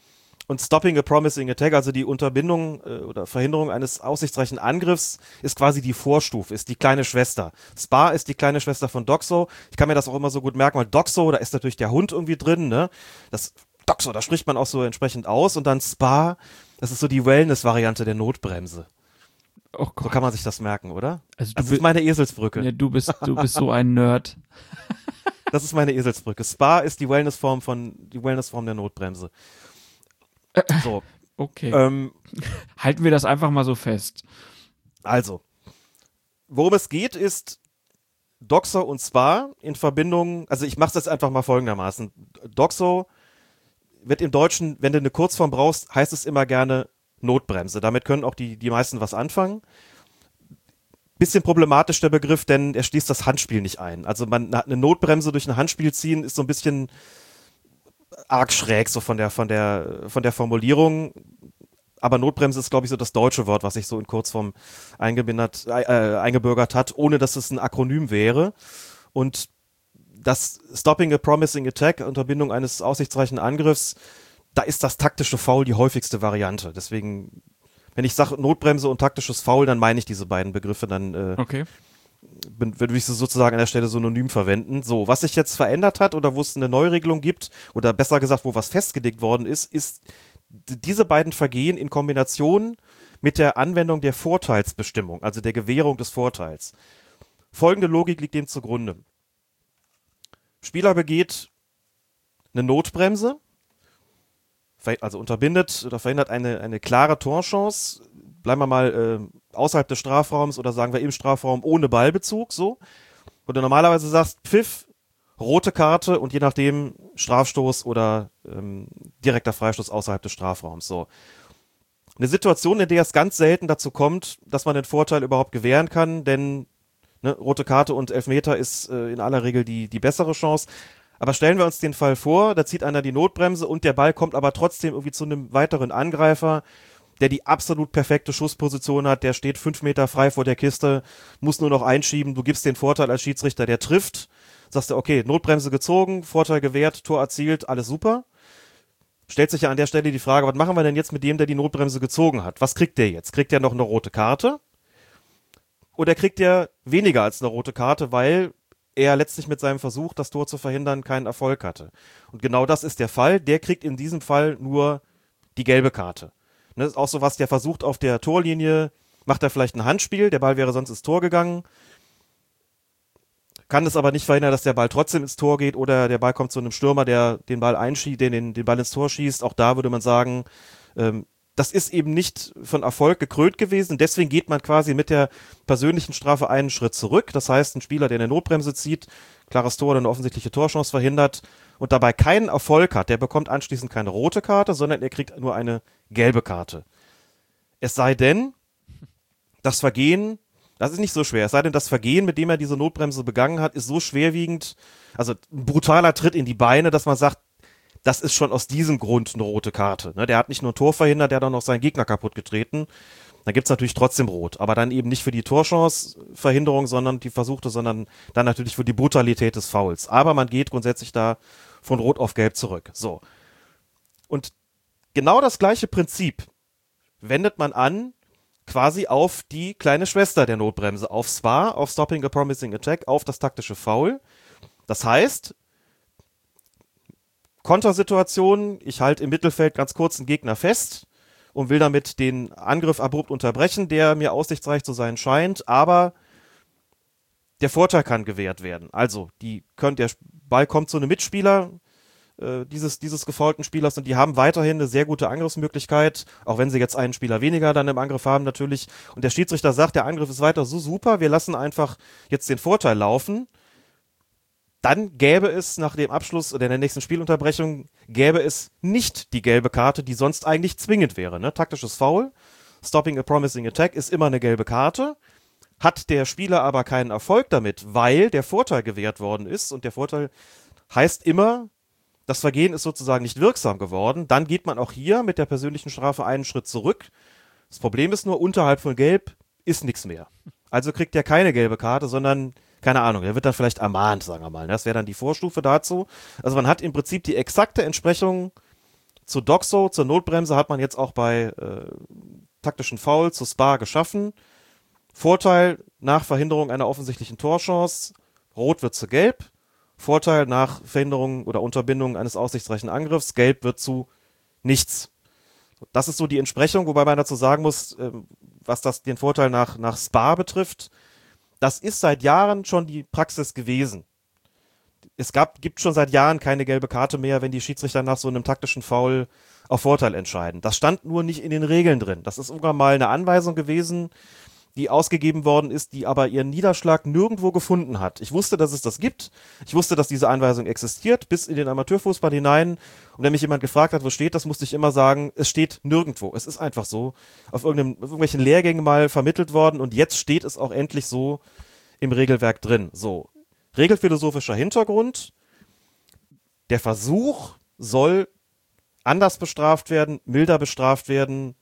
Und Stopping a Promising Attack, also die Unterbindung äh, oder Verhinderung eines aussichtsreichen Angriffs, ist quasi die Vorstufe, ist die kleine Schwester. Spa ist die kleine Schwester von Doxo. Ich kann mir das auch immer so gut merken, weil Doxo, da ist natürlich der Hund irgendwie drin, ne? Das Doxo, da spricht man auch so entsprechend aus. Und dann Spa, das ist so die Wellness-Variante der Notbremse. Oh. So kann man sich das merken, oder? Also das ist meine Eselsbrücke. Ja, du bist, du bist so ein Nerd. Das ist meine Eselsbrücke. Spa ist die Wellnessform von, die Wellnessform der Notbremse. So. Okay. Ähm, Halten wir das einfach mal so fest. Also, worum es geht, ist Doxo und Spa in Verbindung, also ich mache das einfach mal folgendermaßen. Doxo wird im Deutschen, wenn du eine Kurzform brauchst, heißt es immer gerne Notbremse. Damit können auch die, die meisten was anfangen. Bisschen problematisch der Begriff, denn er schließt das Handspiel nicht ein. Also man eine Notbremse durch ein Handspiel ziehen ist so ein bisschen arg schräg, so von der, von der, von der Formulierung. Aber Notbremse ist, glaube ich, so das deutsche Wort, was sich so in Kurzform eingebindert, äh, eingebürgert hat, ohne dass es ein Akronym wäre. Und das Stopping a Promising Attack, Unterbindung eines aussichtsreichen Angriffs, da ist das taktische Foul die häufigste Variante. Deswegen Wenn ich sage Notbremse und taktisches Foul, dann meine ich diese beiden Begriffe, dann äh, Okay. bin- würde ich sie sozusagen an der Stelle synonym verwenden. So, was sich jetzt verändert hat oder wo es eine Neuregelung gibt, oder besser gesagt, wo was festgelegt worden ist, ist diese beiden Vergehen in Kombination mit der Anwendung der Vorteilsbestimmung, also der Gewährung des Vorteils. Folgende Logik liegt dem zugrunde. Spieler begeht eine Notbremse, also unterbindet oder verhindert eine, eine klare Torchance, bleiben wir mal äh, außerhalb des Strafraums oder sagen wir im Strafraum ohne Ballbezug, so. Und du normalerweise sagst, Pfiff, rote Karte und je nachdem Strafstoß oder ähm, direkter Freistoß außerhalb des Strafraums, so. Eine Situation, in der es ganz selten dazu kommt, dass man den Vorteil überhaupt gewähren kann, denn ne, rote Karte und Elfmeter ist äh, in aller Regel die, die bessere Chance. Aber stellen wir uns den Fall vor, da zieht einer die Notbremse und der Ball kommt aber trotzdem irgendwie zu einem weiteren Angreifer, der die absolut perfekte Schussposition hat, der steht fünf Meter frei vor der Kiste, muss nur noch einschieben, du gibst den Vorteil als Schiedsrichter, der trifft, sagst du, okay, Notbremse gezogen, Vorteil gewährt, Tor erzielt, alles super. Stellt sich ja an der Stelle die Frage, was machen wir denn jetzt mit dem, der die Notbremse gezogen hat? Was kriegt der jetzt? Kriegt der noch eine rote Karte? Oder kriegt er weniger als eine rote Karte, weil er letztlich mit seinem Versuch, das Tor zu verhindern, keinen Erfolg hatte? Und genau das ist der Fall. Der kriegt in diesem Fall nur die gelbe Karte. Ne, ist auch so was, der versucht auf der Torlinie, macht er vielleicht ein Handspiel, der Ball wäre sonst ins Tor gegangen, kann es aber nicht verhindern, dass der Ball trotzdem ins Tor geht oder der Ball kommt zu einem Stürmer, der den Ball einschießt, den, den, den Ball ins Tor schießt. Auch da würde man sagen, ähm, das ist eben nicht von Erfolg gekrönt gewesen. Deswegen geht man quasi mit der persönlichen Strafe einen Schritt zurück. Das heißt, ein Spieler, der eine Notbremse zieht, klares Tor oder eine offensichtliche Torchance verhindert und dabei keinen Erfolg hat, der bekommt anschließend keine rote Karte, sondern er kriegt nur eine gelbe Karte. Es sei denn, das Vergehen, das ist nicht so schwer, es sei denn, das Vergehen, mit dem er diese Notbremse begangen hat, ist so schwerwiegend, also ein brutaler Tritt in die Beine, dass man sagt, das ist schon aus diesem Grund eine rote Karte. Ne? Der hat nicht nur ein Tor verhindert, der hat auch noch seinen Gegner kaputt getreten. Dann gibt's natürlich trotzdem rot, aber dann eben nicht für die Torchance-Verhinderung, sondern die versuchte, sondern dann natürlich für die Brutalität des Fouls. Aber man geht grundsätzlich da von rot auf gelb zurück. So. Und genau das gleiche Prinzip wendet man an quasi auf die kleine Schwester der Notbremse, auf SPA, auf Stopping a Promising Attack, auf das taktische Foul. Das heißt, Kontersituation, ich halte im Mittelfeld ganz kurz einen Gegner fest und will damit den Angriff abrupt unterbrechen, der mir aussichtsreich zu sein scheint, aber der Vorteil kann gewährt werden. Also, die können, der Ball kommt zu einem Mitspieler äh, dieses, dieses gefaulten Spielers und die haben weiterhin eine sehr gute Angriffsmöglichkeit, auch wenn sie jetzt einen Spieler weniger dann im Angriff haben natürlich. Und der Schiedsrichter sagt, der Angriff ist weiter so super, wir lassen einfach jetzt den Vorteil laufen dann gäbe es nach dem Abschluss oder der nächsten Spielunterbrechung, gäbe es nicht die gelbe Karte, die sonst eigentlich zwingend wäre. Ne? Taktisches Foul, Stopping a Promising Attack ist immer eine gelbe Karte. Hat der Spieler aber keinen Erfolg damit, weil der Vorteil gewährt worden ist und der Vorteil heißt immer, das Vergehen ist sozusagen nicht wirksam geworden, dann geht man auch hier mit der persönlichen Strafe einen Schritt zurück. Das Problem ist nur, unterhalb von Gelb ist nichts mehr. Also kriegt er keine gelbe Karte, sondern keine Ahnung, der wird dann vielleicht ermahnt, sagen wir mal. Das wäre dann die Vorstufe dazu. Also man hat im Prinzip die exakte Entsprechung zu Doxo, zur Notbremse hat man jetzt auch bei äh, taktischen Foul zu Spa geschaffen. Vorteil nach Verhinderung einer offensichtlichen Torchance, rot wird zu gelb. Vorteil nach Verhinderung oder Unterbindung eines aussichtsreichen Angriffs, gelb wird zu nichts. Das ist so die Entsprechung, wobei man dazu sagen muss, äh, was das den Vorteil nach, nach Spa betrifft, das ist seit Jahren schon die Praxis gewesen. Es gab, gibt schon seit Jahren keine gelbe Karte mehr, wenn die Schiedsrichter nach so einem taktischen Foul auf Vorteil entscheiden. Das stand nur nicht in den Regeln drin. Das ist irgendwann mal eine Anweisung gewesen, die ausgegeben worden ist, die aber ihren Niederschlag nirgendwo gefunden hat. Ich wusste, dass es das gibt. Ich wusste, dass diese Anweisung existiert, bis in den Amateurfußball hinein. Und wenn mich jemand gefragt hat, wo steht das, musste ich immer sagen, es steht nirgendwo. Es ist einfach so auf, irgendeinem, auf irgendwelchen Lehrgängen mal vermittelt worden und jetzt steht es auch endlich so im Regelwerk drin. So. Regelphilosophischer Hintergrund. Der Versuch soll anders bestraft werden, milder bestraft werden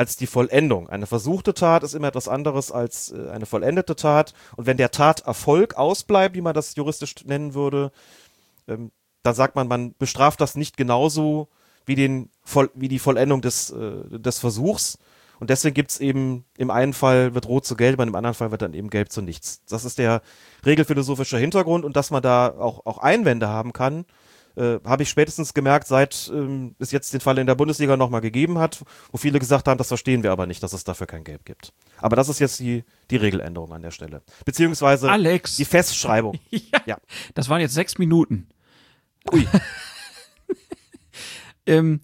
als die Vollendung. Eine versuchte Tat ist immer etwas anderes als äh, eine vollendete Tat. Und wenn der Taterfolg ausbleibt, wie man das juristisch nennen würde, ähm, dann sagt man, man bestraft das nicht genauso wie, den, wie die Vollendung des, äh, des Versuchs. Und deswegen gibt's eben, im einen Fall wird rot zu gelb, im anderen Fall wird dann eben gelb zu nichts. Das ist der regelphilosophische Hintergrund und dass man da auch, auch Einwände haben kann, äh, habe ich spätestens gemerkt, seit ähm, es jetzt den Fall in der Bundesliga nochmal gegeben hat, wo viele gesagt haben, das verstehen wir aber nicht, dass es dafür kein Gelb gibt. Aber das ist jetzt die, die Regeländerung an der Stelle. Beziehungsweise Alex. die Festschreibung. ja, Ja. Das waren jetzt sechs Minuten. Ui. ähm,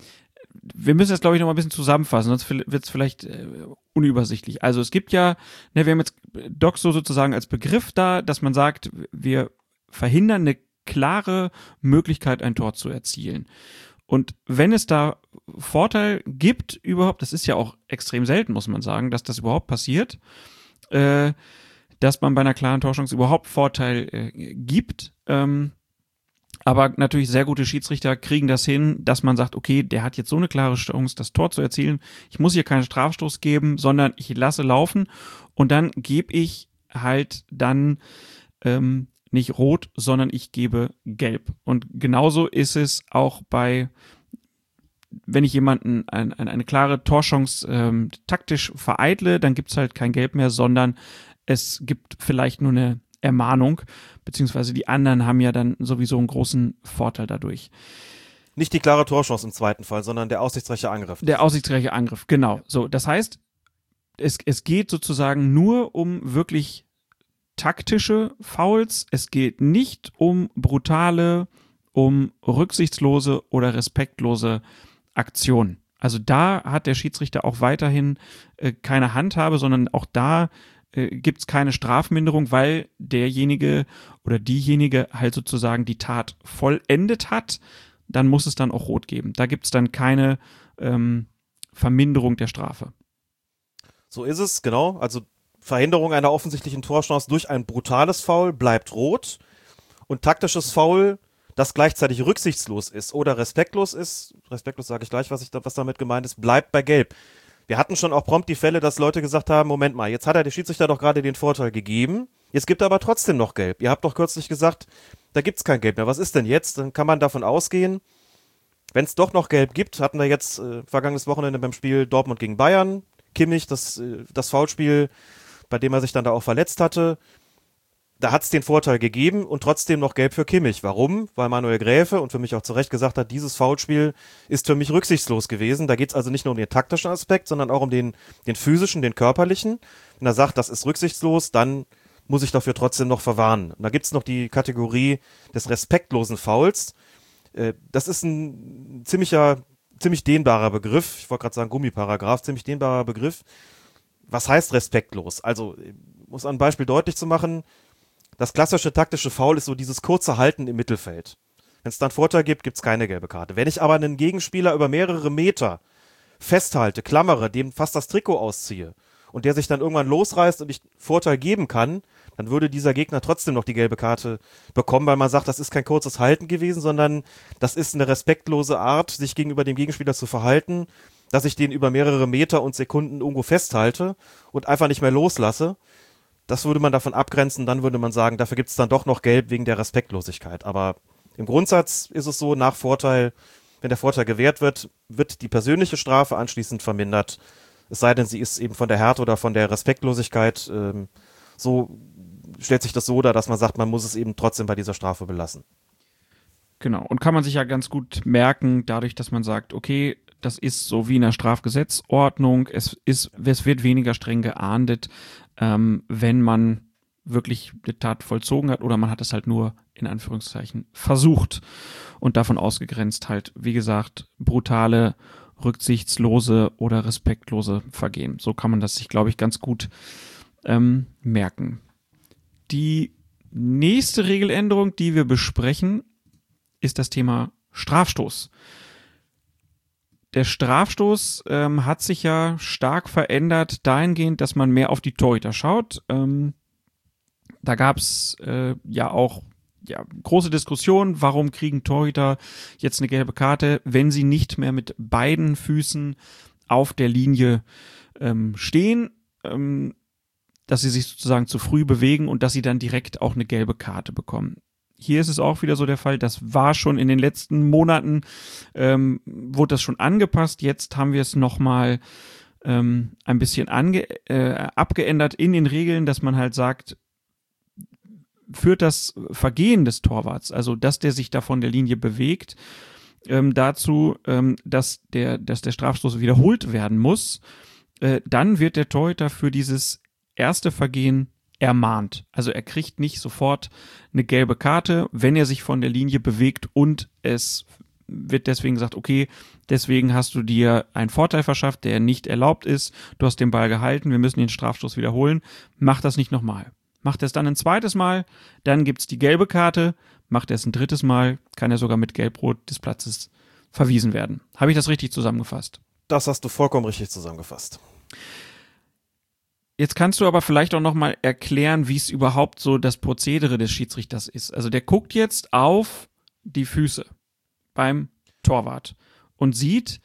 wir müssen jetzt, glaube ich, noch mal ein bisschen zusammenfassen, sonst wird es vielleicht äh, unübersichtlich. Also es gibt ja, ne, wir haben jetzt Doxo sozusagen als Begriff da, dass man sagt, wir verhindern eine klare Möglichkeit, ein Tor zu erzielen. Und wenn es da Vorteil gibt überhaupt, das ist ja auch extrem selten, muss man sagen, dass das überhaupt passiert, äh, dass man bei einer klaren Torchance überhaupt Vorteil äh, gibt. Ähm, aber natürlich sehr gute Schiedsrichter kriegen das hin, dass man sagt, okay, der hat jetzt so eine klare Chance, das Tor zu erzielen. Ich muss hier keinen Strafstoß geben, sondern ich lasse laufen und dann gebe ich halt dann ähm, nicht rot, sondern ich gebe gelb. Und genauso ist es auch bei, wenn ich jemanden ein, ein, eine klare Torchance ähm, taktisch vereitle, dann gibt's halt kein Gelb mehr, sondern es gibt vielleicht nur eine Ermahnung, beziehungsweise die anderen haben ja dann sowieso einen großen Vorteil dadurch. Nicht die klare Torchance im zweiten Fall, sondern der aussichtsreiche Angriff. Der aussichtsreiche Angriff, genau. So, das heißt, es, es geht sozusagen nur um wirklich taktische Fouls. Es geht nicht um brutale, um rücksichtslose oder respektlose Aktionen. Also da hat der Schiedsrichter auch weiterhin äh, keine Handhabe, sondern auch da äh, gibt es keine Strafminderung, weil derjenige oder diejenige halt sozusagen die Tat vollendet hat. Dann muss es dann auch rot geben. Da gibt es dann keine ähm, Verminderung der Strafe. So ist es, genau. Also Verhinderung einer offensichtlichen Torchance durch ein brutales Foul bleibt rot und taktisches Foul, das gleichzeitig rücksichtslos ist oder respektlos ist, respektlos sage ich gleich, was, ich, was damit gemeint ist, bleibt bei gelb. Wir hatten schon auch prompt die Fälle, dass Leute gesagt haben, Moment mal, jetzt hat er der Schiedsrichter doch gerade den Vorteil gegeben, jetzt gibt er aber trotzdem noch gelb. Ihr habt doch kürzlich gesagt, da gibt's kein Gelb mehr. Was ist denn jetzt? Dann kann man davon ausgehen, wenn es doch noch gelb gibt, hatten wir jetzt äh, vergangenes Wochenende beim Spiel Dortmund gegen Bayern, Kimmich, das, äh, das Foulspiel bei dem er sich dann da auch verletzt hatte. Da hat es den Vorteil gegeben und trotzdem noch gelb für Kimmich. Warum? Weil Manuel Gräfe und für mich auch zu Recht gesagt hat, dieses Foulspiel ist für mich rücksichtslos gewesen. Da geht es also nicht nur um den taktischen Aspekt, sondern auch um den, den physischen, den körperlichen. Wenn er sagt, das ist rücksichtslos, dann muss ich dafür trotzdem noch verwarnen. Und da gibt es noch die Kategorie des respektlosen Fouls. Äh, das ist ein ziemlicher, ziemlich dehnbarer Begriff. Ich wollte gerade sagen Gummiparagraph, ziemlich dehnbarer Begriff was heißt respektlos? Also, muss ein Beispiel deutlich zu machen, das klassische taktische Foul ist so dieses kurze Halten im Mittelfeld. Wenn es dann Vorteil gibt, gibt es keine gelbe Karte. Wenn ich aber einen Gegenspieler über mehrere Meter festhalte, klammere, dem fast das Trikot ausziehe und der sich dann irgendwann losreißt und ich Vorteil geben kann, dann würde dieser Gegner trotzdem noch die gelbe Karte bekommen, weil man sagt, das ist kein kurzes Halten gewesen, sondern das ist eine respektlose Art, sich gegenüber dem Gegenspieler zu verhalten dass ich den über mehrere Meter und Sekunden irgendwo festhalte und einfach nicht mehr loslasse. Das würde man davon abgrenzen, dann würde man sagen, dafür gibt es dann doch noch Gelb wegen der Respektlosigkeit. Aber im Grundsatz ist es so, nach Vorteil, wenn der Vorteil gewährt wird, wird die persönliche Strafe anschließend vermindert. Es sei denn, sie ist eben von der Härte oder von der Respektlosigkeit ähm, so, stellt sich das so dar, dass man sagt, man muss es eben trotzdem bei dieser Strafe belassen. Genau. Und kann man sich ja ganz gut merken, dadurch, dass man sagt, okay, das ist so wie in der Strafgesetzordnung. Es ist, es wird weniger streng geahndet, ähm, wenn man wirklich eine Tat vollzogen hat oder man hat es halt nur in Anführungszeichen versucht und davon ausgegrenzt halt, wie gesagt, brutale, rücksichtslose oder respektlose Vergehen. So kann man das sich, glaube ich, ganz gut ähm, merken. Die nächste Regeländerung, die wir besprechen, ist das Thema Strafstoß der Strafstoß ähm, hat sich ja stark verändert dahingehend, dass man mehr auf die Torhüter schaut. Ähm, da gab es äh, ja auch ja, große Diskussionen, warum kriegen Torhüter jetzt eine gelbe Karte, wenn sie nicht mehr mit beiden Füßen auf der Linie ähm, stehen, ähm, dass sie sich sozusagen zu früh bewegen und dass sie dann direkt auch eine gelbe Karte bekommen. Hier ist es auch wieder so der Fall, das war schon in den letzten Monaten, ähm, wurde das schon angepasst. Jetzt haben wir es nochmal ähm, ein bisschen ange äh, abgeändert in den Regeln, dass man halt sagt, führt das Vergehen des Torwarts, also dass der sich da von der Linie bewegt, ähm, dazu, ähm, dass, der, dass der Strafstoß wiederholt werden muss, äh, dann wird der Torhüter für dieses erste Vergehen ermahnt. Also er kriegt nicht sofort eine gelbe Karte, wenn er sich von der Linie bewegt und es wird deswegen gesagt, okay, deswegen hast du dir einen Vorteil verschafft, der nicht erlaubt ist. Du hast den Ball gehalten, wir müssen den Strafstoß wiederholen. Mach das nicht nochmal. Macht er es dann ein zweites Mal, dann gibt's die gelbe Karte. Macht er es ein drittes Mal, kann er sogar mit Gelbrot des Platzes verwiesen werden. Habe ich das richtig zusammengefasst? Das hast du vollkommen richtig zusammengefasst. Jetzt kannst du aber vielleicht auch noch mal erklären, wie es überhaupt so das Prozedere des Schiedsrichters ist. Also der guckt jetzt auf die Füße beim Torwart und sieht,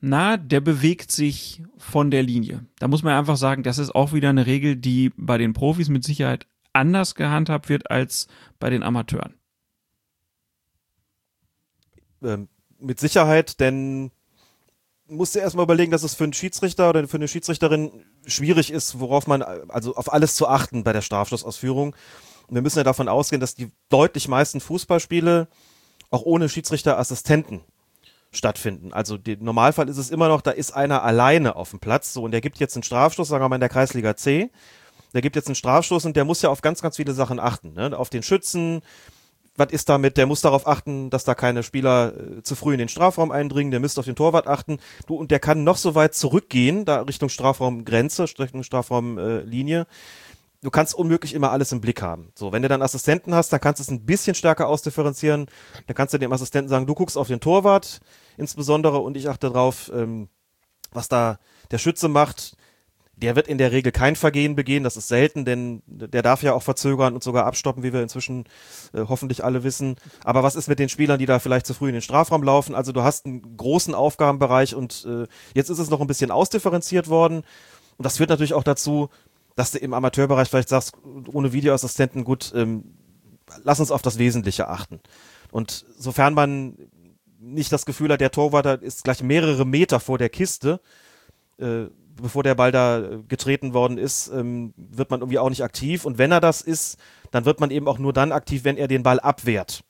na, der bewegt sich von der Linie. Da muss man einfach sagen, das ist auch wieder eine Regel, die bei den Profis mit Sicherheit anders gehandhabt wird als bei den Amateuren. Ähm, mit Sicherheit, denn musst du erstmal überlegen, dass es für einen Schiedsrichter oder für eine Schiedsrichterin schwierig ist, worauf man, also auf alles zu achten bei der Strafschlussausführung. Und wir müssen ja davon ausgehen, dass die deutlich meisten Fußballspiele auch ohne Schiedsrichterassistenten stattfinden. Also der Normalfall ist es immer noch, da ist einer alleine auf dem Platz, so und der gibt jetzt einen Strafstoß, sagen wir mal in der Kreisliga C. Der gibt jetzt einen Strafstoß und der muss ja auf ganz, ganz viele Sachen achten. Ne? Auf den Schützen, was ist damit? Der muss darauf achten, dass da keine Spieler äh, zu früh in den Strafraum eindringen. Der müsste auf den Torwart achten. Du, und der kann noch so weit zurückgehen, da Richtung Strafraumgrenze, Richtung Strafraumlinie. Du kannst unmöglich immer alles im Blick haben. So, wenn du dann Assistenten hast, dann kannst du es ein bisschen stärker ausdifferenzieren. Dann kannst du dem Assistenten sagen, du guckst auf den Torwart insbesondere und ich achte drauf, ähm, was da der Schütze macht der wird in der Regel kein Vergehen begehen, das ist selten, denn der darf ja auch verzögern und sogar abstoppen, wie wir inzwischen äh, hoffentlich alle wissen. Aber was ist mit den Spielern, die da vielleicht zu früh in den Strafraum laufen? Also du hast einen großen Aufgabenbereich und äh, jetzt ist es noch ein bisschen ausdifferenziert worden. Und das führt natürlich auch dazu, dass du im Amateurbereich vielleicht sagst, ohne Videoassistenten, gut, ähm, lass uns auf das Wesentliche achten. Und sofern man nicht das Gefühl hat, der Torwart ist gleich mehrere Meter vor der Kiste, äh, bevor der Ball da äh, getreten worden ist, ähm, wird man irgendwie auch nicht aktiv. Und wenn er das ist, dann wird man eben auch nur dann aktiv, wenn er den Ball abwehrt.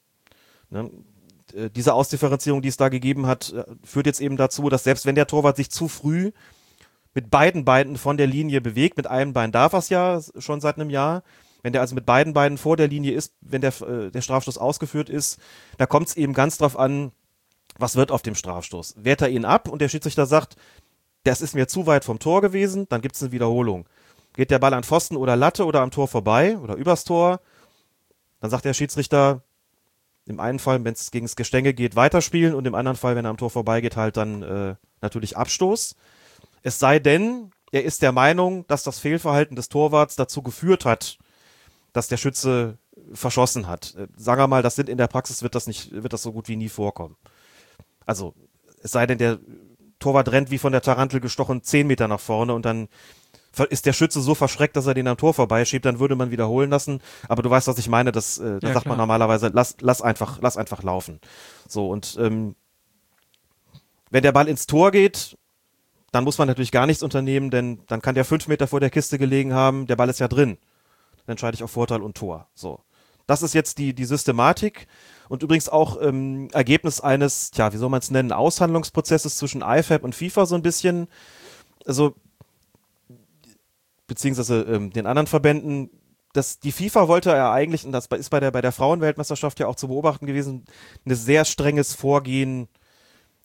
Ne? Äh, diese Ausdifferenzierung, die es da gegeben hat, äh, führt jetzt eben dazu, dass selbst wenn der Torwart sich zu früh mit beiden Beinen von der Linie bewegt, mit einem Bein darf er es ja schon seit einem Jahr, wenn der also mit beiden Beinen vor der Linie ist, wenn der, der Strafstoß ausgeführt ist, da kommt es eben ganz drauf an, was wird auf dem Strafstoß. Wehrt er ihn ab und der Schiedsrichter sagt, das ist mir zu weit vom Tor gewesen, dann gibt es eine Wiederholung. Geht der Ball an Pfosten oder Latte oder am Tor vorbei oder übers Tor, dann sagt der Schiedsrichter, im einen Fall, wenn es gegen das Gestänge geht, weiterspielen und im anderen Fall, wenn er am Tor vorbeigeht, halt dann äh, natürlich Abstoß. Es sei denn, er ist der Meinung, dass das Fehlverhalten des Torwarts dazu geführt hat, dass der Schütze verschossen hat. Äh, sagen wir mal, das sind in der Praxis wird das nicht, wird das so gut wie nie vorkommen. Also, es sei denn, der Torwart rennt wie von der Tarantel gestochen zehn Meter nach vorne und dann ist der Schütze so verschreckt, dass er den am Tor vorbeischiebt, dann würde man wiederholen lassen. Aber du weißt, was ich meine. Das, äh, da ja, sagt klar. man normalerweise, lass, lass einfach, lass einfach laufen. So und ähm, wenn der Ball ins Tor geht, dann muss man natürlich gar nichts unternehmen, denn dann kann der fünf Meter vor der Kiste gelegen haben. Der Ball ist ja drin. Dann entscheide ich auf Vorteil und Tor. So, das ist jetzt die die Systematik und übrigens auch ähm, Ergebnis eines, tja, wie soll man es nennen, Aushandlungsprozesses zwischen IFAB und FIFA so ein bisschen. Also, beziehungsweise ähm, den anderen Verbänden. Das, die FIFA wollte ja eigentlich, und das ist bei der, bei der Frauenweltmeisterschaft ja auch zu beobachten gewesen, ein sehr strenges Vorgehen,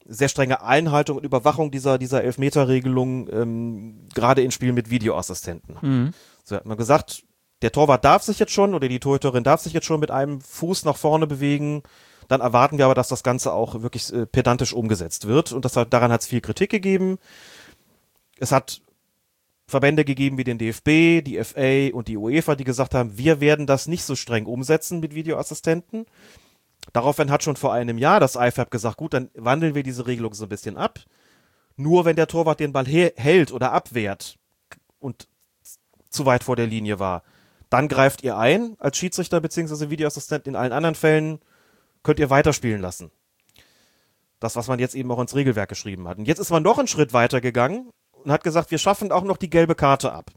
sehr strenge Einhaltung und Überwachung dieser, dieser Elfmeterregelung, ähm, gerade in Spielen mit Videoassistenten. Mhm. So hat man gesagt, der Torwart darf sich jetzt schon oder die Torhüterin darf sich jetzt schon mit einem Fuß nach vorne bewegen. Dann erwarten wir aber, dass das Ganze auch wirklich äh, pedantisch umgesetzt wird. Und das daran hat es viel Kritik gegeben. Es hat Verbände gegeben wie den DFB, die FA und die UEFA, die gesagt haben, wir werden das nicht so streng umsetzen mit Videoassistenten. Daraufhin hat schon vor einem Jahr das IFAB gesagt, gut, dann wandeln wir diese Regelung so ein bisschen ab. Nur wenn der Torwart den Ball hält oder abwehrt und zu weit vor der Linie war, dann greift ihr ein als Schiedsrichter bzw. Videoassistent. In allen anderen Fällen könnt ihr weiterspielen lassen. Das, was man jetzt eben auch ins Regelwerk geschrieben hat. Und jetzt ist man noch einen Schritt weiter gegangen und hat gesagt, wir schaffen auch noch die gelbe Karte ab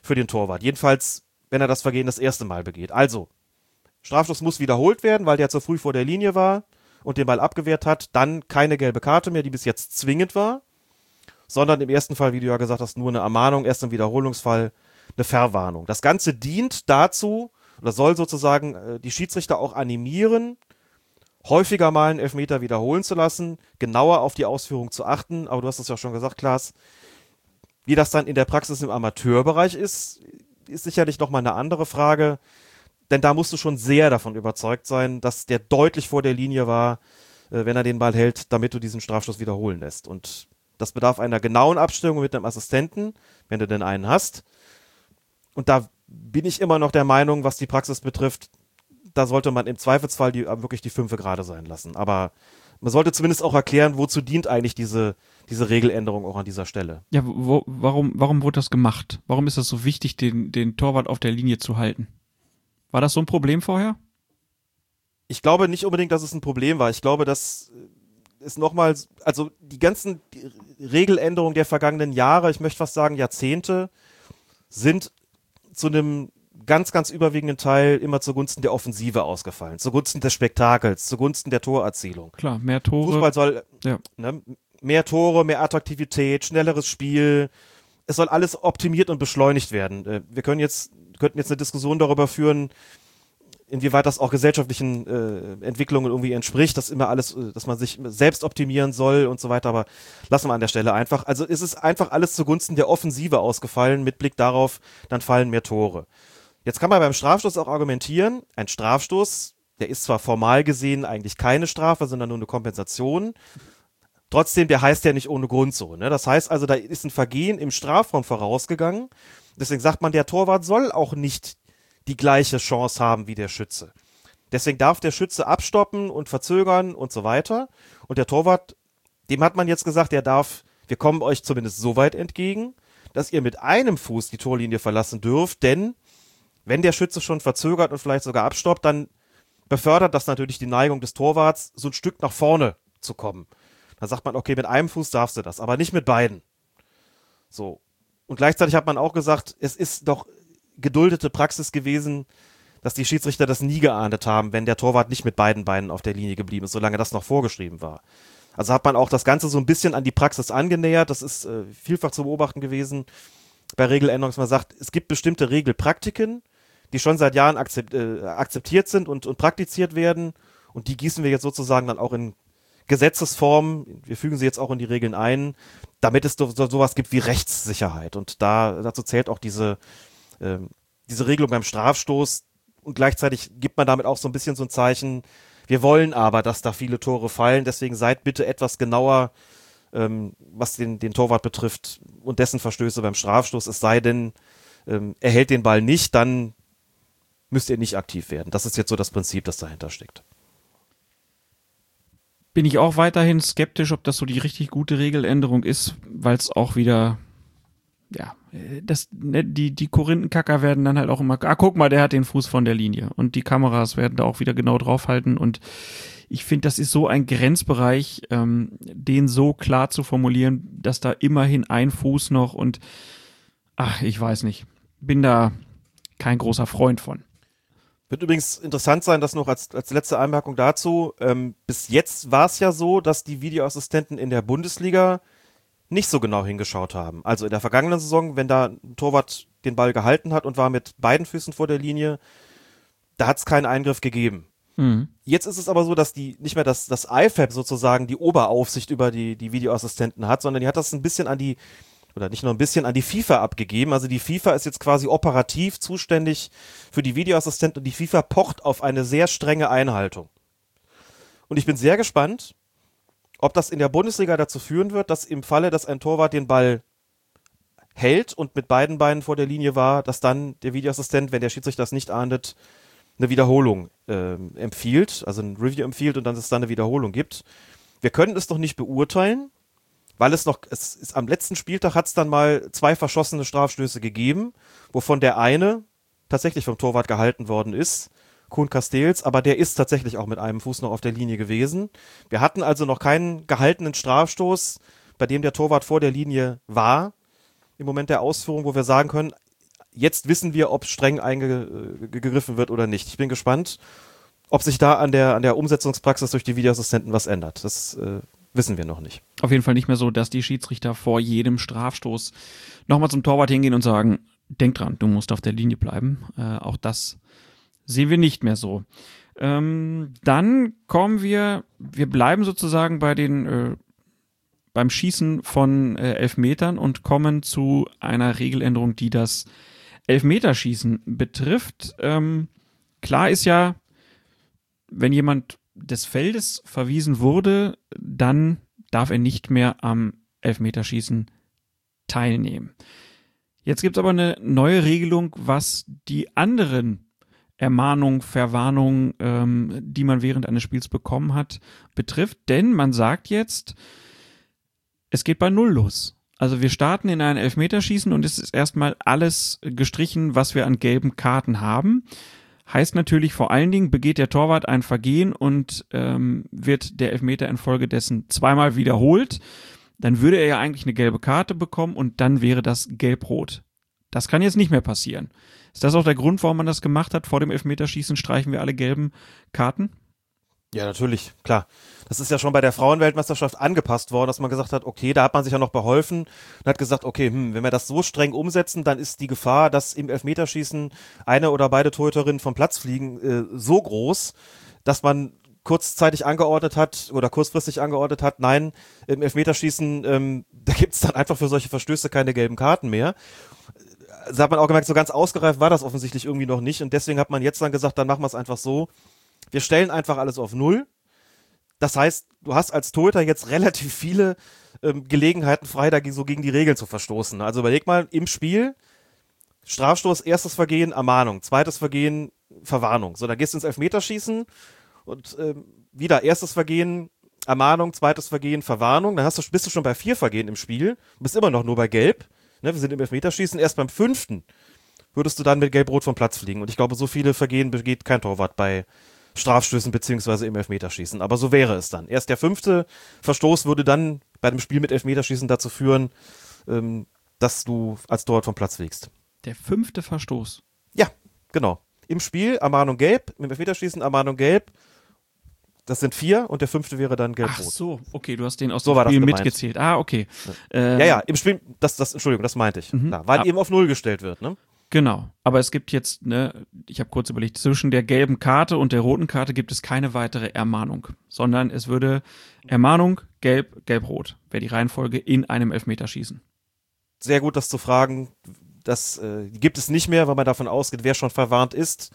für den Torwart. Jedenfalls, wenn er das Vergehen das erste Mal begeht. Also, Strafstoß muss wiederholt werden, weil der zu früh vor der Linie war und den Ball abgewehrt hat. Dann keine gelbe Karte mehr, die bis jetzt zwingend war, sondern im ersten Fall, wie du ja gesagt hast, nur eine Ermahnung, erst im Wiederholungsfall eine Verwarnung. Das Ganze dient dazu, oder soll sozusagen äh, die Schiedsrichter auch animieren, häufiger mal einen Elfmeter wiederholen zu lassen, genauer auf die Ausführung zu achten. Aber du hast es ja schon gesagt, Klaas, wie das dann in der Praxis im Amateurbereich ist, ist sicherlich nochmal eine andere Frage. Denn da musst du schon sehr davon überzeugt sein, dass der deutlich vor der Linie war, äh, wenn er den Ball hält, damit du diesen Strafstoß wiederholen lässt. Und das bedarf einer genauen Abstimmung mit einem Assistenten, wenn du denn einen hast. Und da bin ich immer noch der Meinung, was die Praxis betrifft, da sollte man im Zweifelsfall die, wirklich die Fünfe gerade sein lassen. Aber man sollte zumindest auch erklären, wozu dient eigentlich diese, diese Regeländerung auch an dieser Stelle. Ja, wo, warum, warum wurde das gemacht? Warum ist das so wichtig, den, den Torwart auf der Linie zu halten? War das so ein Problem vorher? Ich glaube nicht unbedingt, dass es ein Problem war. Ich glaube, dass es nochmal, also die ganzen Regeländerungen der vergangenen Jahre, ich möchte fast sagen Jahrzehnte, sind zu einem ganz, ganz überwiegenden Teil immer zugunsten der Offensive ausgefallen, zugunsten des Spektakels, zugunsten der Torerzielung. Klar, mehr Tore. Fußball soll ja. ne, mehr Tore, mehr Attraktivität, schnelleres Spiel. Es soll alles optimiert und beschleunigt werden. Äh, wir können jetzt, könnten jetzt eine Diskussion darüber führen, inwieweit das auch gesellschaftlichen äh, Entwicklungen irgendwie entspricht, dass immer alles, äh, dass man sich selbst optimieren soll und so weiter, aber lassen wir an der Stelle einfach. Also ist es einfach alles zugunsten der Offensive ausgefallen, mit Blick darauf, dann fallen mehr Tore. Jetzt kann man beim Strafstoß auch argumentieren, ein Strafstoß, der ist zwar formal gesehen eigentlich keine Strafe, sondern nur eine Kompensation. Trotzdem, der heißt ja nicht ohne Grund so. Ne? Das heißt also, da ist ein Vergehen im Strafraum vorausgegangen. Deswegen sagt man, der Torwart soll auch nicht die gleiche Chance haben wie der Schütze. Deswegen darf der Schütze abstoppen und verzögern und so weiter. Und der Torwart, dem hat man jetzt gesagt, der darf, wir kommen euch zumindest so weit entgegen, dass ihr mit einem Fuß die Torlinie verlassen dürft, denn wenn der Schütze schon verzögert und vielleicht sogar abstoppt, dann befördert das natürlich die Neigung des Torwarts, so ein Stück nach vorne zu kommen. Da sagt man, okay, mit einem Fuß darfst du das, aber nicht mit beiden. So. Und gleichzeitig hat man auch gesagt, es ist doch geduldete Praxis gewesen, dass die Schiedsrichter das nie geahndet haben, wenn der Torwart nicht mit beiden Beinen auf der Linie geblieben ist, solange das noch vorgeschrieben war. Also hat man auch das Ganze so ein bisschen an die Praxis angenähert. Das ist äh, vielfach zu beobachten gewesen bei Regeländerungen, dass man sagt, es gibt bestimmte Regelpraktiken, die schon seit Jahren akzept, äh, akzeptiert sind und, und praktiziert werden. Und die gießen wir jetzt sozusagen dann auch in Gesetzesform, wir fügen sie jetzt auch in die Regeln ein, damit es so, so, sowas gibt wie Rechtssicherheit. Und da, dazu zählt auch diese, äh, diese Regelung beim Strafstoß. Und gleichzeitig gibt man damit auch so ein bisschen so ein Zeichen, wir wollen aber, dass da viele Tore fallen, deswegen seid bitte etwas genauer, ähm, was den, den Torwart betrifft und dessen Verstöße beim Strafstoß. Es sei denn, ähm, er hält den Ball nicht, dann müsst ihr nicht aktiv werden. Das ist jetzt so das Prinzip, das dahinter steckt. Bin ich auch weiterhin skeptisch, ob das so die richtig gute Regeländerung ist, weil es auch wieder, ja, das, ne, die, die Korinthenkacker werden dann halt auch immer, ah, guck mal, der hat den Fuß von der Linie. Und die Kameras werden da auch wieder genau draufhalten. Und ich finde, das ist so ein Grenzbereich, ähm, den so klar zu formulieren, dass da immerhin ein Fuß noch und, ach, ich weiß nicht, bin da kein großer Freund von. Wird übrigens interessant sein, das noch als, als letzte Anmerkung dazu. Ähm, bis jetzt war es ja so, dass die Videoassistenten in der Bundesliga nicht so genau hingeschaut haben. Also in der vergangenen Saison, wenn da ein Torwart den Ball gehalten hat und war mit beiden Füßen vor der Linie, da hat es keinen Eingriff gegeben. Mhm. Jetzt ist es aber so, dass die nicht mehr das, das IFAB sozusagen die Oberaufsicht über die, die Videoassistenten hat, sondern die hat das ein bisschen an die oder nicht nur ein bisschen an die FIFA abgegeben. Also die FIFA ist jetzt quasi operativ zuständig für die Videoassistenten und die FIFA pocht auf eine sehr strenge Einhaltung. Und ich bin sehr gespannt, ob das in der Bundesliga dazu führen wird, dass im Falle, dass ein Torwart den Ball hält und mit beiden Beinen vor der Linie war, dass dann der Videoassistent, wenn der Schiedsrichter das nicht ahndet, eine Wiederholung äh, empfiehlt, also ein Review empfiehlt und dann es dann eine Wiederholung gibt. Wir können es doch nicht beurteilen, weil es noch, es ist am letzten Spieltag hat es dann mal zwei verschossene Strafstöße gegeben, wovon der eine tatsächlich vom Torwart gehalten worden ist, Kuhn Castells, aber der ist tatsächlich auch mit einem Fuß noch auf der Linie gewesen. Wir hatten also noch keinen gehaltenen Strafstoß, bei dem der Torwart vor der Linie war, im Moment der Ausführung, wo wir sagen können, jetzt wissen wir, ob streng eingegriffen wird oder nicht. Ich bin gespannt, ob sich da an der, an der Umsetzungspraxis durch die Videoassistenten was ändert. Das äh, wissen wir noch nicht. Auf jeden Fall nicht mehr so, dass die Schiedsrichter vor jedem Strafstoß nochmal zum Torwart hingehen und sagen, denk dran, du musst auf der Linie bleiben. Äh, auch das sehen wir nicht mehr so. Ähm, dann kommen wir, wir bleiben sozusagen bei den äh, beim Schießen von äh, Elfmetern und kommen zu einer Regeländerung, die das Elfmeterschießen betrifft. Ähm, klar ist ja, wenn jemand des Feldes verwiesen wurde, dann darf er nicht mehr am Elfmeterschießen teilnehmen. Jetzt gibt es aber eine neue Regelung, was die anderen Ermahnungen, Verwarnungen, ähm, die man während eines Spiels bekommen hat, betrifft. Denn man sagt jetzt, es geht bei Null los. Also wir starten in ein Elfmeterschießen und es ist erstmal alles gestrichen, was wir an gelben Karten haben. Heißt natürlich vor allen Dingen, begeht der Torwart ein Vergehen und ähm, wird der Elfmeter infolgedessen zweimal wiederholt, dann würde er ja eigentlich eine gelbe Karte bekommen und dann wäre das gelb-rot. Das kann jetzt nicht mehr passieren. Ist das auch der Grund, warum man das gemacht hat? Vor dem Elfmeterschießen streichen wir alle gelben Karten? Ja, natürlich, klar. Das ist ja schon bei der Frauenweltmeisterschaft angepasst worden, dass man gesagt hat, okay, da hat man sich ja noch beholfen und hat gesagt, okay, hm, wenn wir das so streng umsetzen, dann ist die Gefahr, dass im Elfmeterschießen eine oder beide Torhüterinnen vom Platz fliegen, äh, so groß, dass man kurzzeitig angeordnet hat oder kurzfristig angeordnet hat, nein, im Elfmeterschießen, ähm, da gibt's dann einfach für solche Verstöße keine gelben Karten mehr. Da hat man auch gemerkt, so ganz ausgereift war das offensichtlich irgendwie noch nicht und deswegen hat man jetzt dann gesagt, dann machen wir es einfach so, wir stellen einfach alles auf Null. Das heißt, du hast als Torhüter jetzt relativ viele ähm, Gelegenheiten frei, dagegen so gegen die Regeln zu verstoßen. Also überleg mal, im Spiel, Strafstoß, erstes Vergehen, Ermahnung, zweites Vergehen, Verwarnung. So, dann gehst du ins Elfmeterschießen und ähm, wieder erstes Vergehen, Ermahnung, zweites Vergehen, Verwarnung. Dann hast du, bist du schon bei vier Vergehen im Spiel, bist immer noch nur bei Gelb. Ne, wir sind im Elfmeterschießen, erst beim fünften würdest du dann mit Gelb-Rot vom Platz fliegen. Und ich glaube, so viele Vergehen begeht kein Torwart bei Strafstößen beziehungsweise im Elfmeterschießen. Aber so wäre es dann. Erst der fünfte Verstoß würde dann bei dem Spiel mit Elfmeterschießen dazu führen, ähm, dass du als Torwart vom Platz fliegst. Der fünfte Verstoß. Ja, genau. Im Spiel Ermahnung gelb, mit Elfmeterschießen Ermahnung gelb. Das sind vier und der fünfte wäre dann gelb-rot. Ach so, okay, du hast den aus So dem Spiel mitgezählt. Ah, okay. Ja, Ähm, ja, im Spiel, das, das, Entschuldigung, das meinte ich. Mhm. Klar, weil Ah. eben auf Null gestellt wird, ne? Genau. Aber es gibt jetzt, ne, ich habe kurz überlegt, zwischen der gelben Karte und der roten Karte gibt es keine weitere Ermahnung, sondern es würde Ermahnung, gelb, gelb-rot, wäre die Reihenfolge in einem Elfmeterschießen. Sehr gut, das zu fragen. Das äh, gibt es nicht mehr, weil man davon ausgeht, wer schon verwarnt ist,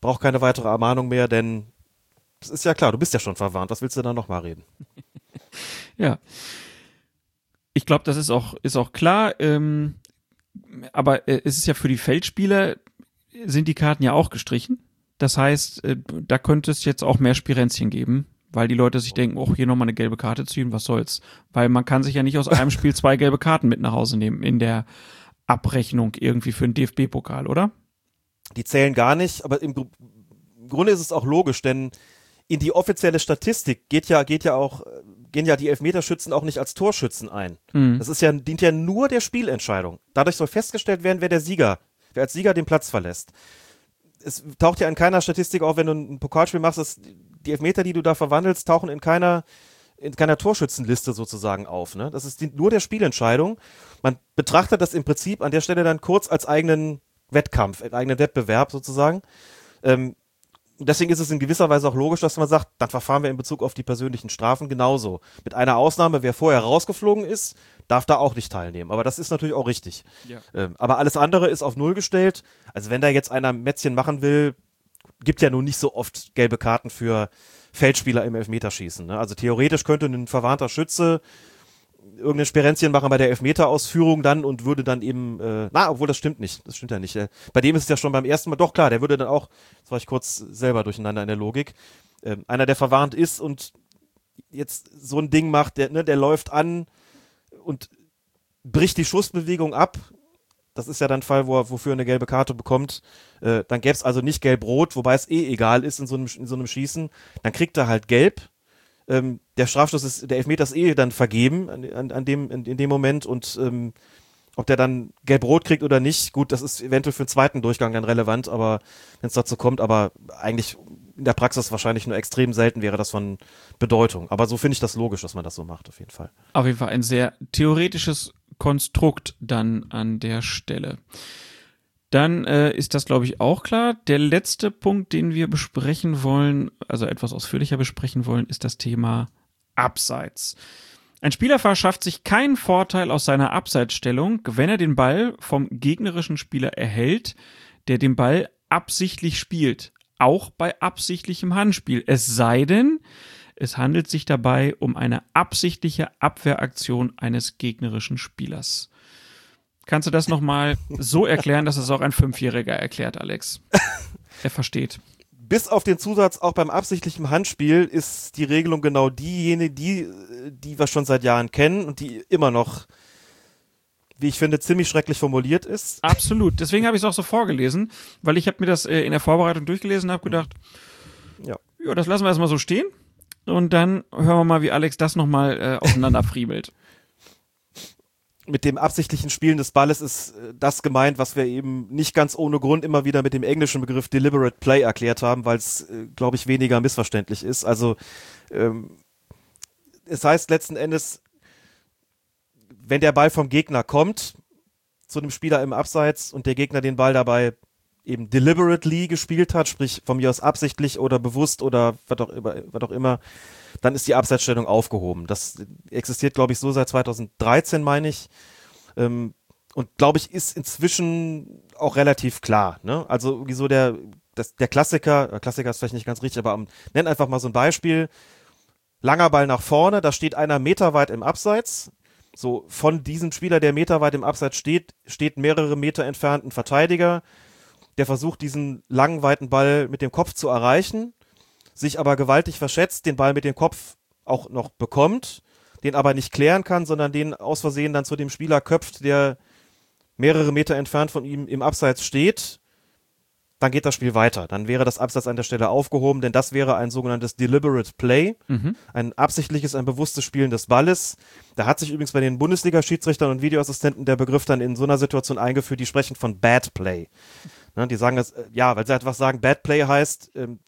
braucht keine weitere Ermahnung mehr, denn das ist ja klar, du bist ja schon verwarnt. Was willst du dann nochmal reden? Ja. Ich glaube, das ist auch, ist auch klar. Ähm, aber äh, es ist ja für die Feldspieler, sind die Karten ja auch gestrichen. Das heißt, äh, da könnte es jetzt auch mehr Spirenzchen geben, weil die Leute sich denken, oh, hier nochmal eine gelbe Karte ziehen, was soll's. Weil man kann sich ja nicht aus einem Spiel zwei gelbe Karten mit nach Hause nehmen in der Abrechnung irgendwie für den DFB-Pokal, oder? Die zählen gar nicht, aber im Grunde ist es auch logisch, denn in die offizielle Statistik geht ja, geht ja auch, äh, gehen ja die Elfmeterschützen auch nicht als Torschützen ein. Hm. Das ist ja, dient ja nur der Spielentscheidung. Dadurch soll festgestellt werden, wer der Sieger, wer als Sieger den Platz verlässt. Es taucht ja in keiner Statistik auf, wenn du ein Pokalspiel machst, dass die Elfmeter, die du da verwandelst, tauchen in keiner, in keiner Torschützenliste sozusagen auf. Ne? Das ist dient nur der Spielentscheidung. Man betrachtet das im Prinzip an der Stelle dann kurz als eigenen Wettkampf, als eigenen Wettbewerb sozusagen. Ähm, deswegen ist es in gewisser Weise auch logisch, dass man sagt, dann verfahren wir in Bezug auf die persönlichen Strafen genauso. Mit einer Ausnahme, wer vorher rausgeflogen ist, darf da auch nicht teilnehmen. Aber das ist natürlich auch richtig. Ja. Ähm, aber alles andere ist auf Null gestellt. Also wenn da jetzt einer ein Mätzchen machen will, gibt ja nun nicht so oft gelbe Karten für Feldspieler im Elfmeterschießen. Ne? Also theoretisch könnte ein verwarnter Schütze irgendein Sperenzchen machen bei der Elfmeterausführung dann und würde dann eben, äh, na, obwohl das stimmt nicht, das stimmt ja nicht. Äh, bei dem ist es ja schon beim ersten Mal, doch klar, der würde dann auch, das war ich kurz selber durcheinander in der Logik, ähm, einer, der verwarnt ist und jetzt so ein Ding macht, der, ne, der läuft an und bricht die Schussbewegung ab. Das ist ja dann ein Fall, wo er wofür eine gelbe Karte bekommt. Äh, dann gäbe es also nicht gelb-rot, wobei es eh egal ist in so einem, in so einem Schießen. Dann kriegt er halt gelb. Ähm, der Strafstoß ist, der Elfmeter ist eh dann vergeben an, an, dem, in, in, dem Moment und ähm, ob der dann gelb-rot kriegt oder nicht, gut, das ist eventuell für den zweiten Durchgang dann relevant, aber wenn es dazu kommt, aber eigentlich in der Praxis wahrscheinlich nur extrem selten wäre das von Bedeutung. Aber so finde ich das logisch, dass man das so macht, auf jeden Fall. Auf jeden Fall ein sehr theoretisches Konstrukt dann an der Stelle. Dann äh, ist das, glaube ich, auch klar. Der letzte Punkt, den wir besprechen wollen, also etwas ausführlicher besprechen wollen, ist das Thema Abseits. Ein Spieler verschafft sich keinen Vorteil aus seiner Abseitsstellung, wenn er den Ball vom gegnerischen Spieler erhält, der den Ball absichtlich spielt. Auch bei absichtlichem Handspiel. Es sei denn, es handelt sich dabei um eine absichtliche Abwehraktion eines gegnerischen Spielers. Kannst du das nochmal so erklären, dass es auch ein Fünfjähriger erklärt, Alex? Er versteht bis auf den Zusatz auch beim absichtlichen Handspiel ist die Regelung genau diejenige, die, die wir schon seit Jahren kennen und die immer noch, wie ich finde, ziemlich schrecklich formuliert ist. Absolut. Deswegen habe ich es auch so vorgelesen, weil ich habe mir das äh, in der Vorbereitung durchgelesen und habe gedacht, ja. ja, das lassen wir erstmal so stehen. Und dann hören wir mal, wie Alex das nochmal äh, auseinanderfriemelt mit dem absichtlichen Spielen des Balles ist äh, das gemeint, was wir eben nicht ganz ohne Grund immer wieder mit dem englischen Begriff deliberate play erklärt haben, weil es, äh, glaube ich, weniger missverständlich ist. Also ähm, es heißt letzten Endes, wenn der Ball vom Gegner kommt zu einem Spieler im Abseits und der Gegner den Ball dabei eben deliberately gespielt hat, sprich von mir aus absichtlich oder bewusst oder was auch immer, was auch immer dann ist die Abseitsstellung aufgehoben. Das existiert, glaube ich, so seit 2013, meine ich. Ähm, und glaube ich, ist inzwischen auch relativ klar. Ne? Also wieso der, das, der Klassiker, Klassiker ist vielleicht nicht ganz richtig, aber um, nenn einfach mal so ein Beispiel. Langer Ball nach vorne, da steht einer meterweit im Abseits. So von diesem Spieler, der meterweit im Abseits steht, steht mehrere Meter entfernt ein Verteidiger, der versucht, diesen langen, weiten Ball mit dem Kopf zu erreichen sich aber gewaltig verschätzt, den Ball mit dem Kopf auch noch bekommt, den aber nicht klären kann, sondern den aus Versehen dann zu dem Spieler köpft, der mehrere Meter entfernt von ihm im Abseits steht, dann geht das Spiel weiter. Dann wäre das Abseits an der Stelle aufgehoben, denn das wäre ein sogenanntes deliberate Play, mhm. ein absichtliches, ein bewusstes Spielen des Balles. Da hat sich übrigens bei den Bundesliga-Schiedsrichtern und Videoassistenten der Begriff dann in so einer Situation eingeführt, die sprechen von Bad Play. Ne, die sagen das, äh, ja, weil sie einfach sagen, Bad Play heißt, ähm,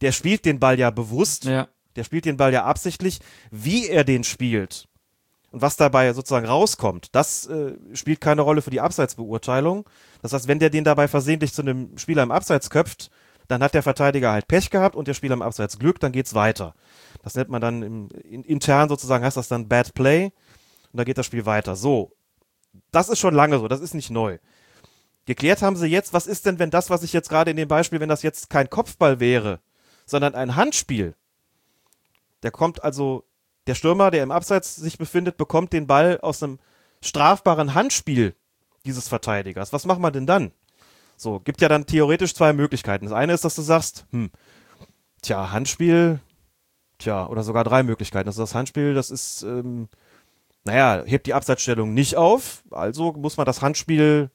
der spielt den Ball ja bewusst, ja. der spielt den Ball ja absichtlich, wie er den spielt und was dabei sozusagen rauskommt, das äh, spielt keine Rolle für die Abseitsbeurteilung. Das heißt, wenn der den dabei versehentlich zu einem Spieler im Abseits köpft, dann hat der Verteidiger halt Pech gehabt und der Spieler im Abseits Glück, dann geht's weiter. Das nennt man dann im, in, intern sozusagen, heißt das dann Bad Play und da geht das Spiel weiter. So, das ist schon lange so, das ist nicht neu. Geklärt haben sie jetzt, was ist denn, wenn das, was ich jetzt gerade in dem Beispiel, wenn das jetzt kein Kopfball wäre, sondern ein Handspiel. Der kommt also, der Stürmer, der im Abseits sich befindet, bekommt den Ball aus einem strafbaren Handspiel dieses Verteidigers. Was macht man denn dann? So, gibt ja dann theoretisch zwei Möglichkeiten. Das eine ist, dass du sagst, hm, tja, Handspiel, tja, oder sogar drei Möglichkeiten. Also das Handspiel, das ist, ähm, naja, hebt die Abseitsstellung nicht auf, also muss man das Handspiel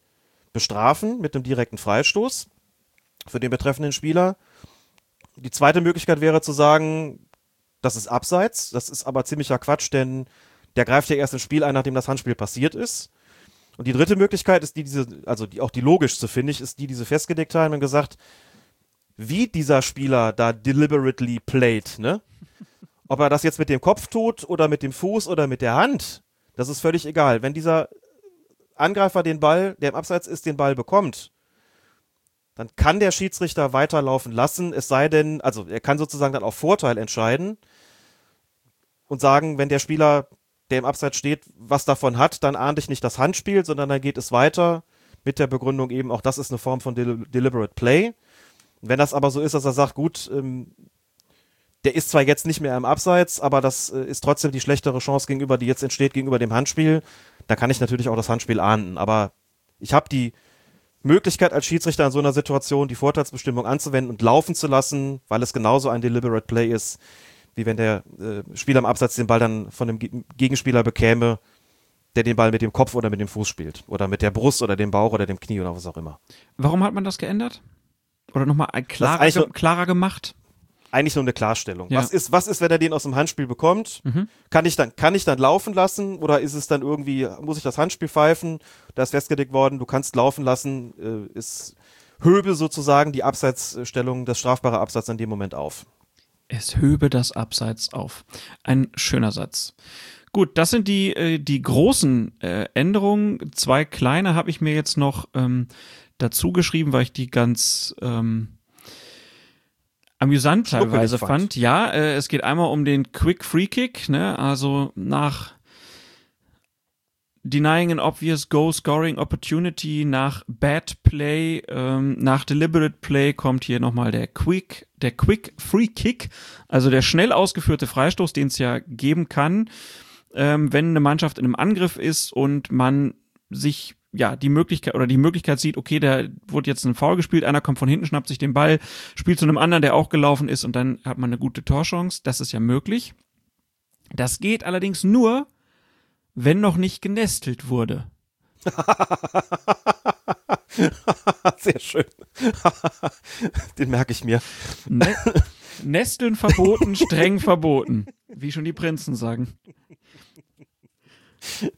bestrafen mit einem direkten Freistoß für den betreffenden Spieler. Die zweite Möglichkeit wäre zu sagen, das ist abseits. Das ist aber ziemlicher Quatsch, denn der greift ja erst ins Spiel ein, nachdem das Handspiel passiert ist. Und die dritte Möglichkeit ist die, diese, also die, auch die logischste, finde ich, ist die, die sie festgelegt haben und gesagt, wie dieser Spieler da deliberately played, ne? Ob er das jetzt mit dem Kopf tut oder mit dem Fuß oder mit der Hand, das ist völlig egal. Wenn dieser Angreifer den Ball, der im Abseits ist, den Ball bekommt dann kann der Schiedsrichter weiterlaufen lassen, es sei denn, also er kann sozusagen dann auf Vorteil entscheiden und sagen, wenn der Spieler, der im Abseits steht, was davon hat, dann ahnt ich nicht das Handspiel, sondern dann geht es weiter mit der Begründung eben, auch das ist eine Form von Del Deliberate Play. wenn das aber so ist, dass er sagt, gut, ähm, der ist zwar jetzt nicht mehr im Abseits, aber das äh, ist trotzdem die schlechtere Chance gegenüber, die jetzt entsteht gegenüber dem Handspiel, da kann ich natürlich auch das Handspiel ahnden. Aber ich habe die Möglichkeit als Schiedsrichter in so einer Situation die Vorteilsbestimmung anzuwenden und laufen zu lassen, weil es genauso ein deliberate Play ist, wie wenn der äh, Spieler im Absatz den Ball dann von dem Gegenspieler bekäme, der den Ball mit dem Kopf oder mit dem Fuß spielt. Oder mit der Brust oder dem Bauch oder dem Knie oder was auch immer. Warum hat man das geändert? Oder nochmal klarer, ge klarer gemacht? Eigentlich nur eine Klarstellung. Ja. Was ist, was ist, wenn er den aus dem Handspiel bekommt? Mhm. Kann ich dann, kann ich dann laufen lassen oder ist es dann irgendwie, muss ich das Handspiel pfeifen? Da ist festgelegt worden, du kannst laufen lassen, äh, ist Höbe sozusagen die Abseitsstellung, das strafbare Abseits in dem Moment auf. Es höbe das Abseits auf. Ein schöner Satz. Gut, das sind die, äh, die großen äh, Änderungen. Zwei kleine habe ich mir jetzt noch ähm, dazu geschrieben, weil ich die ganz ähm, amüsant teilweise fand. fand. Ja, äh, es geht einmal um den Quick Free Kick, ne? Also nach denying an obvious goal scoring opportunity, nach Bad Play, ähm, nach Deliberate Play kommt hier nochmal der Quick, der Quick Free Kick, also der schnell ausgeführte Freistoß, den es ja geben kann, ähm, wenn eine Mannschaft in einem Angriff ist und man sich ja die Möglichkeit oder die Möglichkeit sieht, okay, da wurde jetzt ein Foul gespielt, einer kommt von hinten, schnappt sich den Ball, spielt zu einem anderen, der auch gelaufen ist und dann hat man eine gute Torchance. Das ist ja möglich. Das geht allerdings nur, wenn noch nicht genestelt wurde. Sehr schön. den merke ich mir. Ne Nesteln verboten, streng verboten. Wie schon die Prinzen sagen.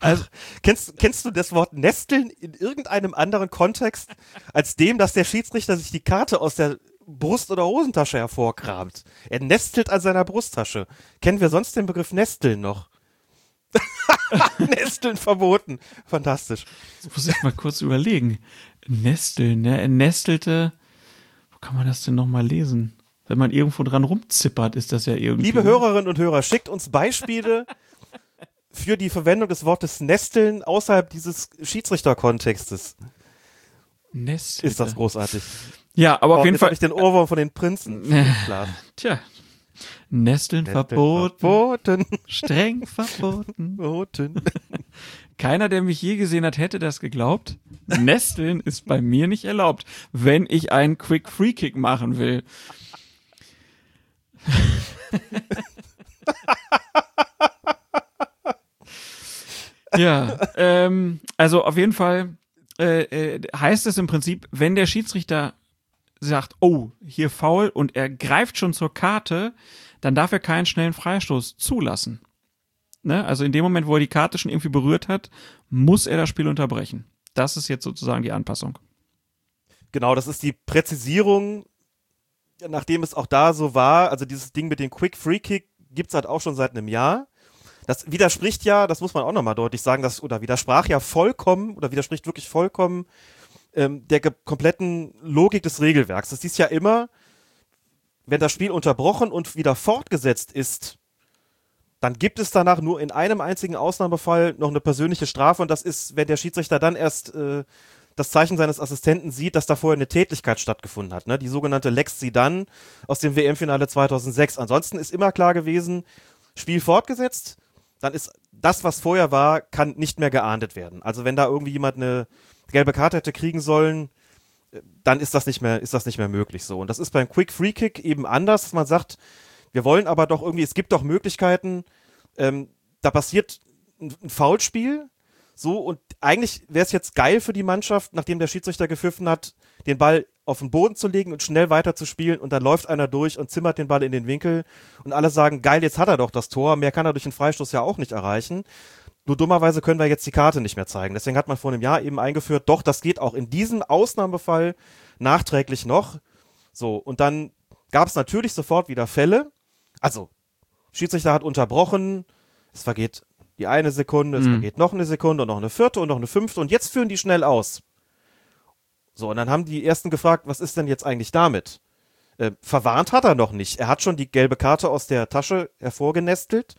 Also, kennst, kennst du das Wort Nesteln in irgendeinem anderen Kontext als dem, dass der Schiedsrichter sich die Karte aus der Brust- oder Hosentasche hervorkramt? Er nestelt an seiner Brusttasche. Kennen wir sonst den Begriff Nesteln noch? Nesteln verboten. Fantastisch. Jetzt muss ich mal kurz überlegen. Nesteln, ne? Er nestelte. Wo kann man das denn nochmal lesen? Wenn man irgendwo dran rumzippert, ist das ja irgendwie. Liebe Hörerinnen und Hörer, schickt uns Beispiele für die Verwendung des Wortes Nesteln außerhalb dieses Schiedsrichterkontextes. Nestelte. Ist das großartig. Ja, aber auf Oh, jeden jetzt hab Fall. ich den Ohrwurm von den Prinzen. Klar. Tja. Nesteln, verboten, Verboten. streng verboten. Verboten. Keiner, der mich je gesehen hat, hätte das geglaubt. Nesteln ist bei mir nicht erlaubt, wenn ich einen Quick Free Kick machen will. Ja, ähm, also auf jeden Fall äh, äh, heißt es im Prinzip, wenn der Schiedsrichter sagt, oh, hier faul und er greift schon zur Karte, dann darf er keinen schnellen Freistoß zulassen. Ne? Also in dem Moment, wo er die Karte schon irgendwie berührt hat, muss er das Spiel unterbrechen. Das ist jetzt sozusagen die Anpassung. Genau, das ist die Präzisierung, nachdem es auch da so war. Also dieses Ding mit dem Quick Free Kick gibt's halt auch schon seit einem Jahr. Das widerspricht ja, das muss man auch nochmal deutlich sagen, das, oder widersprach ja vollkommen, oder widerspricht wirklich vollkommen ähm, der kompletten Logik des Regelwerks. Das ist ja immer, wenn das Spiel unterbrochen und wieder fortgesetzt ist, dann gibt es danach nur in einem einzigen Ausnahmefall noch eine persönliche Strafe und das ist, wenn der Schiedsrichter dann erst äh, das Zeichen seines Assistenten sieht, dass da vorher eine Tätlichkeit stattgefunden hat, ne? Die sogenannte Lex Sidan aus dem WM-Finale 2006. Ansonsten ist immer klar gewesen, Spiel fortgesetzt, dann ist das, was vorher war, kann nicht mehr geahndet werden. Also wenn da irgendwie jemand eine gelbe Karte hätte kriegen sollen, äh, dann ist das nicht mehr, ist das nicht mehr möglich so. Und das ist beim Quick Free Kick eben anders, dass man sagt, wir wollen aber doch irgendwie, es gibt doch Möglichkeiten, ähm, da passiert ein, ein Foulspiel, so, und eigentlich wäre es jetzt geil für die Mannschaft, nachdem der Schiedsrichter gepfiffen hat, den Ball auf den Boden zu legen und schnell weiter zu spielen und dann läuft einer durch und zimmert den Ball in den Winkel und alle sagen, geil, jetzt hat er doch das Tor, mehr kann er durch den Freistoß ja auch nicht erreichen. Nur dummerweise können wir jetzt die Karte nicht mehr zeigen. Deswegen hat man vor einem Jahr eben eingeführt, doch, das geht auch in diesem Ausnahmefall nachträglich noch. So, und dann gab es natürlich sofort wieder Fälle. Also, Schiedsrichter hat unterbrochen, es vergeht die eine Sekunde, es Mhm. vergeht noch eine Sekunde und noch eine vierte und noch eine fünfte und jetzt führen die schnell aus. So, und dann haben die ersten gefragt, was ist denn jetzt eigentlich damit? Äh, verwarnt hat er noch nicht. Er hat schon die gelbe Karte aus der Tasche hervorgenestelt,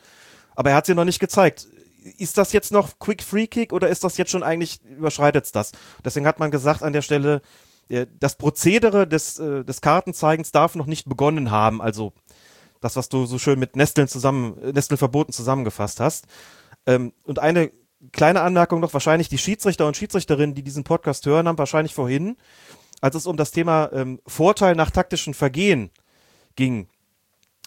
aber er hat sie noch nicht gezeigt. Ist das jetzt noch Quick Free Kick oder ist das jetzt schon eigentlich, überschreitet's das? Deswegen hat man gesagt an der Stelle, äh, das Prozedere des, äh, des Kartenzeigens darf noch nicht begonnen haben. Also das, was du so schön mit Nesteln zusammen, äh, Nesteln verboten zusammengefasst hast. Ähm, und eine kleine Anmerkung noch, wahrscheinlich die Schiedsrichter und Schiedsrichterinnen, die diesen Podcast hören, haben wahrscheinlich vorhin, als es um das Thema ähm, Vorteil nach taktischen Vergehen ging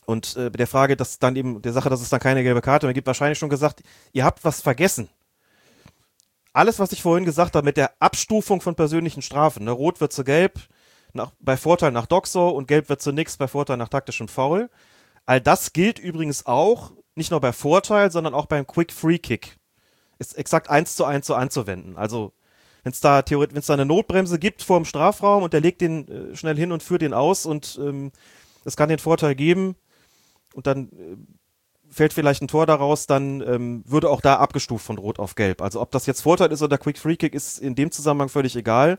und äh, der Frage, dass dann eben der Sache, dass es dann keine gelbe Karte mehr gibt, wahrscheinlich schon gesagt, ihr habt was vergessen. Alles, was ich vorhin gesagt habe mit der Abstufung von persönlichen Strafen, ne, rot wird zu gelb, nach, bei Vorteil nach Doxo und gelb wird zu nix bei Vorteil nach taktischem Foul. All das gilt übrigens auch nicht nur bei Vorteil, sondern auch beim Quick Free Kick. Ist exakt eins zu eins so anzuwenden. Also wenn es da theoretisch, wenn es da eine Notbremse gibt vor dem Strafraum und der legt den äh, schnell hin und führt den aus und ähm, kann den Vorteil geben und dann äh, fällt vielleicht ein Tor daraus, dann ähm, würde auch da abgestuft von Rot auf Gelb. Also ob das jetzt Vorteil ist oder Quick Free Kick ist in dem Zusammenhang völlig egal.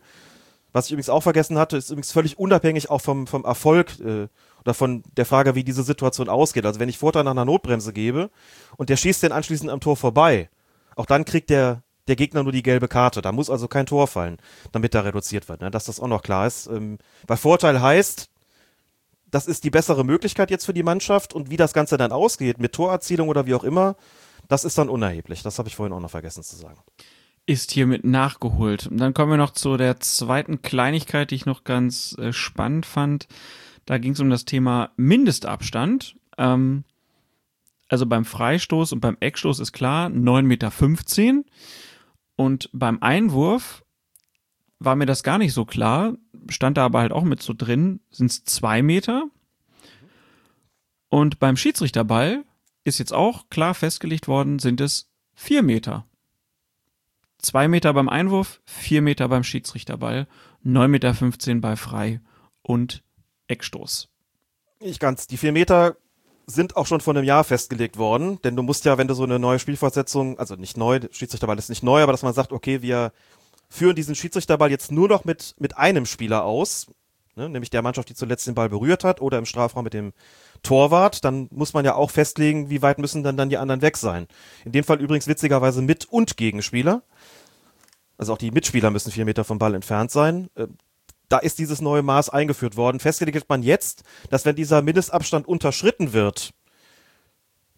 Was ich übrigens auch vergessen hatte, ist übrigens völlig unabhängig auch vom, vom Erfolg äh, oder von der Frage, wie diese Situation ausgeht. Also wenn ich Vorteil nach einer Notbremse gebe und der schießt den anschließend am Tor vorbei, auch dann kriegt der, der Gegner nur die gelbe Karte. Da muss also kein Tor fallen, damit da reduziert wird, ne? dass das auch noch klar ist. Ähm, weil Vorteil heißt, das ist die bessere Möglichkeit jetzt für die Mannschaft und wie das Ganze dann ausgeht, mit Torerzielung oder wie auch immer, das ist dann unerheblich. Das habe ich vorhin auch noch vergessen zu sagen. Ist hiermit nachgeholt. Und dann kommen wir noch zu der zweiten Kleinigkeit, die ich noch ganz äh, spannend fand. Da ging es um das Thema Mindestabstand. Ähm, also beim Freistoß und beim Eckstoß ist klar, 9,15 Meter. Und beim Einwurf war mir das gar nicht so klar, stand da aber halt auch mit so drin, sind es zwei Meter. Und beim Schiedsrichterball ist jetzt auch klar festgelegt worden, sind es vier Meter. Zwei Meter beim Einwurf, vier Meter beim Schiedsrichterball, 9,15 Meter bei Frei und Eckstoß. Ich ganz. Die vier Meter sind auch schon vor einem Jahr festgelegt worden, denn du musst ja, wenn du so eine neue Spielfortsetzung, also nicht neu, Schiedsrichterball ist nicht neu, aber dass man sagt, okay, wir führen diesen Schiedsrichterball jetzt nur noch mit, mit einem Spieler aus, ne, nämlich der Mannschaft, die zuletzt den Ball berührt hat oder im Strafraum mit dem Torwart, dann muss man ja auch festlegen, wie weit müssen dann, dann die anderen weg sein. In dem Fall übrigens witzigerweise mit und Gegenspieler. Also auch die Mitspieler müssen vier Meter vom Ball entfernt sein. Da ist dieses neue Maß eingeführt worden. Festgelegt hat man jetzt, dass wenn dieser Mindestabstand unterschritten wird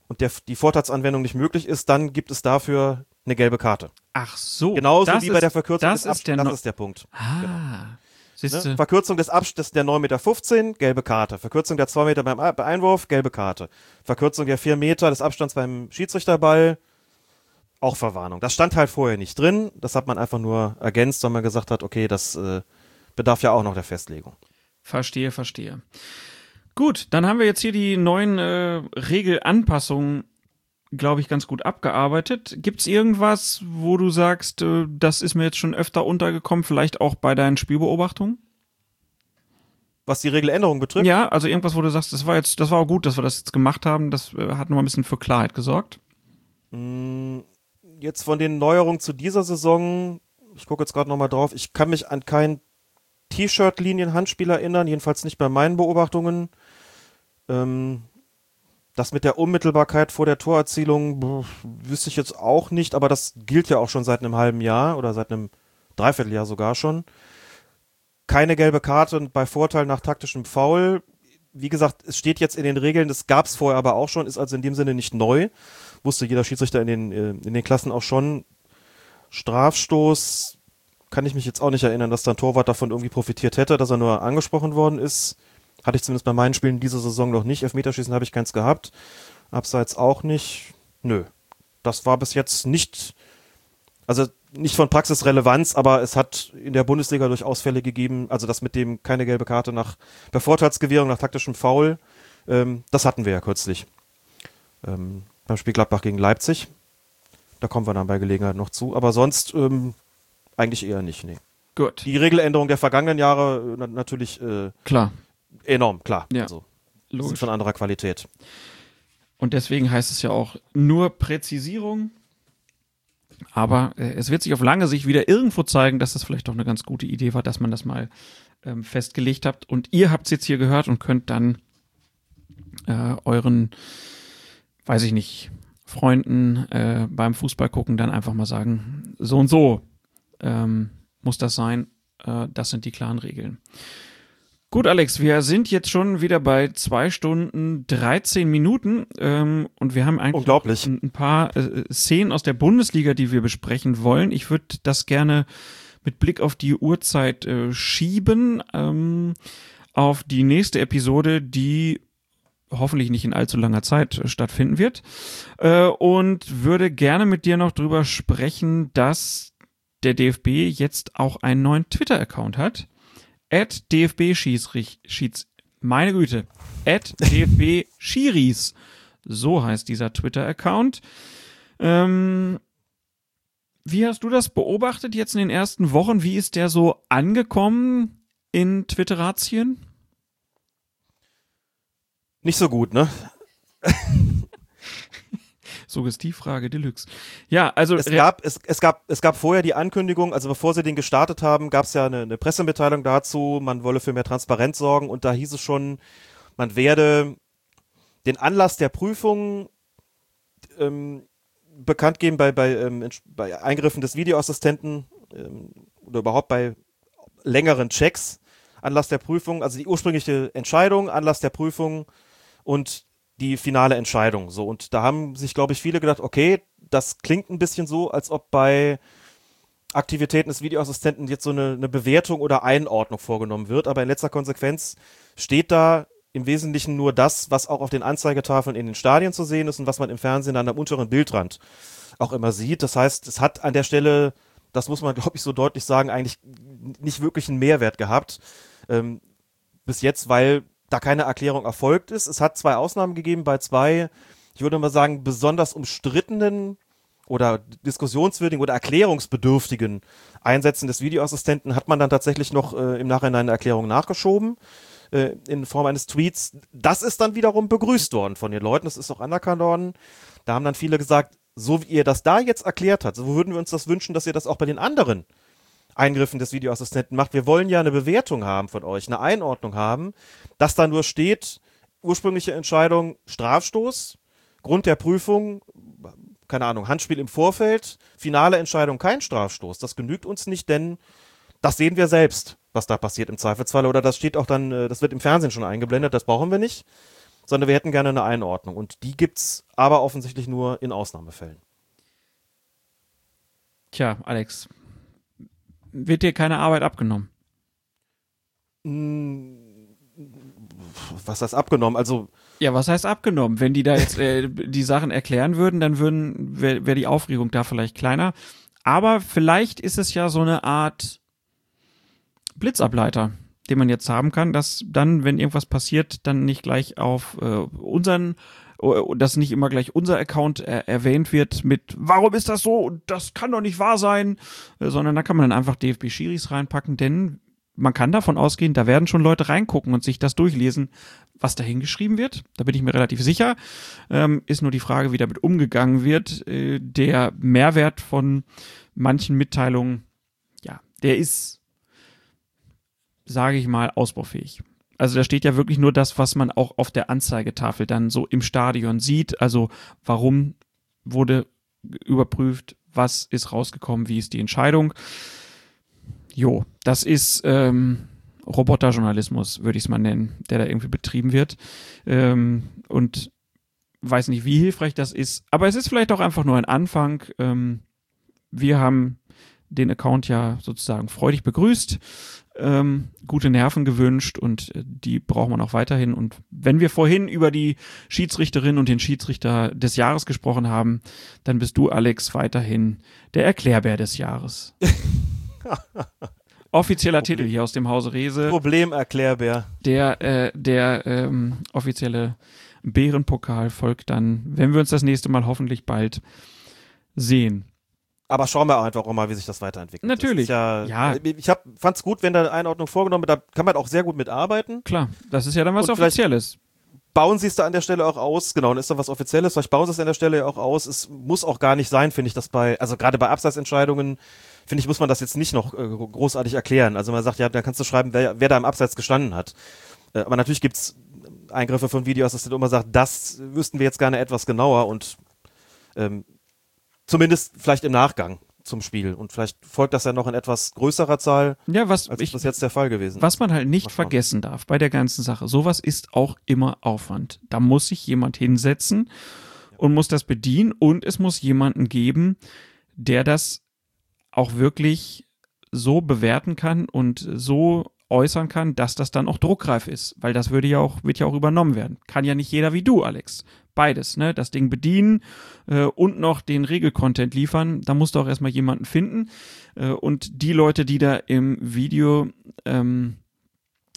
und der, die Vorteilsanwendung nicht möglich ist, dann gibt es dafür eine gelbe Karte. Ach so. Genauso wie bei der Verkürzung das des ist der Abstands. no Das ist der Punkt. Ah. Genau. Ne? Verkürzung des Abstands der 9,15 Meter, gelbe Karte. Verkürzung der 2 Meter beim Einwurf, gelbe Karte. Verkürzung der 4 Meter des Abstands beim Schiedsrichterball, auch Verwarnung. Das stand halt vorher nicht drin. Das hat man einfach nur ergänzt, weil man gesagt hat, okay, das äh, bedarf ja auch noch der Festlegung. Verstehe, verstehe. Gut, dann haben wir jetzt hier die neuen äh, Regelanpassungen, glaube ich, ganz gut abgearbeitet. Gibt es irgendwas, wo du sagst, äh, das ist mir jetzt schon öfter untergekommen, vielleicht auch bei deinen Spielbeobachtungen? Was die Regeländerung betrifft, Ja, also irgendwas, wo du sagst, das war jetzt, das war auch gut, dass wir das jetzt gemacht haben. Das äh, hat nochmal ein bisschen für Klarheit gesorgt. jetzt von den Neuerungen zu dieser Saison, ich gucke jetzt gerade nochmal drauf, ich kann mich an kein T-Shirt-Linien-Handspiel erinnern, jedenfalls nicht bei meinen Beobachtungen. Ähm, das mit der Unmittelbarkeit vor der Torerzielung wüsste ich jetzt auch nicht, aber das gilt ja auch schon seit einem halben Jahr oder seit einem Dreivierteljahr sogar schon. Keine gelbe Karte und bei Vorteil nach taktischem Foul. Wie gesagt, es steht jetzt in den Regeln, das gab es vorher aber auch schon, ist also in dem Sinne nicht neu. Wusste jeder Schiedsrichter in den, äh, in den Klassen auch schon. Strafstoß kann ich mich jetzt auch nicht erinnern, dass da ein Torwart davon irgendwie profitiert hätte, dass er nur angesprochen worden ist. Hatte ich zumindest bei meinen Spielen diese Saison noch nicht. Elfmeterschießen habe ich keins gehabt. Abseits auch nicht. Nö. Das war bis jetzt nicht, also nicht von Praxisrelevanz, aber es hat in der Bundesliga durchaus Fälle gegeben, also das mit dem keine gelbe Karte nach bei Vorteilsgewährung nach taktischem Foul, ähm, das hatten wir ja kürzlich. Ähm, beim Spiel Gladbach gegen Leipzig. Da kommen wir dann bei Gelegenheit noch zu. Aber sonst ähm, eigentlich eher nicht, nee. Gut, Die Regeländerung der vergangenen Jahre äh, na natürlich äh, klar, enorm, klar. Ja, Also, sind logisch. von anderer Qualität. Und deswegen heißt es ja auch nur Präzisierung. Aber äh, es wird sich auf lange Sicht wieder irgendwo zeigen, dass das vielleicht doch eine ganz gute Idee war, dass man das mal ähm, festgelegt habt. Und ihr habt es jetzt hier gehört und könnt dann äh, euren, weiß ich nicht, Freunden äh, beim Fußball gucken dann einfach mal sagen, so und so ähm, muss das sein. Äh, das sind die klaren Regeln. Gut, Alex, wir sind jetzt schon wieder bei zwei Stunden 13 Minuten ähm, und wir haben eigentlich ein, ein paar äh, Szenen aus der Bundesliga, die wir besprechen wollen. Ich würde das gerne mit Blick auf die Uhrzeit äh, schieben ähm, auf die nächste Episode, die hoffentlich nicht in allzu langer Zeit äh, stattfinden wird. Äh, und würde gerne mit dir noch drüber sprechen, dass der DFB jetzt auch einen neuen Twitter-Account hat. at DFB Schieds, meine Güte, at DFB Schiris. So heißt dieser Twitter-Account. Ähm, wie hast du das beobachtet jetzt in den ersten Wochen? Wie ist der so angekommen in Twitteratien? Nicht so gut, ne? Suggestivfrage Deluxe. Ja, also es gab, es, es, gab, es gab vorher die Ankündigung, also bevor sie den gestartet haben, gab es ja eine, eine Pressemitteilung dazu, man wolle für mehr Transparenz sorgen und da hieß es schon, man werde den Anlass der Prüfung ähm, bekannt geben bei, bei, ähm, bei Eingriffen des Videoassistenten ähm, oder überhaupt bei längeren Checks. Anlass der Prüfung, also die ursprüngliche Entscheidung, Anlass der Prüfung und die finale Entscheidung. So, und da haben sich, glaube ich, viele gedacht, okay, das klingt ein bisschen so, als ob bei Aktivitäten des Videoassistenten jetzt so eine, eine Bewertung oder Einordnung vorgenommen wird. Aber in letzter Konsequenz steht da im Wesentlichen nur das, was auch auf den Anzeigetafeln in den Stadien zu sehen ist und was man im Fernsehen an der unteren Bildrand auch immer sieht. Das heißt, es hat an der Stelle, das muss man, glaube ich, so deutlich sagen, eigentlich nicht wirklich einen Mehrwert gehabt. Ähm, bis jetzt, weil da keine Erklärung erfolgt ist. Es hat zwei Ausnahmen gegeben bei zwei, ich würde mal sagen, besonders umstrittenen oder diskussionswürdigen oder erklärungsbedürftigen Einsätzen des Videoassistenten hat man dann tatsächlich noch äh, im Nachhinein eine Erklärung nachgeschoben äh, in Form eines Tweets. Das ist dann wiederum begrüßt worden von den Leuten. Das ist auch anerkannt worden. Da haben dann viele gesagt, so wie ihr das da jetzt erklärt habt, so würden wir uns das wünschen, dass ihr das auch bei den anderen Eingriffen des Videoassistenten macht. Wir wollen ja eine Bewertung haben von euch, eine Einordnung haben, dass da nur steht, ursprüngliche Entscheidung Strafstoß, Grund der Prüfung, keine Ahnung, Handspiel im Vorfeld, finale Entscheidung kein Strafstoß. Das genügt uns nicht, denn das sehen wir selbst was da passiert im Zweifelsfall. Oder das steht auch dann, äh, das wird im Fernsehen schon eingeblendet, das brauchen wir nicht. Sondern wir hätten gerne eine Einordnung. Und die gibt's aber offensichtlich nur in Ausnahmefällen. Tja, Alex, wird dir keine Arbeit abgenommen? Hm, was heißt abgenommen? Also. Ja, was heißt abgenommen? Wenn die da jetzt äh, die Sachen erklären würden, dann würden wäre wär die Aufregung da vielleicht kleiner. Aber vielleicht ist es ja so eine Art Blitzableiter, den man jetzt haben kann, dass dann, wenn irgendwas passiert, dann nicht gleich auf äh, unseren dass nicht immer gleich unser Account äh, erwähnt wird mit warum ist das so und das kann doch nicht wahr sein, äh, sondern da kann man dann einfach DFB Schiris reinpacken, denn man kann davon ausgehen, da werden schon Leute reingucken und sich das durchlesen, was da hingeschrieben wird. Da bin ich mir relativ sicher. Ähm, ist nur die Frage, wie damit umgegangen wird. Äh, der Mehrwert von manchen Mitteilungen, ja, der ist sage ich mal, ausbaufähig. Also da steht ja wirklich nur das, was man auch auf der Anzeigetafel dann so im Stadion sieht. Also warum wurde überprüft, was ist rausgekommen, wie ist die Entscheidung. Jo, das ist ähm, Roboterjournalismus, würde ich es mal nennen, der da irgendwie betrieben wird. Ähm, und weiß nicht, wie hilfreich das ist. Aber es ist vielleicht auch einfach nur ein Anfang. Ähm, wir haben den Account ja sozusagen freudig begrüßt ähm, gute Nerven gewünscht und äh, die braucht man auch weiterhin. Und wenn wir vorhin über die Schiedsrichterin und den Schiedsrichter des Jahres gesprochen haben, dann bist du, Alex, weiterhin der Erklärbär des Jahres. Offizieller Problem. Titel hier aus dem Hause Rese. Problemerklärbär. Der, äh, der ähm, offizielle Bärenpokal folgt dann, wenn wir uns das nächste Mal hoffentlich bald sehen. Aber schauen wir einfach auch mal, wie sich das weiterentwickelt. Natürlich. Ja, ja, Ich hab, fand's gut, wenn da eine Einordnung vorgenommen wird. Da kann man auch sehr gut mitarbeiten. Klar, das ist ja dann was Und Offizielles. Bauen sie es da an der Stelle auch aus, genau, dann ist da was Offizielles, vielleicht bauen sie es an der Stelle ja auch aus. Es muss auch gar nicht sein, finde ich, das bei, also gerade bei Abseitsentscheidungen, finde ich, muss man das jetzt nicht noch äh, großartig erklären. Also man sagt, ja, da kannst du schreiben, wer, wer da im Abseits gestanden hat. Äh, aber natürlich gibt's Eingriffe von Videos, dass du immer sagt, das wüssten wir jetzt gerne etwas genauer und ähm, Zumindest vielleicht im Nachgang zum Spiel. Und vielleicht folgt das ja noch in etwas größerer Zahl, ja, was als ich, das jetzt der Fall gewesen Was man halt nicht vergessen darf bei der ganzen Sache, sowas ist auch immer Aufwand. Da muss sich jemand hinsetzen und muss das bedienen und es muss jemanden geben, der das auch wirklich so bewerten kann und so äußern kann, dass das dann auch druckreif ist, weil das würde ja auch, wird ja auch übernommen werden. Kann ja nicht jeder wie du, Alex. Beides, ne? Das Ding bedienen äh, und noch den Regelcontent liefern. Da musst du auch erstmal jemanden finden. Äh, und die Leute, die da im Video ähm,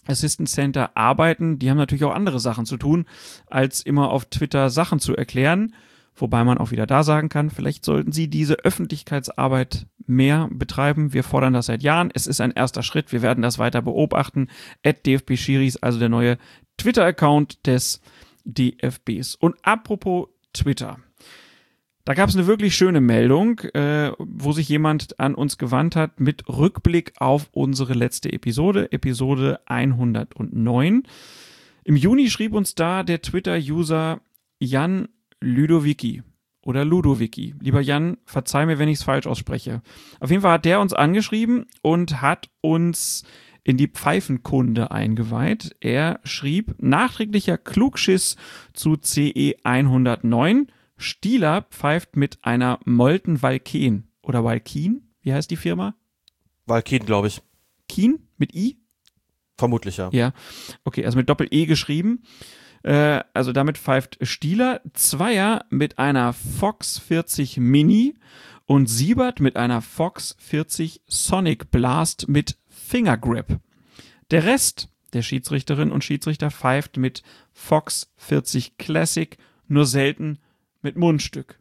Assistant Center arbeiten, die haben natürlich auch andere Sachen zu tun, als immer auf Twitter Sachen zu erklären. Wobei man auch wieder da sagen kann, vielleicht sollten sie diese Öffentlichkeitsarbeit mehr betreiben. Wir fordern das seit Jahren. Es ist ein erster Schritt. Wir werden das weiter beobachten. At DFB Schiris, also der neue Twitter-Account des DFBs. Und apropos Twitter. Da gab es eine wirklich schöne Meldung, äh, wo sich jemand an uns gewandt hat mit Rückblick auf unsere letzte Episode, Episode 109. Im Juni schrieb uns da der Twitter-User Jan Ludovici oder Ludovici. Lieber Jan, verzeih mir, wenn ich es falsch ausspreche. Auf jeden Fall hat der uns angeschrieben und hat uns in die Pfeifenkunde eingeweiht. Er schrieb nachträglicher Klugschiss zu CE 109 Stieler pfeift mit einer Molten Valken oder Valkin. Wie heißt die Firma? Valkin, glaube ich. Kien mit I? Vermutlich, ja. Ja. Okay, also mit Doppel-E geschrieben. Äh, also damit pfeift Stieler Zweier mit einer Fox 40 Mini und Siebert mit einer Fox 40 Sonic Blast mit Fingergrip. Der Rest der Schiedsrichterinnen und Schiedsrichter pfeift mit Fox 40 Classic, nur selten mit Mundstück.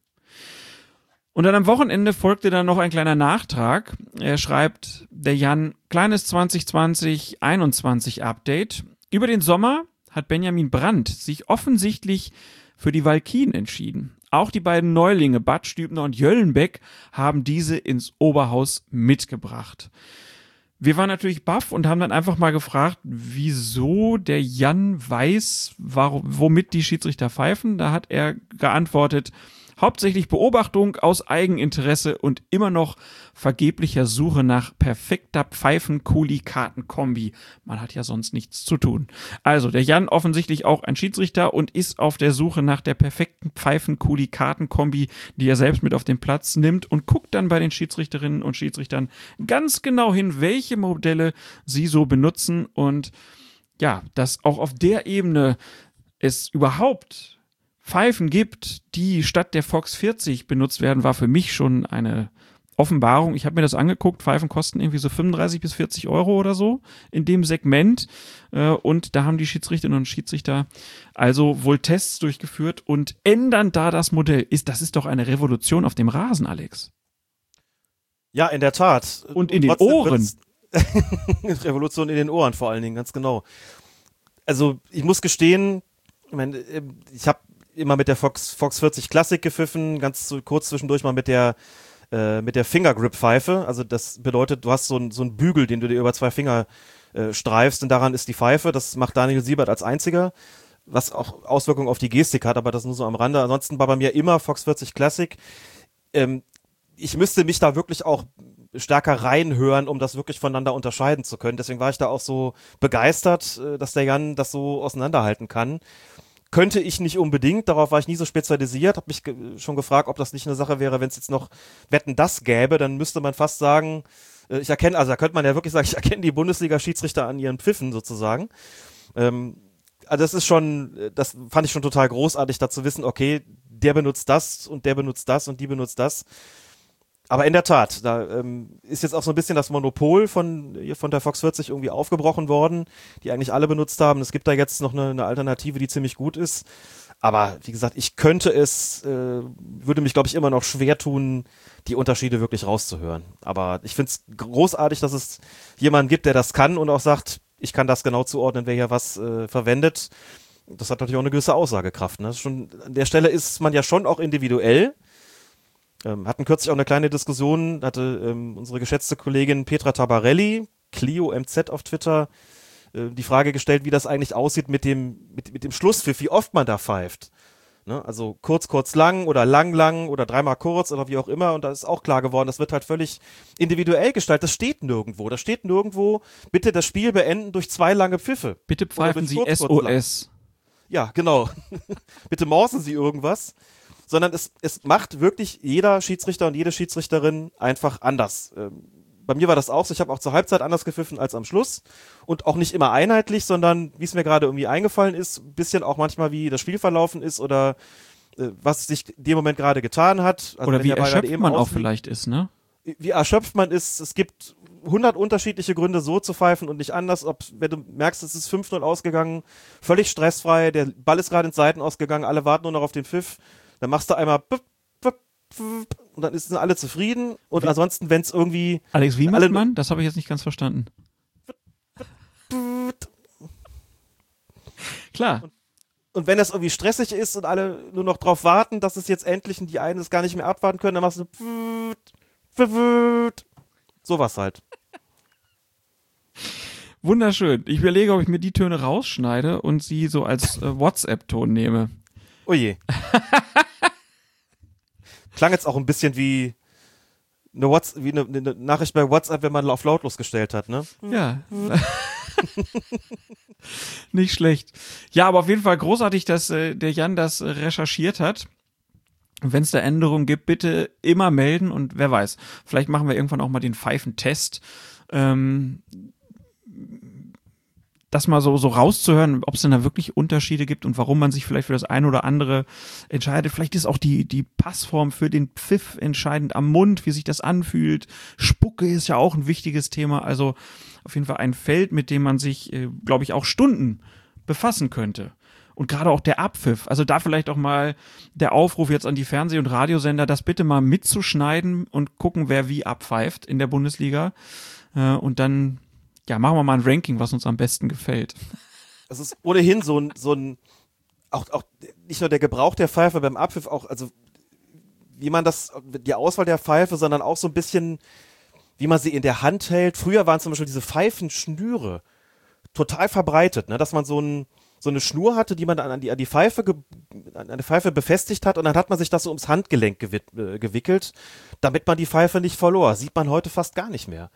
Und dann am Wochenende folgte dann noch ein kleiner Nachtrag. Er schreibt, der Jan, kleines 2020-21 Update. Über den Sommer hat Benjamin Brandt sich offensichtlich für die Valkien entschieden. Auch die beiden Neulinge Bad Stübner und Jöllenbeck haben diese ins Oberhaus mitgebracht. Wir waren natürlich baff und haben dann einfach mal gefragt, wieso der Jan weiß, warum, womit die Schiedsrichter pfeifen. Da hat er geantwortet, Hauptsächlich Beobachtung aus Eigeninteresse und immer noch vergeblicher Suche nach perfekter Pfeifen-Kuli-Karten-Kombi. Man hat ja sonst nichts zu tun. Also, der Jan offensichtlich auch ein Schiedsrichter und ist auf der Suche nach der perfekten Pfeifen-Kuli-Karten-Kombi, die er selbst mit auf den Platz nimmt und guckt dann bei den Schiedsrichterinnen und Schiedsrichtern ganz genau hin, welche Modelle sie so benutzen und ja, dass auch auf der Ebene es überhaupt Pfeifen gibt, die statt der Fox 40 benutzt werden, war für mich schon eine Offenbarung. Ich habe mir das angeguckt. Pfeifen kosten irgendwie so 35 bis 40 Euro oder so in dem Segment. Äh, und da haben die Schiedsrichterinnen und Schiedsrichter also wohl Tests durchgeführt und ändern da das Modell. Ist, das ist doch eine Revolution auf dem Rasen, Alex. Ja, in der Tat. Und in den Ohren. Revolution in den Ohren vor allen Dingen, ganz genau. Also ich muss gestehen, ich, meine, äh, ich habe immer mit der Fox, Fox 40 Classic gepfiffen, ganz so kurz zwischendurch mal mit der äh, mit der Fingergrip-Pfeife. Also das bedeutet, du hast so einen so einen Bügel, den du dir über zwei Finger äh, streifst und daran ist die Pfeife. Das macht Daniel Siebert als einziger, was auch Auswirkungen auf die Gestik hat, aber das nur so am Rande. Ansonsten war bei mir immer Fox 40 Classic. Ähm, ich müsste mich da wirklich auch stärker reinhören, um das wirklich voneinander unterscheiden zu können. Deswegen war ich da auch so begeistert, äh, dass der Jan das so auseinanderhalten kann. Könnte ich nicht unbedingt, darauf war ich nie so spezialisiert, habe mich ge schon gefragt, ob das nicht eine Sache wäre, wenn es jetzt noch Wetten das gäbe, dann müsste man fast sagen, äh, ich erkenne, also da könnte man ja wirklich sagen, ich erkenne die Bundesliga-Schiedsrichter an ihren Pfiffen sozusagen. Ähm, also das ist schon, äh, das fand ich schon total großartig, da zu wissen, okay, der benutzt das und der benutzt das und die benutzt das. Aber in der Tat, da ähm, ist jetzt auch so ein bisschen das Monopol von, von der Fox 40 irgendwie aufgebrochen worden, die eigentlich alle benutzt haben. Es gibt da jetzt noch eine, eine Alternative, die ziemlich gut ist. Aber wie gesagt, ich könnte es, äh, würde mich, glaube ich, immer noch schwer tun, die Unterschiede wirklich rauszuhören. Aber ich finde es großartig, dass es jemanden gibt, der das kann und auch sagt, ich kann das genau zuordnen, wer hier was äh, verwendet. Das hat natürlich auch eine gewisse Aussagekraft. Ne? Schon, an der Stelle ist man ja schon auch individuell ähm, hatten kürzlich auch eine kleine Diskussion, hatte ähm, unsere geschätzte Kollegin Petra Tabarelli, Clio MZ auf Twitter, äh, die Frage gestellt, wie das eigentlich aussieht mit dem, mit, mit dem Schlusspfiff, wie oft man da pfeift. Ne? Also kurz, kurz, lang oder lang, lang oder dreimal kurz oder wie auch immer. Und da ist auch klar geworden, das wird halt völlig individuell gestaltet. Das steht nirgendwo. Da steht nirgendwo, bitte das Spiel beenden durch zwei lange Pfiffe. Bitte pfeifen Sie kurz, SOS. ja, genau. bitte morsen Sie irgendwas sondern es, es macht wirklich jeder Schiedsrichter und jede Schiedsrichterin einfach anders. Ähm, bei mir war das auch so, ich habe auch zur Halbzeit anders gepfiffen als am Schluss und auch nicht immer einheitlich, sondern wie es mir gerade irgendwie eingefallen ist, ein bisschen auch manchmal wie das Spiel verlaufen ist oder äh, was sich in dem Moment gerade getan hat. Also oder wie erschöpft man auch vielleicht ist, ne? wie erschöpft man ist. Es gibt 100 unterschiedliche Gründe, so zu pfeifen und nicht anders. Ob, wenn du merkst, es ist 5-0 ausgegangen, völlig stressfrei, der Ball ist gerade in Seiten ausgegangen, alle warten nur noch auf den Pfiff, dann machst du einmal und dann sind alle zufrieden. Und wie? ansonsten, wenn es irgendwie. Alex, wie macht man? Das habe ich jetzt nicht ganz verstanden. Klar. Und, und wenn das irgendwie stressig ist und alle nur noch drauf warten, dass es jetzt endlich und die einen es gar nicht mehr abwarten können, dann machst du sowas halt. Wunderschön. Ich überlege, ob ich mir die Töne rausschneide und sie so als äh, WhatsApp-Ton nehme. Oh je. Klang jetzt auch ein bisschen wie eine, What's wie eine, eine Nachricht bei WhatsApp, wenn man auf lautlos gestellt hat, ne? Ja. Nicht schlecht. Ja, aber auf jeden Fall großartig, dass äh, der Jan das äh, recherchiert hat. Wenn es da Änderungen gibt, bitte immer melden und wer weiß, vielleicht machen wir irgendwann auch mal den Pfeifentest. Ähm, das mal so, so rauszuhören, ob es denn da wirklich Unterschiede gibt und warum man sich vielleicht für das eine oder andere entscheidet. Vielleicht ist auch die, die Passform für den Pfiff entscheidend am Mund, wie sich das anfühlt. Spucke ist ja auch ein wichtiges Thema. Also auf jeden Fall ein Feld, mit dem man sich, äh, glaube ich, auch Stunden befassen könnte. Und gerade auch der Abpfiff. Also da vielleicht auch mal der Aufruf jetzt an die Fernseh- und Radiosender, das bitte mal mitzuschneiden und gucken, wer wie abpfeift in der Bundesliga. Äh, und dann ja, machen wir mal ein Ranking, was uns am besten gefällt. Das ist ohnehin so ein, so ein, auch, auch nicht nur der Gebrauch der Pfeife beim Abpfiff, auch, also wie man das, die Auswahl der Pfeife, sondern auch so ein bisschen, wie man sie in der Hand hält. Früher waren zum Beispiel diese Pfeifenschnüre total verbreitet, ne? dass man so, ein, so eine Schnur hatte, die man dann an die, an die Pfeife an die Pfeife befestigt hat und dann hat man sich das so ums Handgelenk äh, gewickelt, damit man die Pfeife nicht verlor. Sieht man heute fast gar nicht mehr.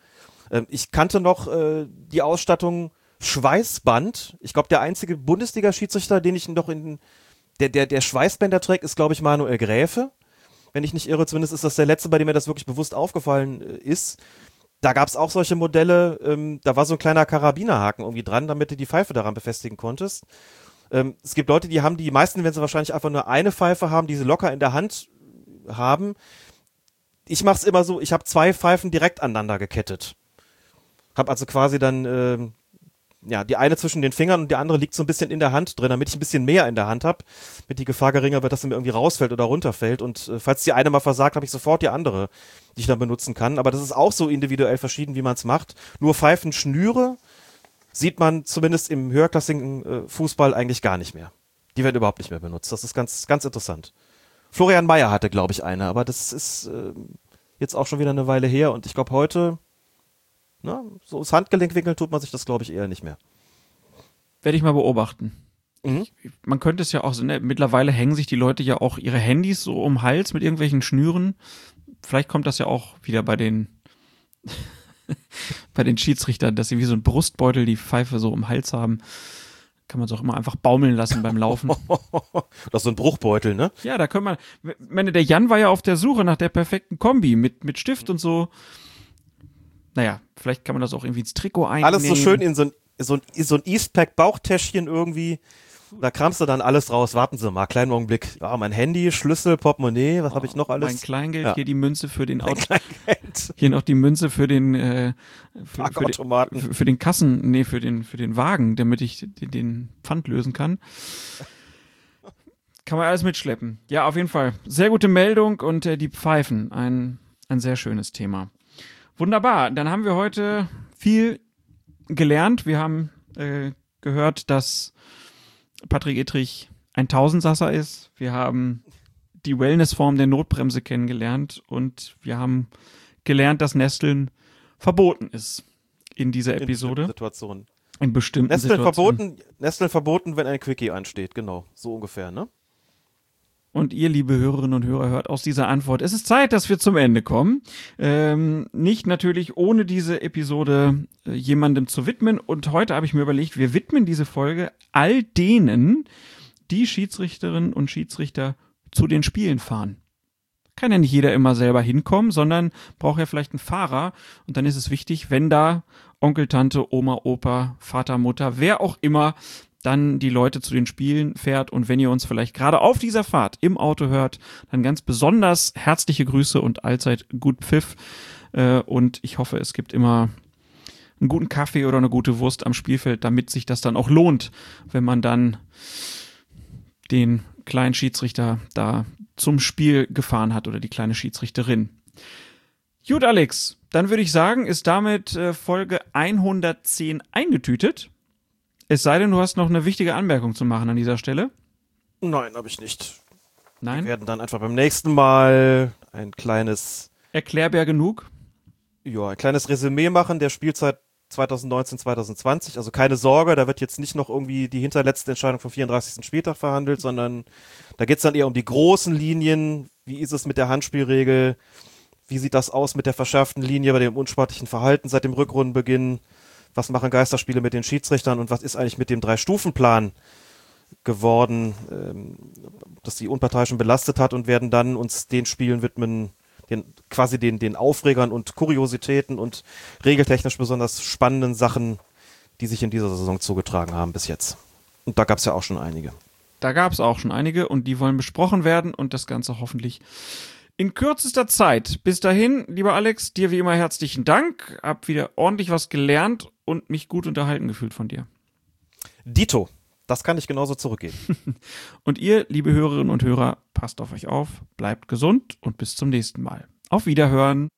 Ähm, ich kannte noch äh, die Ausstattung Schweißband. Ich glaube, der einzige Bundesliga-Schiedsrichter, den ich noch in der, der, der Schweißbänder trägt, ist, glaube ich, Manuel Gräfe. Wenn ich nicht irre, zumindest ist das der letzte, bei dem mir das wirklich bewusst aufgefallen äh, ist. Da gab es auch solche Modelle, ähm, da war so ein kleiner Karabinerhaken irgendwie dran, damit du die Pfeife daran befestigen konntest. Ähm, es gibt Leute, die haben die, meisten wenn sie wahrscheinlich einfach nur eine Pfeife haben, die sie locker in der Hand haben. Ich mache es immer so, ich habe zwei Pfeifen direkt aneinander gekettet. Hab also quasi dann äh, ja, die eine zwischen den Fingern und die andere liegt so ein bisschen in der Hand drin, damit ich ein bisschen mehr in der Hand habe, mit die Gefahr geringer wird, dass sie mir irgendwie rausfällt oder runterfällt. Und äh, falls die eine mal versagt, habe ich sofort die andere, die ich dann benutzen kann. Aber das ist auch so individuell verschieden, wie man es macht. Nur Pfeifen Schnüre sieht man zumindest im höherklassigen äh, Fußball eigentlich gar nicht mehr. Die werden überhaupt nicht mehr benutzt. Das ist ganz, ganz interessant. Florian Mayer hatte, glaube ich, eine, aber das ist äh, jetzt auch schon wieder eine Weile her. Und ich glaube, heute Ne? So das Handgelenk wickeln tut man sich das, glaube ich, eher nicht mehr. Werde ich mal beobachten. Mhm. Man könnte es ja auch, ne, mittlerweile hängen sich die Leute ja auch ihre Handys so um den Hals mit irgendwelchen Schnüren. Vielleicht kommt das ja auch wieder bei den bei den Schiedsrichtern, dass sie wie so ein Brustbeutel die Pfeife so um den Hals haben. Kann man es auch immer einfach baumeln lassen beim Laufen. das ist so ein Bruchbeutel, ne? Ja, da können wir. Meine, der Jan war ja auf der Suche nach der perfekten Kombi mit, mit Stift und so naja, vielleicht kann man das auch irgendwie ins Trikot einnehmen. Alles so schön in so ein, so ein, so ein Eastpack-Bauchtäschchen irgendwie. Da kramst du dann alles raus. Warten Sie mal, kleinen Augenblick. Ja, mein Handy, Schlüssel, Portemonnaie, was oh, habe ich noch alles? Mein Kleingeld, ja. hier die Münze für den Auto. Hier noch die Münze für den äh, für, für, den, für, für den Kassen, nee, für den für den Wagen, damit ich den, den Pfand lösen kann. Kann man alles mitschleppen. Ja, auf jeden Fall. Sehr gute Meldung und äh, die Pfeifen, ein ein sehr schönes Thema. Wunderbar, dann haben wir heute viel gelernt. Wir haben äh, gehört, dass Patrick Ittrich ein Tausendsasser ist. Wir haben die Wellnessform der Notbremse kennengelernt und wir haben gelernt, dass Nesteln verboten ist in dieser Episode. In Situationen. In bestimmten Nesteln Situationen. verboten, Nesteln verboten, wenn ein Quickie ansteht, genau, so ungefähr, ne? Und ihr, liebe Hörerinnen und Hörer, hört aus dieser Antwort. Es ist Zeit, dass wir zum Ende kommen. Ähm, nicht natürlich ohne diese Episode äh, jemandem zu widmen. Und heute habe ich mir überlegt, wir widmen diese Folge all denen, die Schiedsrichterinnen und Schiedsrichter zu den Spielen fahren. Kann ja nicht jeder immer selber hinkommen, sondern braucht ja vielleicht einen Fahrer. Und dann ist es wichtig, wenn da Onkel, Tante, Oma, Opa, Vater, Mutter, wer auch immer dann die Leute zu den Spielen fährt. Und wenn ihr uns vielleicht gerade auf dieser Fahrt im Auto hört, dann ganz besonders herzliche Grüße und allzeit gut Pfiff. Äh, und ich hoffe, es gibt immer einen guten Kaffee oder eine gute Wurst am Spielfeld, damit sich das dann auch lohnt, wenn man dann den kleinen Schiedsrichter da zum Spiel gefahren hat oder die kleine Schiedsrichterin. Gut, Alex, dann würde ich sagen, ist damit äh, Folge 110 eingetütet. Es sei denn, du hast noch eine wichtige Anmerkung zu machen an dieser Stelle. Nein, habe ich nicht. Nein? Wir werden dann einfach beim nächsten Mal ein kleines, Erklärbär genug. ja, ein kleines Resümee machen der Spielzeit 2019, 2020. Also keine Sorge, da wird jetzt nicht noch irgendwie die hinterletzte Entscheidung vom 34. Spieltag verhandelt, sondern da geht's dann eher um die großen Linien. Wie ist es mit der Handspielregel? Wie sieht das aus mit der verschärften Linie bei dem unsportlichen Verhalten seit dem Rückrundenbeginn? Was machen Geisterspiele mit den Schiedsrichtern und was ist eigentlich mit dem Drei-Stufen-Plan geworden, ähm, dass die Unparteiischen belastet hat und werden dann uns den Spielen widmen, den, quasi den, den Aufregern und Kuriositäten und regeltechnisch besonders spannenden Sachen, die sich in dieser Saison zugetragen haben bis jetzt. Und da gab's ja auch schon einige. Da gab es auch schon einige und die wollen besprochen werden und das Ganze hoffentlich in kürzester Zeit. Bis dahin, lieber Alex, dir wie immer herzlichen Dank. Hab wieder ordentlich was gelernt und mich gut unterhalten gefühlt von dir. Dito, das kann ich genauso zurückgeben. Und ihr, liebe Hörerinnen und Hörer, passt auf euch auf, bleibt gesund und bis zum nächsten Mal. Auf Wiederhören.